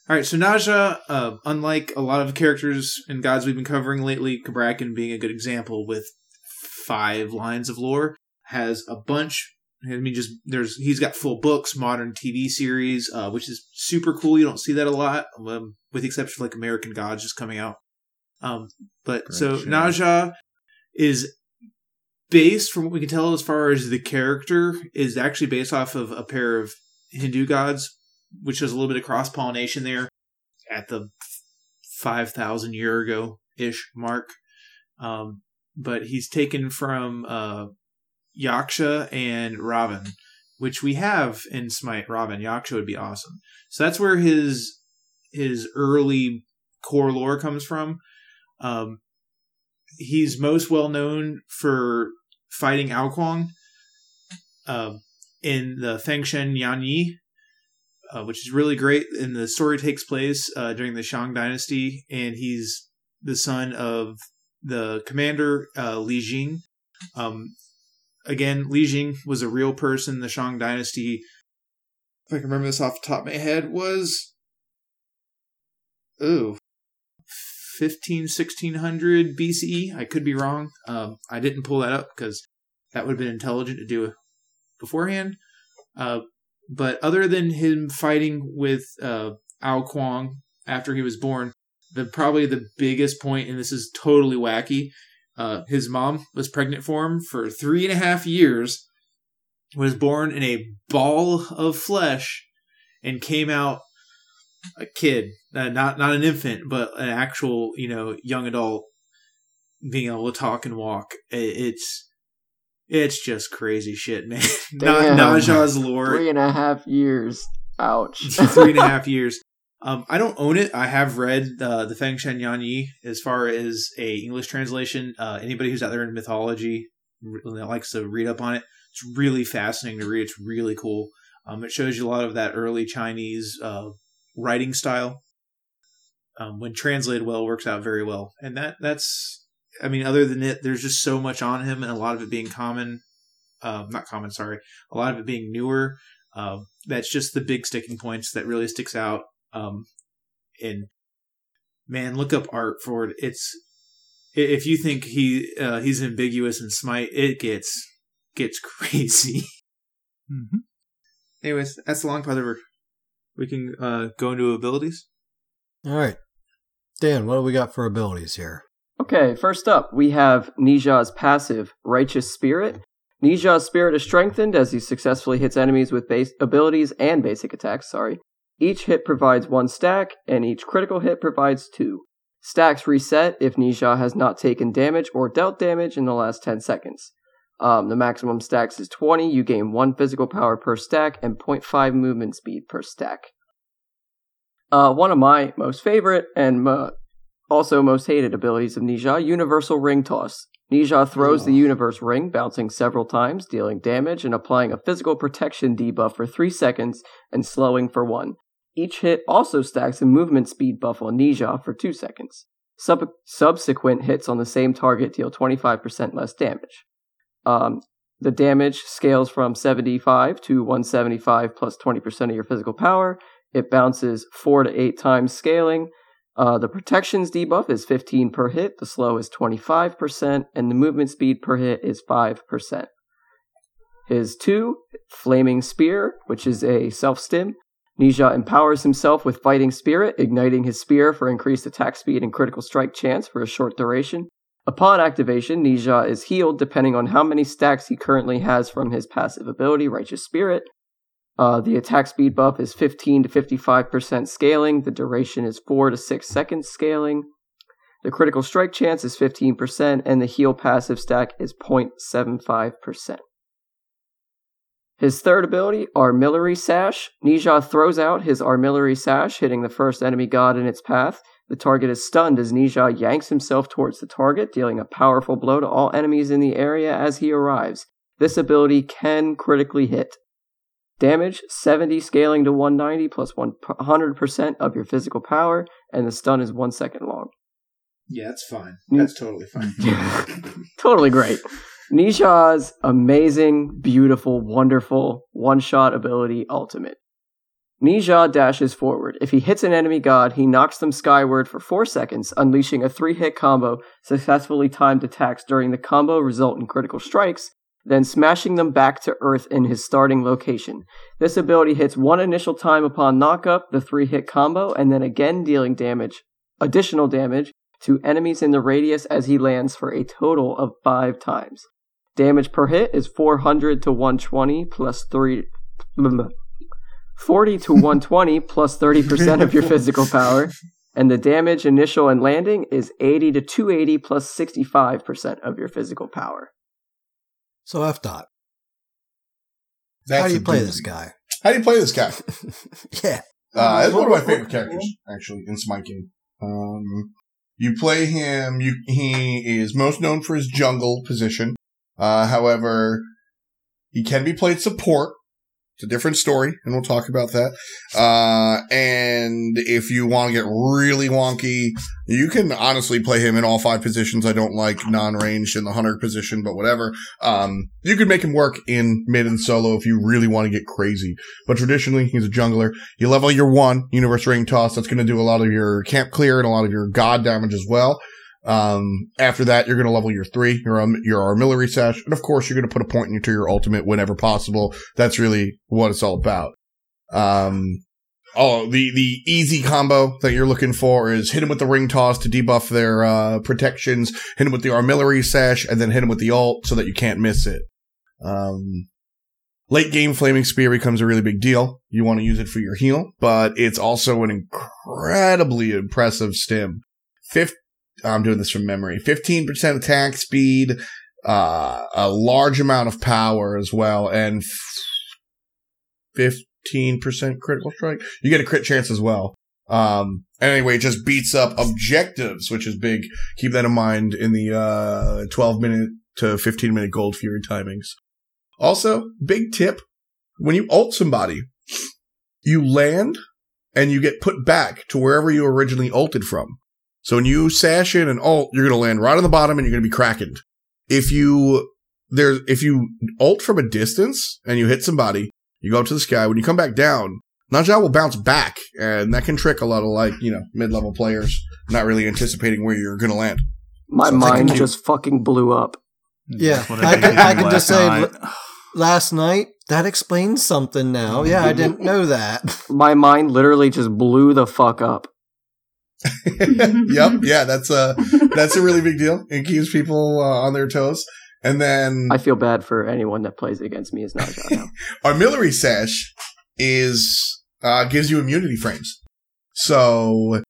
all right, so Ne Zha, uh, unlike a lot of characters and gods we've been covering lately, Cabrakan being a good example with five lines of lore, has a bunch. I mean, just there's he's got full books, modern TV series, uh, which is super cool. You don't see that a lot, um, with the exception of like American Gods just coming out. Um, but Great so show. Ne Zha is based, from what we can tell, as far as the character, is actually based off of a pair of Hindu gods, which was a little bit of cross pollination there at the five thousand year ago ish mark. Um, but he's taken from uh, Yaksha and Ravan, which we have in Smite. Ravan Yaksha would be awesome. So that's where his his early core lore comes from. Um, he's most well known for fighting Ao Kuang um, in the Fengshen Yanyi, uh, which is really great. And the story takes place uh, during the Shang Dynasty, and he's the son of the commander uh, Li Jing. Um, again, Li Jing was a real person. The Shang Dynasty, if I can remember this off the top of my head, was ooh 15 1600 BCE. I could be wrong. Um, I didn't pull that up because that would have been intelligent to do beforehand. Uh, but other than him fighting with uh, Ao Kuang after he was born, the probably the biggest point, and this is totally wacky. Uh, his mom was pregnant for him for three and a half years, was born in a ball of flesh, and came out a kid, uh, not not an infant, but an actual you know young adult, being able to talk and walk. It, it's it's just crazy shit, man. [laughs] Na- Damn. Ne Zha's lore Three and a half years. Ouch. [laughs] three and a half [laughs] years. Um, I don't own it. I have read uh, the Feng Shen Yan Yi as far as a English translation. Uh, anybody who's out there in mythology really likes to read up on it. It's really fascinating to read. It's really cool. Um, it shows you a lot of that early Chinese uh, writing style. Um, when translated well, works out very well. And that that's, I mean, other than it, there's just so much on him, and a lot of it being common, uh, not common, sorry, a lot of it being newer. Uh, that's just the big sticking points that really sticks out. Um, and man, look up art for it. It's if you think he uh, he's ambiguous and Smite, it gets gets [laughs] crazy. Mhm. Anyways, that's the long part of it. We can uh, go into abilities. All right. Dan, what do we got for abilities here? Okay, first up, we have Ne Zha's passive, Righteous Spirit. Ne Zha's spirit is strengthened as he successfully hits enemies with base abilities and basic attacks, sorry. Each hit provides one stack, and each critical hit provides two. Stacks reset if Ne Zha has not taken damage or dealt damage in the last 10 seconds. Um, the maximum stacks is 20. You gain 1 physical power per stack and 0.5 movement speed per stack. Uh, one of my most favorite and uh, also most hated abilities of Ne Zha, Universal Ring Toss. Ne Zha throws the Universe Ring, bouncing several times, dealing damage and applying a physical protection debuff for 3 seconds and slowing for 1. Each hit also stacks a movement speed buff on Ne Zha for 2 seconds. Sub- subsequent hits on the same target deal 25% less damage. Um, the damage scales from 75 to 175 plus 20% of your physical power. It bounces 4 to 8 times scaling. Uh, the protections debuff is 15 per hit, the slow is 25%, and the movement speed per hit is 5%. His 2, Flaming Spear, which is a self stim. Ne Zha empowers himself with Fighting Spirit, igniting his spear for increased attack speed and critical strike chance for a short duration. Upon activation, Ne Zha is healed depending on how many stacks he currently has from his passive ability, Righteous Spirit. Uh, the attack speed buff is 15 to 55% scaling. The duration is 4 to 6 seconds scaling. The critical strike chance is 15%, and the heal passive stack is 0.75%. His third ability, Armillary Sash. Ne Zha throws out his Armillary Sash, hitting the first enemy god in its path. The target is stunned as Ne Zha yanks himself towards the target, dealing a powerful blow to all enemies in the area as he arrives. This ability can critically hit. Damage 70 scaling to 190 plus 100% of your physical power, and the stun is one second long. Yeah, that's fine. That's totally fine. [laughs] totally great. Ne Zha's amazing, beautiful, wonderful one shot ability ultimate. Ne Zha dashes forward. If he hits an enemy god, he knocks them skyward for 4 seconds, unleashing a 3 hit combo, successfully timed attacks during the combo result in critical strikes, then smashing them back to Earth in his starting location. This ability hits one initial time upon knockup, the 3 hit combo, and then again dealing damage, additional damage, to enemies in the radius as he lands for a total of 5 times. Damage per hit is 400 to 120 plus 3. 40 to 120 plus 30% of your [laughs] physical power. And the damage initial and landing is 80 to 280 plus 65% of your physical power. So F dot. That's How do you play this guy? How do you play this guy? [laughs] yeah. Uh, it's one of my favorite characters, actually, in Smite game. Um, you play him, you, he is most known for his jungle position. Uh, however, he can be played support. It's a different story, and we'll talk about that. Uh, and if you want to get really wonky, you can honestly play him in all five positions. I don't like non-ranged in the hunter position, but whatever. Um, you could make him work in mid and solo if you really want to get crazy. But traditionally, he's a jungler. You level your one universe ring toss. That's going to do a lot of your camp clear and a lot of your god damage as well. Um, after that, you're going to level your three, your, um, your armillary sash. And of course, you're going to put a point into your ultimate whenever possible. That's really what it's all about. Um, oh, the the easy combo that you're looking for is hit him with the ring toss to debuff their uh, protections, hit him with the armillary sash, and then hit him with the ult so that you can't miss it. Um, late game flaming spear becomes a really big deal. You want to use it for your heal, but it's also an incredibly impressive stim. Fifth, I'm doing this from memory. 15% attack speed, uh, a large amount of power as well, and 15% critical strike. You get a crit chance as well. Um, anyway, it just beats up objectives, which is big. Keep that in mind in the, uh, 12 minute to 15 minute gold fury timings. Also, big tip. When you ult somebody, you land and you get put back to wherever you originally ulted from. So when you sash in and alt, you're going to land right on the bottom and you're going to be crackened. If you, there, if you ult from a distance and you hit somebody, you go up to the sky. When you come back down, Ne Zha will bounce back and that can trick a lot of like, you know, mid-level players not really anticipating where you're going to land. My So it's like mind a new- just fucking blew up. Yeah, That's I can- I can just say- night. Last night, that explains something now. Yeah, I didn't know that. My mind literally just blew the fuck up. Yep. [laughs] Yeah. That's a, that's a really big deal. It keeps people uh, on their toes. And then I feel bad for anyone that plays against me as Ne Zha now. [laughs] Armillary Sash is uh, gives you immunity frames. So,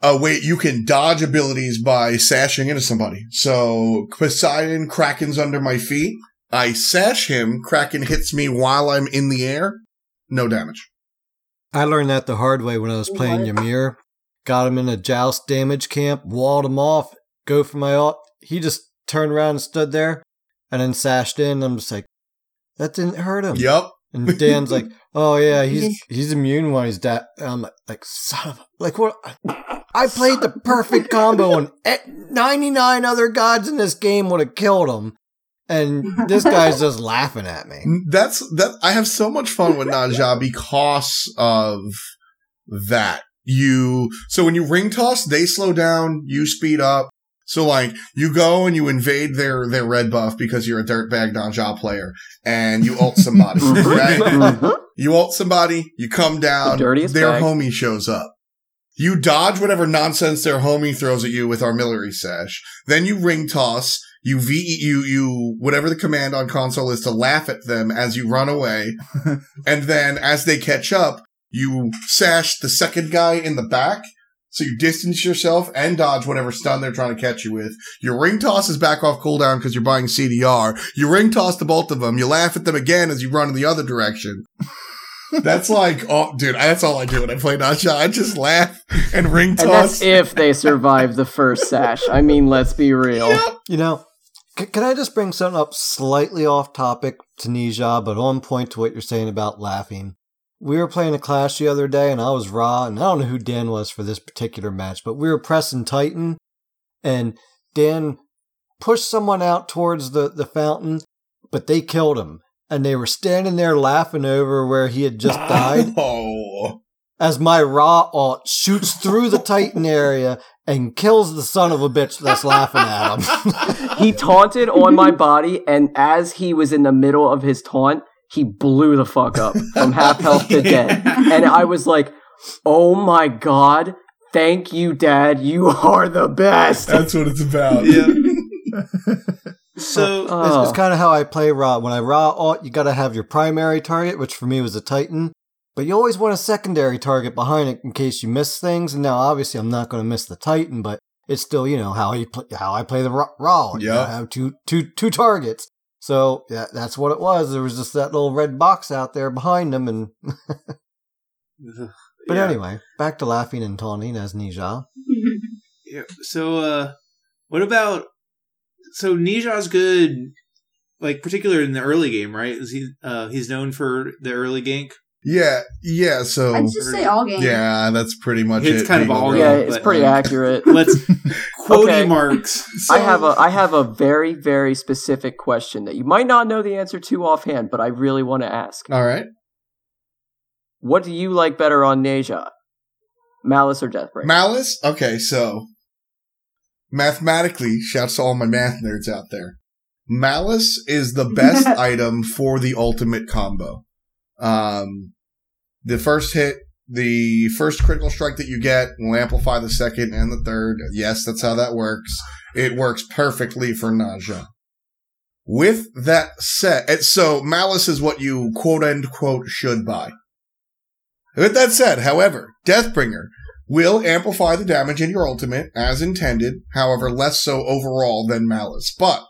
uh, wait, you can dodge abilities by sashing into somebody. So Poseidon, Kraken's under my feet. I sash him. Kraken hits me while I'm in the air. No damage. I learned that the hard way when I was playing What? Ymir. Got him in a joust damage camp, walled him off, go for my ult. He just turned around and stood there and then sashed in. I'm just like, that didn't hurt him. Yep. And Dan's like, [laughs] oh yeah, he's he's immune when he's dead. I'm like, like, son of a, like what? I played the perfect combo and eh, 99 other gods in this game would have killed him. And this guy's [laughs] just laughing at me. That's that. I have so much fun with [laughs] Ne Zha because of that. You so when you ring toss, they slow down, you speed up. So like you go and you invade their their red buff because you're a dirtbag Ne Zha player, and you ult somebody, [laughs] right? Mhm. You ult somebody, you come down, The their bag. homie shows up. You dodge whatever nonsense their homie throws at you with armillary sash. Then you ring toss. You v you you whatever the command on console is to laugh at them as you run away, [laughs] and then as they catch up, you sash the second guy in the back. So you distance yourself and dodge whatever stun they're trying to catch you with. Your ring toss is back off cooldown because you're buying CDR. You ring toss to both of them. You laugh at them again as you run in the other direction. [laughs] That's like, oh, dude, that's all I do when I play Ne Zha. I just laugh and ring And toss. that's if they survive the first sash. I mean, let's be real. You know, c- can I just bring something up slightly off topic to Ne Zha, but on point to what you're saying about laughing? We were playing a clash the other day, and I was Ra, and I don't know who Dan was for this particular match, but we were pressing Titan, and Dan pushed someone out towards the, the fountain, but they killed him. And they were standing there laughing over where he had just [laughs] died Oh, as my Ra alt shoots through the Titan area and kills the son of a bitch that's laughing at him. [laughs] He taunted on my body, and as he was in the middle of his taunt, he blew the fuck up from half [laughs] health to dead. And I was like, oh my god, thank you, dad. You are the best. that's what it's about. Yeah. [laughs] So It's, Oh. it's kind of how I play Ra. When I Ra alt, you got to have your primary target, which for me was a Titan. But you always want a secondary target behind it in case you miss things. And now, obviously, I'm not going to miss the Titan, but it's still, you know, how I play, how I play the Ra. Ra. You Yeah. gotta have two, two, two targets. So yeah, that's what it was. There was just that little red box out there behind them, and [laughs] but Yeah. anyway, back to laughing and taunting as Ne Zha. [laughs] Yeah. So, uh, what about? So Ne Zha's good, like particular in the early game, right? Is he? Uh, he's known for the early gank. Yeah, yeah. So I'd just say all games. yeah, that's pretty much It's it. It's kind of all- overall. yeah, it's pretty accurate. [laughs] Let's [laughs] quote Okay. marks. I have a I have a very very specific question that you might not know the answer to offhand, but I really want to ask. All right, What do you like better on Ne Zha? Malice or Deathbringer? malice. Okay, so mathematically, shouts to all my math nerds out there. Malice is the best [laughs] item for the ultimate combo. Um, the first hit the first critical strike that you get will amplify the second and the third. Yes, that's how that works. It works perfectly for Ne Zha. With that said, so Malice is what you quote unquote should buy. With that said, however, Deathbringer will amplify the damage in your ultimate as intended, however, less so overall than Malice. But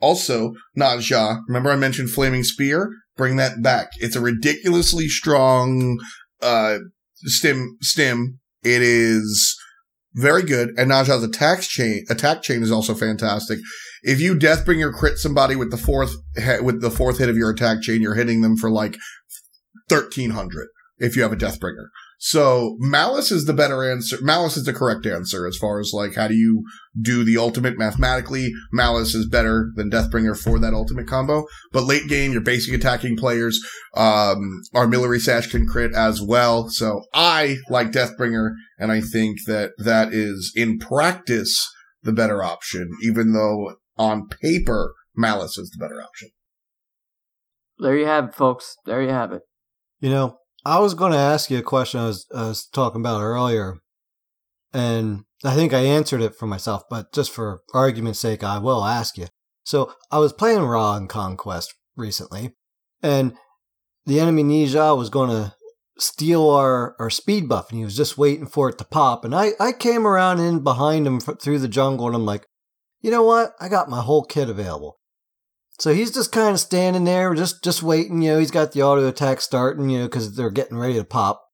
also, Ne Zha, remember I mentioned Flaming Spear? Bring that back. It's a ridiculously strong uh stim stim. It is very good, and Ne Zha's attack chain attack chain is also fantastic. If you Deathbringer crit somebody with the fourth with the fourth hit of your attack chain, you're hitting them for like thirteen hundred if you have a Deathbringer. So Malice is the better answer. Malice is the correct answer as far as like how do you do the ultimate mathematically. Malice is better than Deathbringer for that ultimate combo. But late game, your basic attacking players, um, Armillary Sash can crit as well. So I like Deathbringer, and I think that that is in practice the better option, even though on paper Malice is the better option. There you have it, folks. There you have it. You know, I was going to ask you a question I was, I was talking about earlier, and I think I answered it for myself, but just for argument's sake, I will ask you. So I was playing Ra in Conquest recently, and the enemy Ne Zha was going to steal our, our speed buff, and he was just waiting for it to pop. And I, I came around in behind him through the jungle, and I'm like, you know what? I got my whole kit available. So he's just kind of standing there, just just waiting. You know, he's got the auto attack starting. You know, because they're getting ready to pop.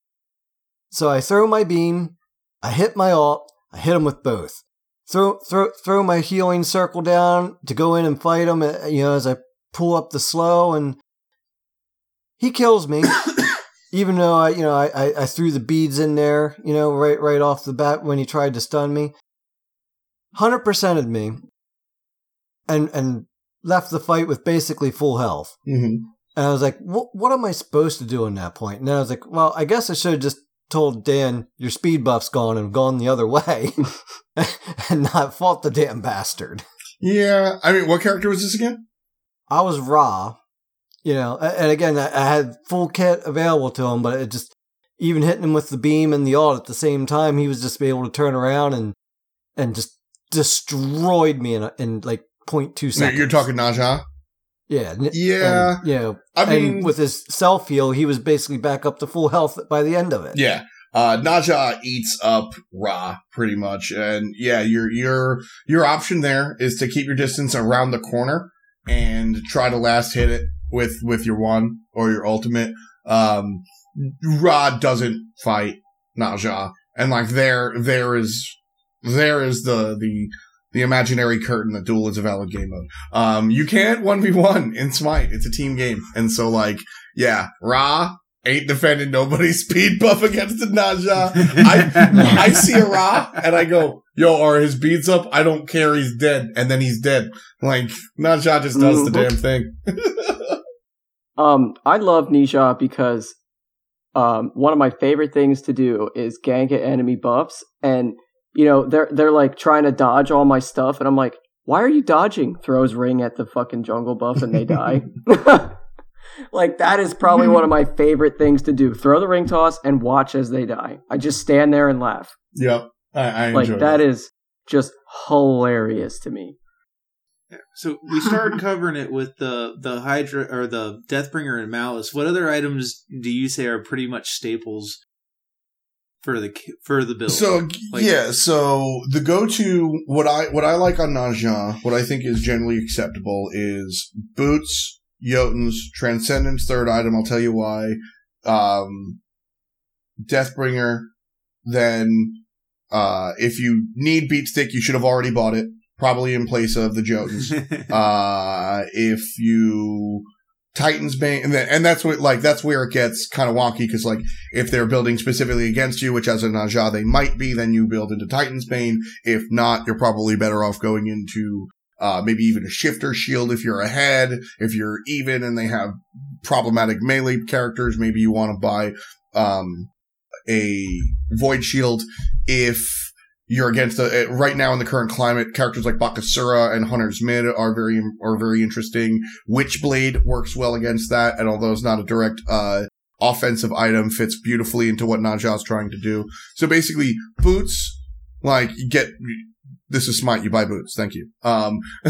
So I throw my beam, I hit my alt, I hit him with both. Throw throw throw my healing circle down to go in and fight him. uh, You know, as I pull up the slow, and he kills me. [coughs] even though I, you know, I, I, I threw the beads in there, you know, right right off the bat when he tried to stun me. Hundred percented me, and and left the fight with basically full health. Mm-hmm. And I was like, what, am I supposed to do in that point? And I was like, well, I guess I should have just told Dan, your speed buff's gone and gone the other way [laughs] and not fought the damn bastard. Yeah, I mean, what character was this again? I was Ra, you know, and again, I had full kit available to him, but it just, even hitting him with the beam and the ult at the same time, he was just able to turn around and, and just destroyed me in, a, in like 0.2 No, seconds. You're talking Ne Zha. Yeah. n- Yeah. and, you know, I mean, with his self heal, he was basically back up to full health by the end of it. Yeah. Uh, Ne Zha eats up Ra pretty much. And yeah, your, your, your option there is to keep your distance around the corner and try to last hit it with, with your one or your ultimate. Um, Ra doesn't fight Ne Zha. And like there, there is, there is the, the, the imaginary curtain that Duel is a valid game mode. Um, you can't 1v1 in Smite. It's a team game. And so like, yeah, Ra ain't defending nobody's [laughs] speed buff against the Ne Zha. I I see a Ra and I go, yo, are his beads up? I don't care, he's dead. And then he's dead. Like, Ne Zha just does the Mhm. damn thing. [laughs] Um, I love Ne Zha because um, one of my favorite things to do is gank at enemy buffs, and you know they're they're like trying to dodge all my stuff, and I'm like, why are you dodging? Throws ring at the fucking jungle buff, and they die. [laughs] like that is probably one of my favorite things to do: throw the ring toss and watch as they die. I just stand there and laugh. Yep. I, I Like enjoy that is just hilarious to me. So we started covering it with the the Hydra or the Deathbringer and Malice. What other items do you say are pretty much staples for the for the build? So Like- yeah, so the go-to what I what I like on Ne Zha, what I think is generally acceptable is boots, Jotuns, Transcendence third item. I'll tell you why. Um, Deathbringer. Then, uh, if you need Beatstick, you should have already bought it, probably in place of the Jotuns. [laughs] uh, if you Titans Bane, and, and that's what like that's where it gets kind of wonky because like if they're building specifically against you, which as a Ne Zha they might be, then you build into Titan's Bane. If not, you're probably better off going into uh, maybe even a shifter shield if you're ahead. If you're even and they have problematic melee characters, maybe you want to buy um, a void shield. If you're against the right now in the current climate, characters like Bakasura and Hunter's Mid are very are very interesting. Witchblade works well against that, and although it's not a direct uh, offensive item fits beautifully into what Ne Zha is trying to do. So basically, boots, like you get this is smart. You buy boots. Thank you. Um, [laughs] [laughs]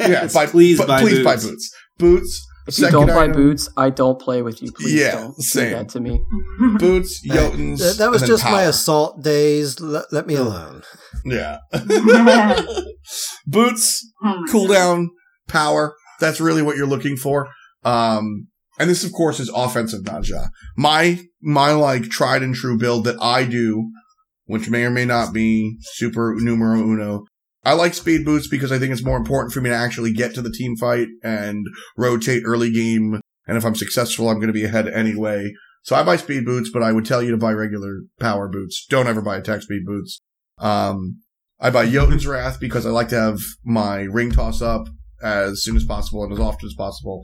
Yes, please bu- buy please buy boots. boots. Boots. If you second don't buy item, boots, I don't play with you. Please Yeah, don't same. do that to me. [laughs] Boots. Hey, Jotuns. That, that was and then just my assault days. Let, let me alone. Yeah. [laughs] [laughs] boots. my cooldown, power. That's really what you're looking for. Um, and this, of course, is offensive Ne Zha. My, my like tried and true build that I do, which may or may not be super numero uno. I like speed boots because I think it's more important for me to actually get to the team fight and rotate early game. And if I'm successful, I'm going to be ahead anyway. So I buy speed boots, but I would tell you to buy regular power boots. Don't ever buy attack speed boots. Um, I buy Jotun's Wrath because I like to have my ring toss up as soon as possible and as often as possible.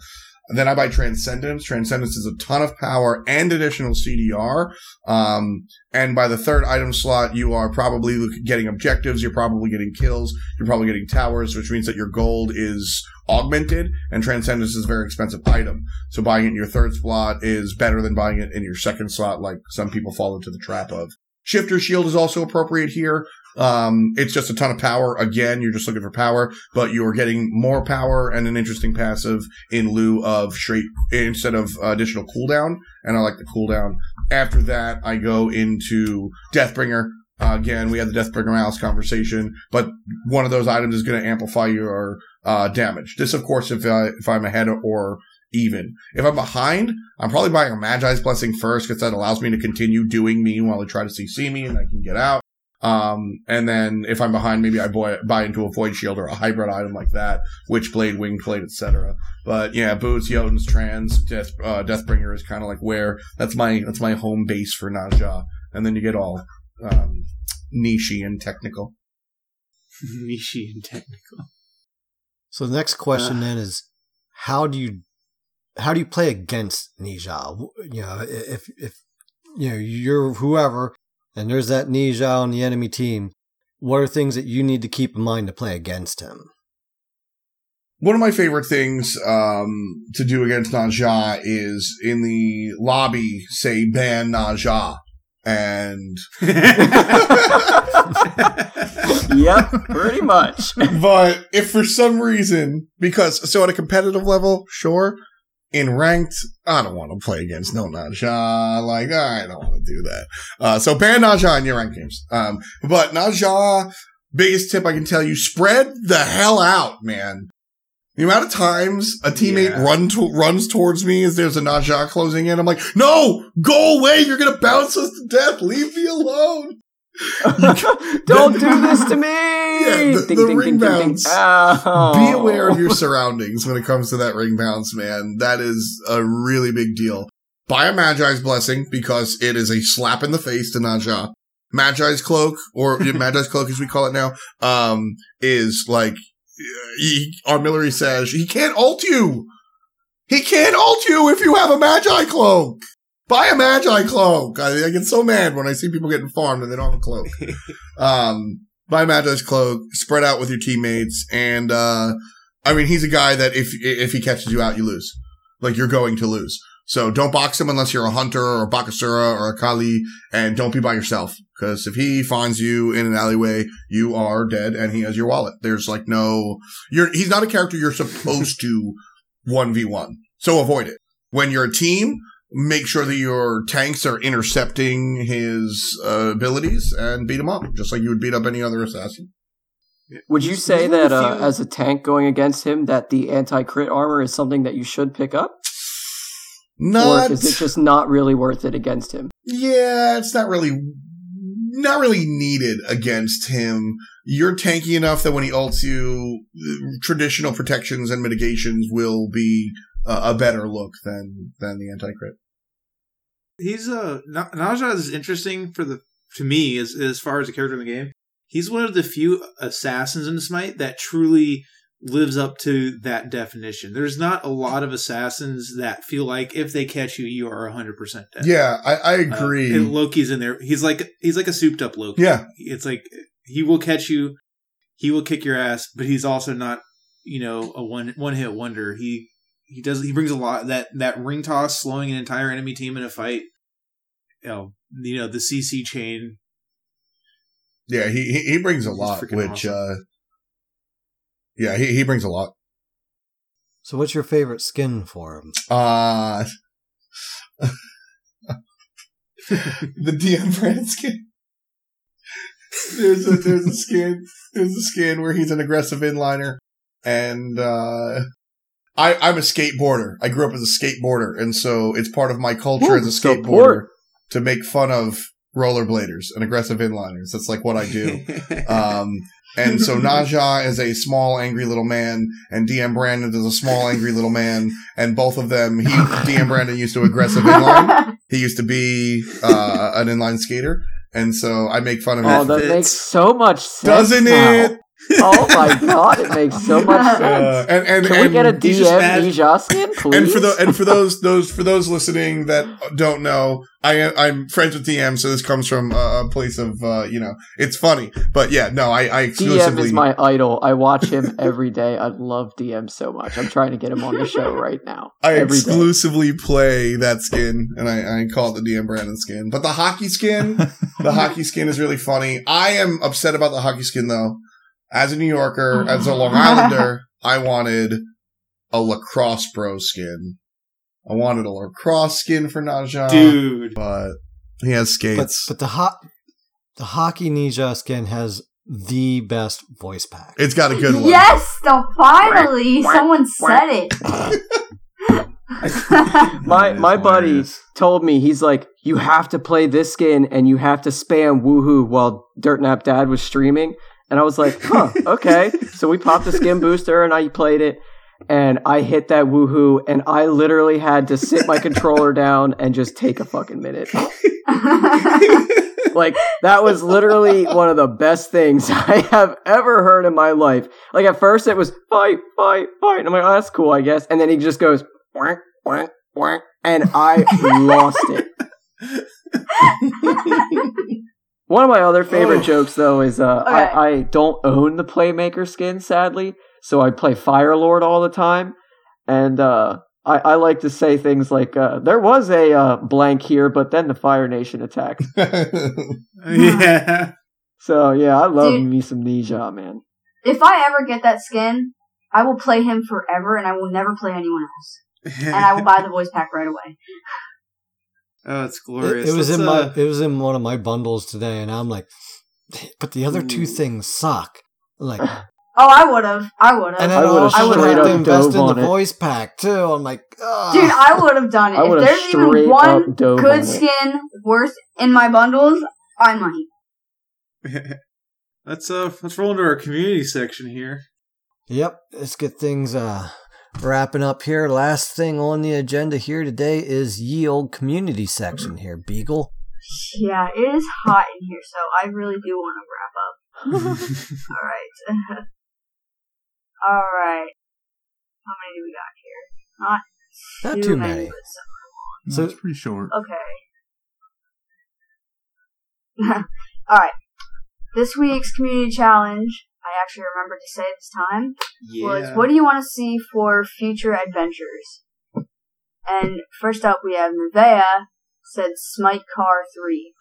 And then I buy Transcendence. Transcendence is a ton of power and additional CDR. Um, and by the third item slot, you are probably getting objectives. You're probably getting kills. You're probably getting towers, which means that your gold is augmented and Transcendence is a very expensive item. So buying it in your third slot is better than buying it in your second slot, like some people fall into the trap of. Shifter Shield is also appropriate here. Um, it's just a ton of power. Again, you're just looking for power, but you're getting more power and an interesting passive in lieu of straight, instead of additional cooldown. And I like the cooldown. After that, I go into Deathbringer. Uh, again, we had the Deathbringer Malice conversation, but one of those items is going to amplify your, uh, damage. This, of course, if, if I'm ahead or even. If I'm behind, I'm probably buying a Magi's Blessing first because that allows me to continue doing me while I try to CC me and I can get out. Um, and then if I'm behind, maybe I buy, buy into a Void Shield or a hybrid item like that, Witchblade, Winged Blade, etc. But yeah, Boots, Jotuns, Trans, Death, uh, Deathbringer is kind of like where that's my, that's my home base for Ne Zha. And then you get all, um, nichey and technical. [laughs] nichey and technical. So the next question then is, how do you how do you play against Ne Zha? You know, if if you know you're whoever, and there's that Ne Zha on the enemy team, what are things that you need to keep in mind to play against him? One of my favorite things um, to do against Ne Zha is in the lobby say ban Ne Zha. And [laughs] [laughs] yep, pretty much. but if for some reason, because so at a competitive level, sure. In ranked, I don't want to play against no Ne Zha. Like I don't want to do that. Uh, so ban Ne Zha in your ranked games. Um, but Ne Zha, biggest tip I can tell you: spread the hell out, man. The amount of times a teammate Yeah. run to, runs towards me as there's a Ne Zha closing in, I'm like, no, go away! You're gonna bounce us to death. Leave me alone. [laughs] Don't do this to me. [laughs] Yeah, the- the ring bounce. Ow. Be aware of your surroundings when it comes to that ring bounce, man. That is a really big deal. Buy a Magi's blessing because it is a slap in the face to Ne Zha. Magi's cloak, or [laughs] Magi's cloak as we call it now, um, is like, he, Armillary Sash, he can't ult you! He can't ult you if you have a Magi cloak! Buy a Magi cloak! I, I get so mad when I see people getting farmed and they don't have a cloak. [laughs] um, buy Magi's cloak, spread out with your teammates, and uh I mean he's a guy that if if he catches you out, you lose. Like you're going to lose. So don't box him unless you're a hunter or a Bakasura or a Kali, and don't be by yourself. Because if he finds you in an alleyway, you are dead and he has your wallet. There's like no, you're, he's not a character you're supposed [laughs] to 1v1. So avoid it. When you're a team, make sure that your tanks are intercepting his uh, abilities and beat him up, just like you would beat up any other assassin. Would you say that uh, as a tank going against him, that the anti crit armor is something that you should pick up, Not, or is it just not really worth it against him? yeah, it's not really, not really needed against him. You're tanky enough that when he ults you, traditional protections and mitigations will be a, a better look than than the anti crit. He's uh Na- Ne Zha is interesting for the to me as as far as a character in the game. He's one of the few assassins in Smite that truly lives up to that definition. There's not a lot of assassins that feel like if they catch you, you are 100% dead. Yeah, I, I Uh, agree. and Loki's in there. He's like he's like a souped up Loki. yeah, It's like he will catch you, he will kick your ass, but he's also not, you know, a one one hit wonder. He he does he brings a lot that that ring toss slowing an entire enemy team in a fight. You know, you know the CC chain. Yeah, he he, he brings a lot, which awesome. uh yeah, he, he brings a lot. So, what's your favorite skin for him? Uh the DM brand skin. There's a there's a skin there's a skin where he's an aggressive inliner and uh I, I'm a skateboarder. I grew up as a skateboarder, and so it's part of my culture Ooh, as a skateboarder support. to make fun of rollerbladers and aggressive inliners. That's like what I do. [laughs] Um, and so [laughs] Ne Zha is a small, angry little man, and DM Brandon is a small, angry little man, and both of them, he, DM Brandon used to aggressive inline. [laughs] He used to be, uh, an inline skater. And so I make fun of him. Oh, that fits. makes so much sense. Doesn't now. it? Oh my god, it makes so much [laughs] sense. Uh, and, and, Can we and, get a DM mad- please? and for the, and for those, those, for those listening that don't know, I am, I'm friends with DM, so this comes from a a place of, uh, you know, it's funny. But yeah, no, I, I DM exclusively. is my idol. I watch him every day. I love DM so much. I'm trying to get him on the show right now. I every day. exclusively play that skin, and I, I call it the DM Brandon skin. But the hockey skin, [laughs] the hockey skin is really funny. I am upset about the hockey skin though. As a New Yorker, as a Long [laughs] Islander, I wanted a lacrosse bro skin. I wanted a lacrosse skin for Ne Zha, Dude. but he has skates. but the hot the hockey ninja skin has the best voice pack. it's got a good one. yes, so finally someone said it. [laughs] My my buddy told me he's like, you have to play this skin and you have to spam woohoo while Dirt Nap Dad was streaming. And I was like, huh, okay. so we popped the skin booster and I played it and I hit that woohoo and I literally had to sit my controller down and just take a fucking minute. [laughs] Like that was literally one of the best things [laughs] I have ever heard in my life. Like at first it was fight, fight, fight. And I'm like, oh, that's cool, I guess. And then he just goes, wank, wank, wank, and I lost it. [laughs] One of my other favorite Oh. jokes though is uh, Okay. I, I don't own the Playmaker skin, sadly, so I play Fire Lord all the time, and uh, I, I like to say things like, uh, "There was a uh, blank here, but then the Fire Nation attacked." [laughs] Yeah. So yeah, I love Dude. me some Ninja, man. if I ever get that skin, I will play him forever, and I will never play anyone else. And I will buy the voice pack right away. [laughs] oh, it's It, glorious. it was Let's, in uh, my it was in one of my bundles today, and I'm like, but the other two things suck. Like, [sighs] Oh, I would have. I would then have. I I would've also straight up invest dove in on the it. voice pack too. I'm like, Ugh. Dude, I would have done it. I if there's even one up dove on good it. skin worth in my bundles, I might. [laughs] let's uh let's roll into our community section here. Yep, let's get things uh wrapping up here. Last thing on the agenda here today is ye old community section here, Beagle. Yeah, it is hot in here, so I really do want to wrap up. [laughs] All right. [laughs] All right. How many do we got here? Not, Not too, too many. many. but No, So- it's pretty short. okay. [laughs] All right. This week's community challenge, I actually remembered to say this time, was what do you want to see for future adventures? And first up, we have Nevea said Smite Car 3.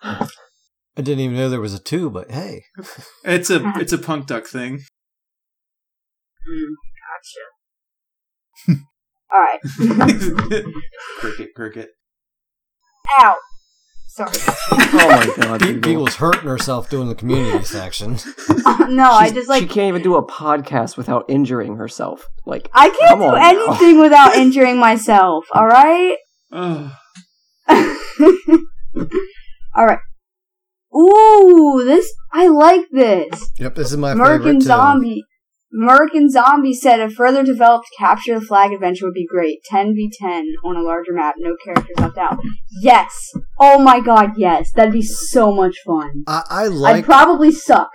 I didn't even know there was a two, but hey. [laughs] It's a [laughs] it's a punk duck thing. Mm, gotcha. [laughs] Alright. cricket, cricket. Ow! Sorry. [laughs] Oh my god, Be- Beagle. Beagle's hurting herself doing the community [laughs] section. Uh, no, I just like. she can't even do a podcast without injuring herself. Like, I can't do on now. anything without injuring myself, alright? [sighs] Alright. Ooh, this. I like this. Yep, this is my American favorite too. Zombie. American Zombie said a further developed capture the flag adventure would be great. 10v10 on a larger map, no characters left out. Yes! Oh my god, yes. That'd be so much fun. I, I I'd probably suck,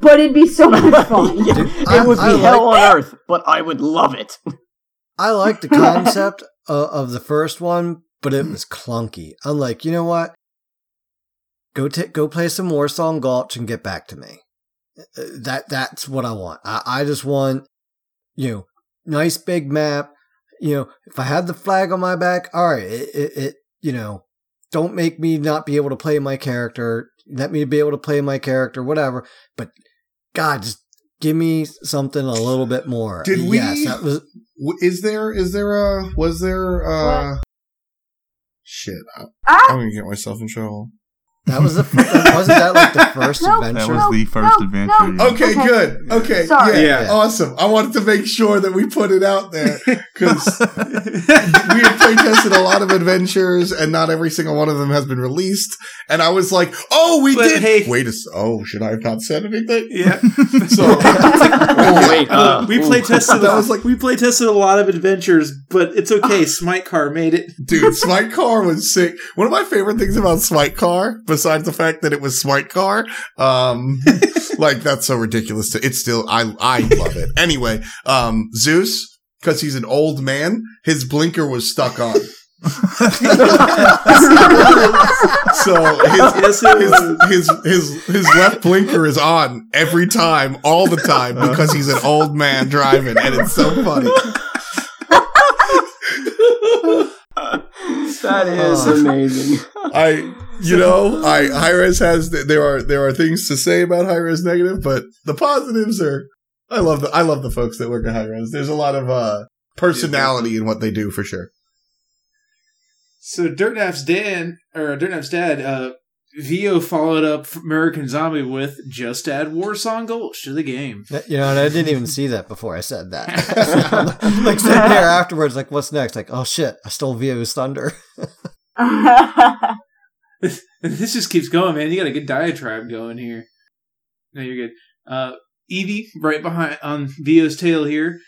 but it'd be so much [laughs] fun. Yeah, Dude, it I- would be I hell like- on earth, but I would love it. I like the [laughs] concept of, of the first one, but it was clunky. I'm like, you know what? Go t- go play some Warsong Gulch and get back to me. Uh, That that's what I want. I, I just want, you know, nice big map. you know, if I had the flag on my back, all right, it, it, it you know, don't make me not be able to play my character. Let me be able to play my character, whatever. But God, just give me something a little bit more. Did we- Yes, that was. Is there? Is there a? Was there? uh Shit, I, Ah! I'm gonna get myself in trouble. That was the. fir- wasn't that like the first Nope. That adventure? was the first no, adventure. no. yeah. Okay, Okay. good. Okay, Sorry. yeah, Yeah. awesome. I wanted to make sure that we put it out there [laughs] because we have play tested a lot of adventures, and not every single one of them has been released. And I was like, "Oh, we But did." hey- Wait a. s- Oh, should I have not said anything? yeah. [laughs] So, [laughs] Oh, wait. Uh, we play tested. That was like- we play tested a lot of adventures, but it's okay. Smite Car made it. dude, Smite Car was sick. One of my favorite things about Smite Car, besides the fact that it was Smite Car, um, [laughs] like that's so ridiculous. To, it's still, I, I love it. Anyway, um, Zeus, because he's an old man, his blinker was stuck on. [laughs] So his, Yes, his, his, his, his left blinker is on every time, all the time, because he's an old man driving, and it's so funny. That is Oh. amazing. I, you know, I Hi-Rez has there are there are things to say about Hi-Rez negative, but the positives are. I love the I love the folks that work at Hi-Rez. There's a lot of uh personality in what they do for sure. So Dirt Nap's Dan or Dirt Nap's dad, uh, Vio followed up American Zombie with just add Warsong Gulch to the game. You know, and I didn't even see that before I said that. [laughs] [laughs] like sitting there afterwards, like, what's next? Like, oh shit, I stole Vio's thunder. [laughs] [laughs] this just keeps going, man. You got a good diatribe going here. No, you're good. Uh, Eevee, right behind on Vio's tail here,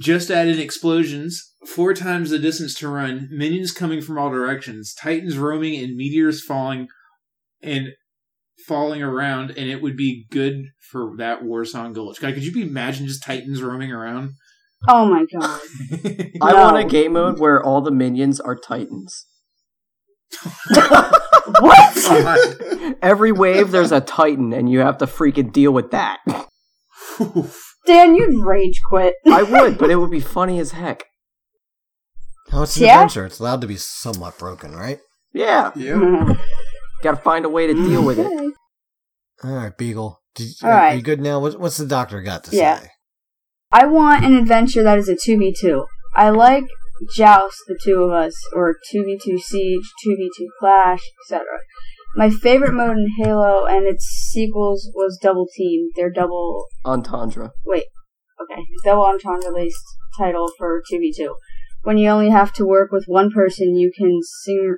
just added explosions, four times the distance to run, minions coming from all directions, titans roaming, and meteors falling and falling around, and it would be good for that Warsong Gulch. God, could you imagine just titans roaming around? oh my god. [laughs] I want a game mode where all the minions are titans. What? [laughs] Every wave, there's a titan, and you have to freaking deal with that. [laughs] Dan, you'd rage quit. [laughs] I would, but it would be funny as heck. Oh, it's an Yeah? adventure. It's allowed to be somewhat broken, right? Yeah, yeah. gotta find a way to deal with it. All right, Beagle. Did, All are, you good now? What's the doctor got to Yeah. say? I want an adventure that is a 2v2. I like Joust, the two of us, or 2v2 Siege, 2v2 Clash, etc. My favorite mode in Halo and its sequels was Double Team. Their double, Entendre. wait, okay, double entendre based title for 2v2. When you only have to work with one person, you can sing.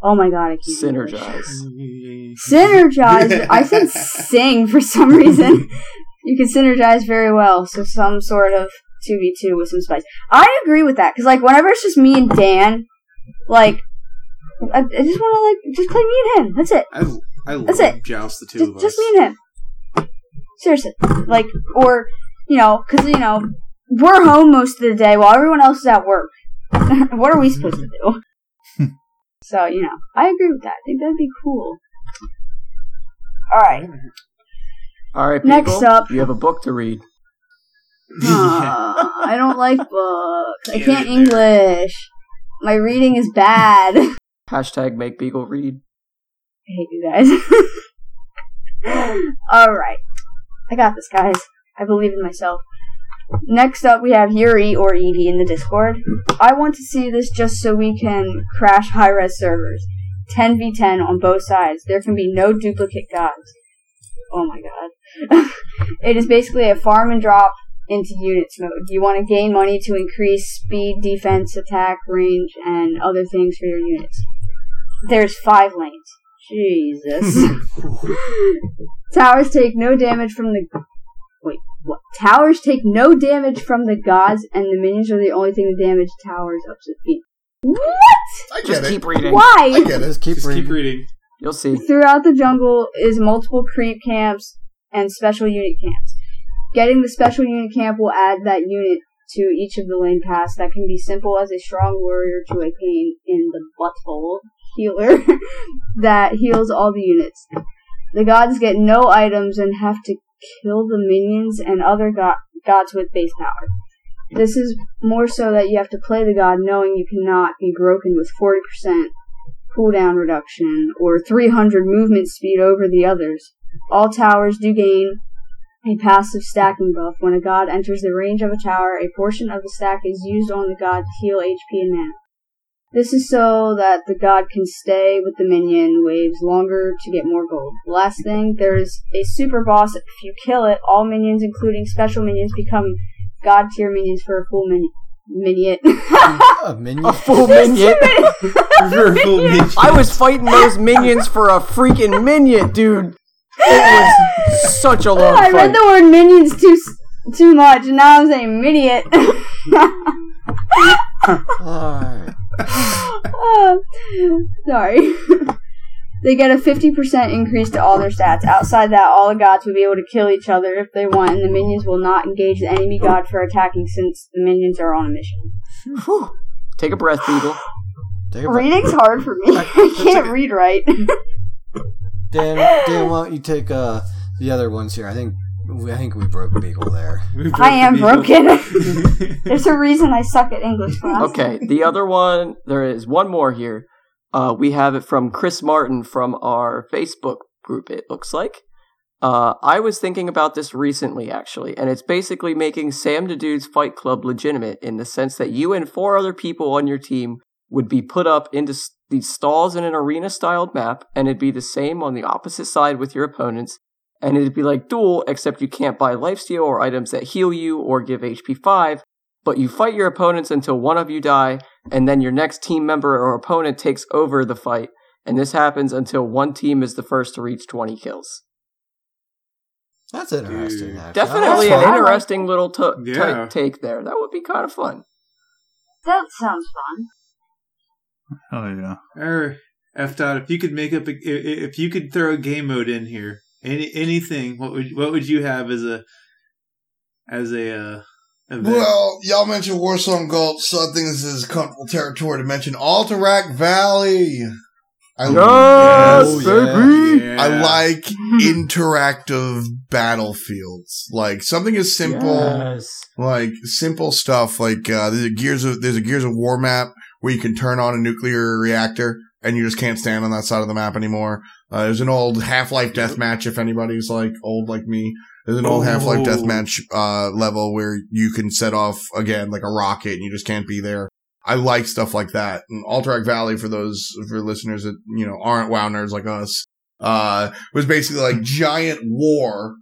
Oh my god, I can't. Synergize. [laughs] Synergize. I said [laughs] sing for some reason. [laughs] you can synergize very well. So some sort of two v two with some spice. I agree with that because like whenever it's just me and Dan, like I, I just want to like just play me and him. That's it. I, I love That's it. Joust, the two Just, of us. just me and him. Seriously, like or you know because you know we're home most of the day while everyone else is at work. [laughs] what are we supposed to do? [laughs] so you know, I agree with that. I think that'd be cool. All right. All right, Next up- you have a book to read. [laughs] I don't like books. I can't. English. My reading is bad. [laughs] Hashtag make Beagle read. I hate you guys. [laughs] Alright. I got this, guys. I believe in myself. Next up, we have Yuri or Evie in the Discord. I want to see this just so we can crash Hi-Rez servers. 10v10 on both sides. There can be no duplicate gods. Oh my god. it is basically a farm and drop into units mode. You want to gain money to increase speed, defense, attack, range, and other things for your units. There's five lanes. Jesus. [laughs] [laughs] Towers take no damage from the. Wait, what? Towers take no damage from the gods, and the minions are the only thing that damage towers up to feet. What? I Just get it. keep reading. I Why? get it. Just keep Just reading. keep reading. You'll see. Throughout the jungle is multiple creep camps and special unit camps. Getting the special unit camp will add that unit to each of the lane paths that can be simple as a strong warrior to a pain in the butthole healer [laughs] that heals all the units. The gods get no items and have to kill the minions and other go- gods with base power. This is more so that you have to play the god knowing you cannot be broken with 40% cooldown reduction or 300 movement speed over the others. All towers do gain a passive stacking buff. When a god enters the range of a tower, a portion of the stack is used on the god to heal HP and mana. This is so that the god can stay with the minion waves longer to get more gold. Last thing, there is a super boss. If you kill it, all minions, including special minions, become god tier minions for a full minion. Minion. [laughs] A minion. A full minion. [laughs] For a full [laughs] minion. I was fighting those minions for a freaking minion, dude. It was such a long [laughs] I fight. read the word minions too too much, and now I'm saying minion. Alright. [laughs] Oh, uh, sorry. [laughs] they get a 50% increase to all their stats. Outside that, all the gods will be able to kill each other if they want, and the minions will not engage the enemy god for attacking since the minions are on a mission. Whew. Take a breath, Beagle. Take a breath. Reading's hard for me. I can't read right. Dan, [gasps] Dan, why don't you take uh, the other ones here? I think I think we broke Beagle there. [laughs] Broke I am the needle. broken. [laughs] There's a reason I suck at English class. Okay, the other one, there is one more here. Uh, we have it from Chris Martin from our Facebook group, it looks like. Uh, I was thinking about this recently, actually, and it's basically making Sam the Dude's Fight Club legitimate in the sense that you and four other people on your team would be put up into s- these stalls in an arena styled map, and it'd be the same on the opposite side with your opponents. And it'd be like duel, except you can't buy lifesteal or items that heal you or give HP 5, but you fight your opponents until one of you die, and then your next team member or opponent takes over the fight, and this happens until one team is the first to reach 20 kills. That's interesting. Dude. actually. Definitely That's an fun. interesting little t- Yeah. type take there. That would be kind of fun. That sounds fun. Oh yeah. Or F dot, if you could make up, a, i- if you could throw a game mode in here, any anything, what would what would you have as a as a uh, event? Well, y'all mentioned Warsong Gulch, so I think this is comfortable territory to mention Alterac Valley. I, Oh, yeah. Yeah. I like [laughs] interactive battlefields, like something as simple, Yes. like simple stuff. Like uh, there's a Gears of there's a Gears of War map where you can turn on a nuclear reactor and you just can't stand on that side of the map anymore. Uh, there's an old Half Life deathmatch if anybody's like old like me. There's an old Half Life Oh. deathmatch uh, level where you can set off again like a rocket and you just can't be there. I like stuff like that. And Alterac Valley, for those for listeners that you know aren't WoW nerds like us, uh, was basically like giant war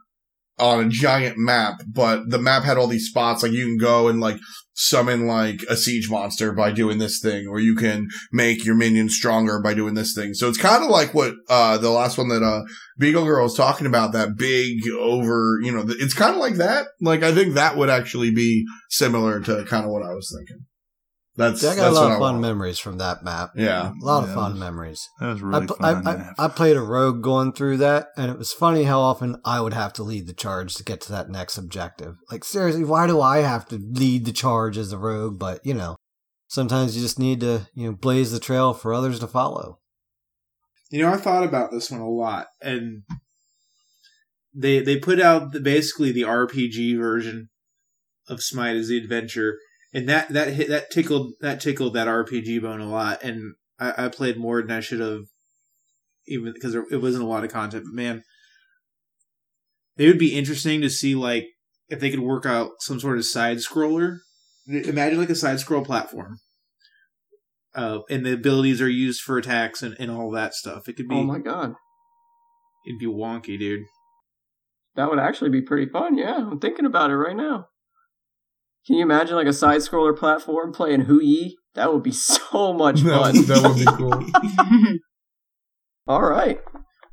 on a giant map. But the map had all these spots like you can go and like summon like a siege monster by doing this thing, or you can make your minions stronger by doing this thing. So it's kind of like what uh the last one that uh Beagle Girl was talking about, that big over, you know, it's kind of like that. Like I think that would actually be similar to kind of what I was thinking. That's I got that's a lot of fun memories from that map. Yeah. A lot Yeah, of fun was- memories. That was I, really pl- fun. I, yeah. I, I played a rogue going through that, and it was funny how often I would have to lead the charge to get to that next objective. Like, seriously, why do I have to lead the charge as a rogue? But, you know, sometimes you just need to, you know, blaze the trail for others to follow. You know, I thought about this one a lot, and they they put out the, basically the RPG version of Smite as the adventure, and that that hit that tickled that tickled that RPG bone a lot, and I, I played more than I should have, even because it wasn't a lot of content. But man, it would be interesting to see like if they could work out some sort of side scroller. Imagine like a side scroll platform. Uh, and the abilities are used for attacks and, and all that stuff. It could be Oh my god. it'd be wonky, dude. That would actually be pretty fun. Yeah, I'm thinking about it right now. Can you imagine like a side scroller platform playing Hou Yi? That would be so [laughs] much fun. that would be [laughs] cool. all right.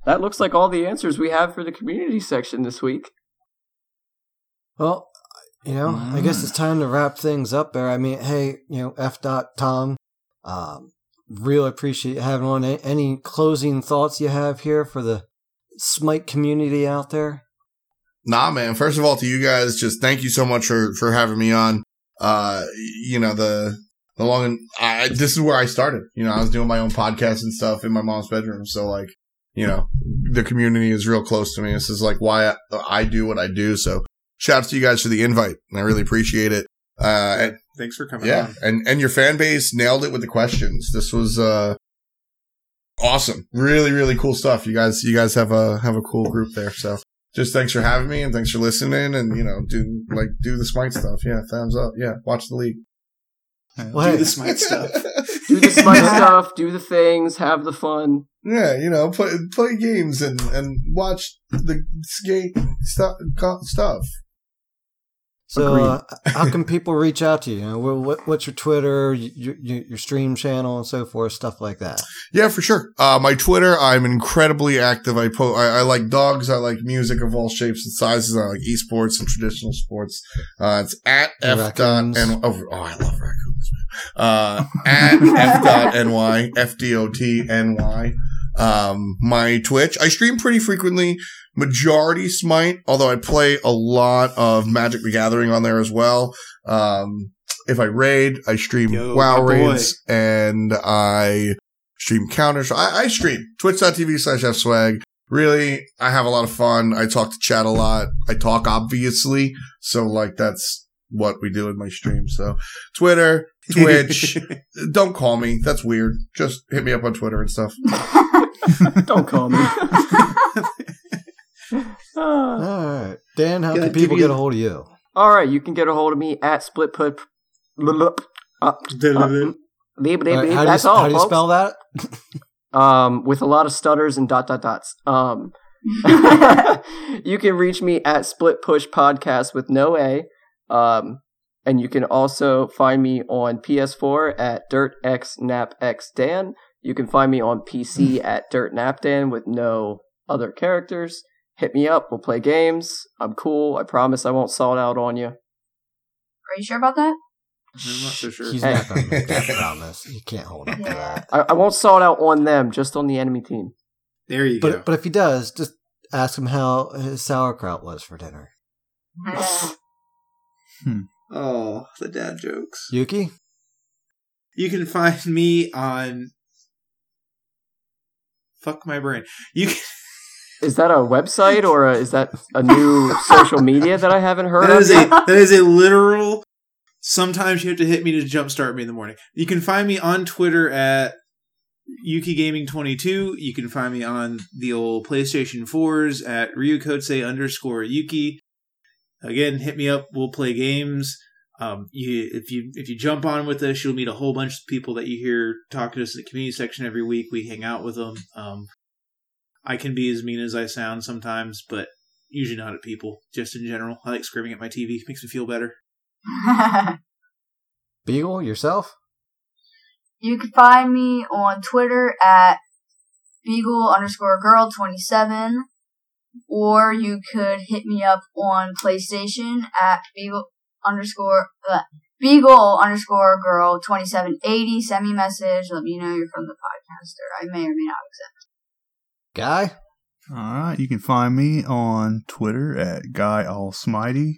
That looks like all the answers we have for the community section this week. Well, you know, I guess it's time to wrap things up there. I mean, hey, you know, F. Dot Tom, um, really appreciate having on. A- Any closing thoughts you have here for the Smite community out there? Nah, man. First of all, to you guys, just thank you so much for for having me on. Uh, you know the the long. I this is where I started. You know, I was doing my own podcast and stuff in my mom's bedroom. So like, you know, the community is real close to me. This is like why I, I do what I do. So shouts to you guys for the invite. And I really appreciate it. Uh, and, Thanks for coming yeah, on. and and your fan base nailed it with the questions. This was uh awesome, really really cool stuff. You guys, you guys have a have a cool group there. So just thanks for having me and thanks for listening. And you know, do like do the smite stuff. Yeah, thumbs up. Yeah, watch the league. Well, Do the smite stuff. [laughs] Do the smart stuff, do the things, have the fun. Yeah, you know, play play games and and watch the skate stuff stuff. So, uh, how can [laughs] people reach out to you? you know, what, what's your Twitter, your, your, your stream channel, and so forth, stuff like that? Yeah, for sure. Uh, my Twitter, I'm incredibly active. I po- I, I like dogs. I like music of all shapes and sizes. I like esports and traditional sports. Uh, it's at f dot n. Oh, oh, I love raccoons. man. Uh, at [laughs] f dot ny f d o t n y. Um, my Twitch, I stream pretty frequently. Majority Smite, although I play a lot of Magic the Gathering on there as well. Um, if I raid, I stream Yo, WoW my boy. raids and I stream counters. I, I stream twitch.tv slash fswag. Really, I have a lot of fun. I talk to chat a lot. I talk obviously. So like that's what we do in my stream. So Twitter, Twitch, [laughs] don't call me. That's weird. Just hit me up on Twitter and stuff. [laughs] Don't call me. [laughs] [laughs] All right. Dan, how Yeah, can people you- get a hold of you? All right, you can get a hold of me at splitput. [laughs] All right, how, do you, That's all, how do you folks. spell that? [laughs] um, with a lot of stutters and dot dot dots. Um, you can reach me at Split Push Podcast with no A. Um, and you can also find me on PS4 at Dirt X Nap X Dan. You can find me on PC at Dirt Nap Dan with no other characters. Hit me up. We'll play games. I'm cool. I promise I won't salt out on you. Are you sure about that? I'm not so sure. He's Hey. not going to make that promise. You can't hold up to that. I, I won't salt out on them, just on the enemy team. There you go. But but if he does, just ask him how his sauerkraut was for dinner. [laughs] Hmm. oh, the dad jokes. Yuki? You can find me on. Fuck my brain. You can. Is that a website or a, is that a new social media that I haven't heard That of? is a that is a literal. Sometimes you have to hit me to jumpstart me in the morning. You can find me on Twitter at Yuki Gaming 22. You can find me on the old PlayStation 4s at Ryukotse underscore Yuki. Again, hit me up. We'll play games. Um, you if you if you jump on with us, you'll meet a whole bunch of people that you hear talking to us in the community section every week. We hang out with them. Um, I can be as mean as I sound sometimes, but usually not at people. Just in general, I like screaming at my TV. Makes me feel better. [laughs] Beagle, yourself? you can find me on Twitter at Beagle underscore girl twenty seven, or you could hit me up on PlayStation at Beagle underscore uh, Beagle underscore girl twenty seven eighty. Send me a message. Let me know you're from the podcaster. I may or may not accept. Guy? All right, you can find me on Twitter at Guy Alsmighty.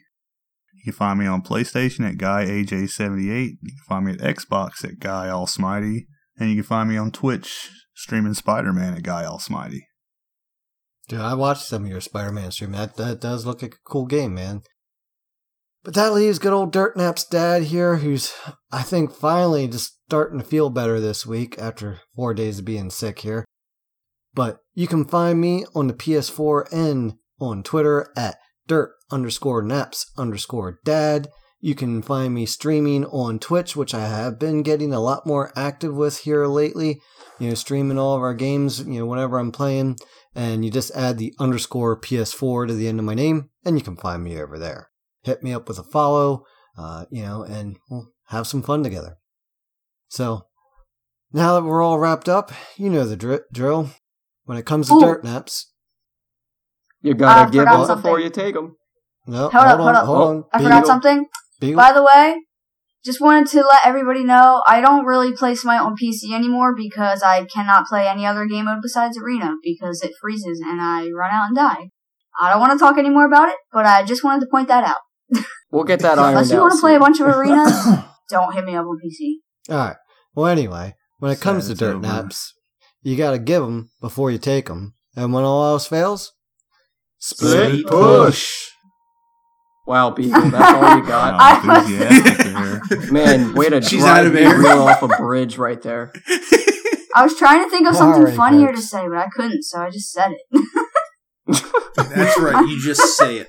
You can find me on PlayStation at Guy AJ78. You can find me at Xbox at Guy Alsmighty, and you can find me on Twitch streaming Spider-Man at Guy Alsmighty. Dude, I watched some of your Spider-Man stream. That that does look like a cool game, man. But that leaves good old Dirt Nap's dad here, who's I think finally just starting to feel better this week after four days of being sick here. But you can find me on the PS4 and on Twitter at dirt underscore naps underscore dad. You can find me streaming on Twitch, which I have been getting a lot more active with here lately. You know, streaming all of our games, you know, whenever I'm playing and you just add the underscore PS4 to the end of my name, and you can find me over there. Hit me up with a follow, uh, you know, and we'll have some fun together. So, now that we're all wrapped up, you know the dri- drill. When it comes to Ooh. dirt naps, You ah, gotta I give forgot up before you take them. no, Hold up, hold up. hold oh, on. I Beagle, forgot something. Beagle. By the way, just wanted to let everybody know I don't really play my own PC anymore because I cannot play any other game mode besides Arena because it freezes and I run out and die. I don't want to talk anymore about it, but I just wanted to point that out. [laughs] We'll get that ironed Unless you want to play a bunch of [laughs] arenas, don't hit me up on PC. All right. Well, anyway, when it comes Sad to dirt over. naps, you got to give them before you take them. And when all else fails, Split push. Wow, Beagle, [laughs] that's all you got. I was- [laughs] Man, way to She's drive out of me air. real off a bridge right there. I was trying to think of something right, funnier to say, but I couldn't, so I just said it. That's right. You just say it.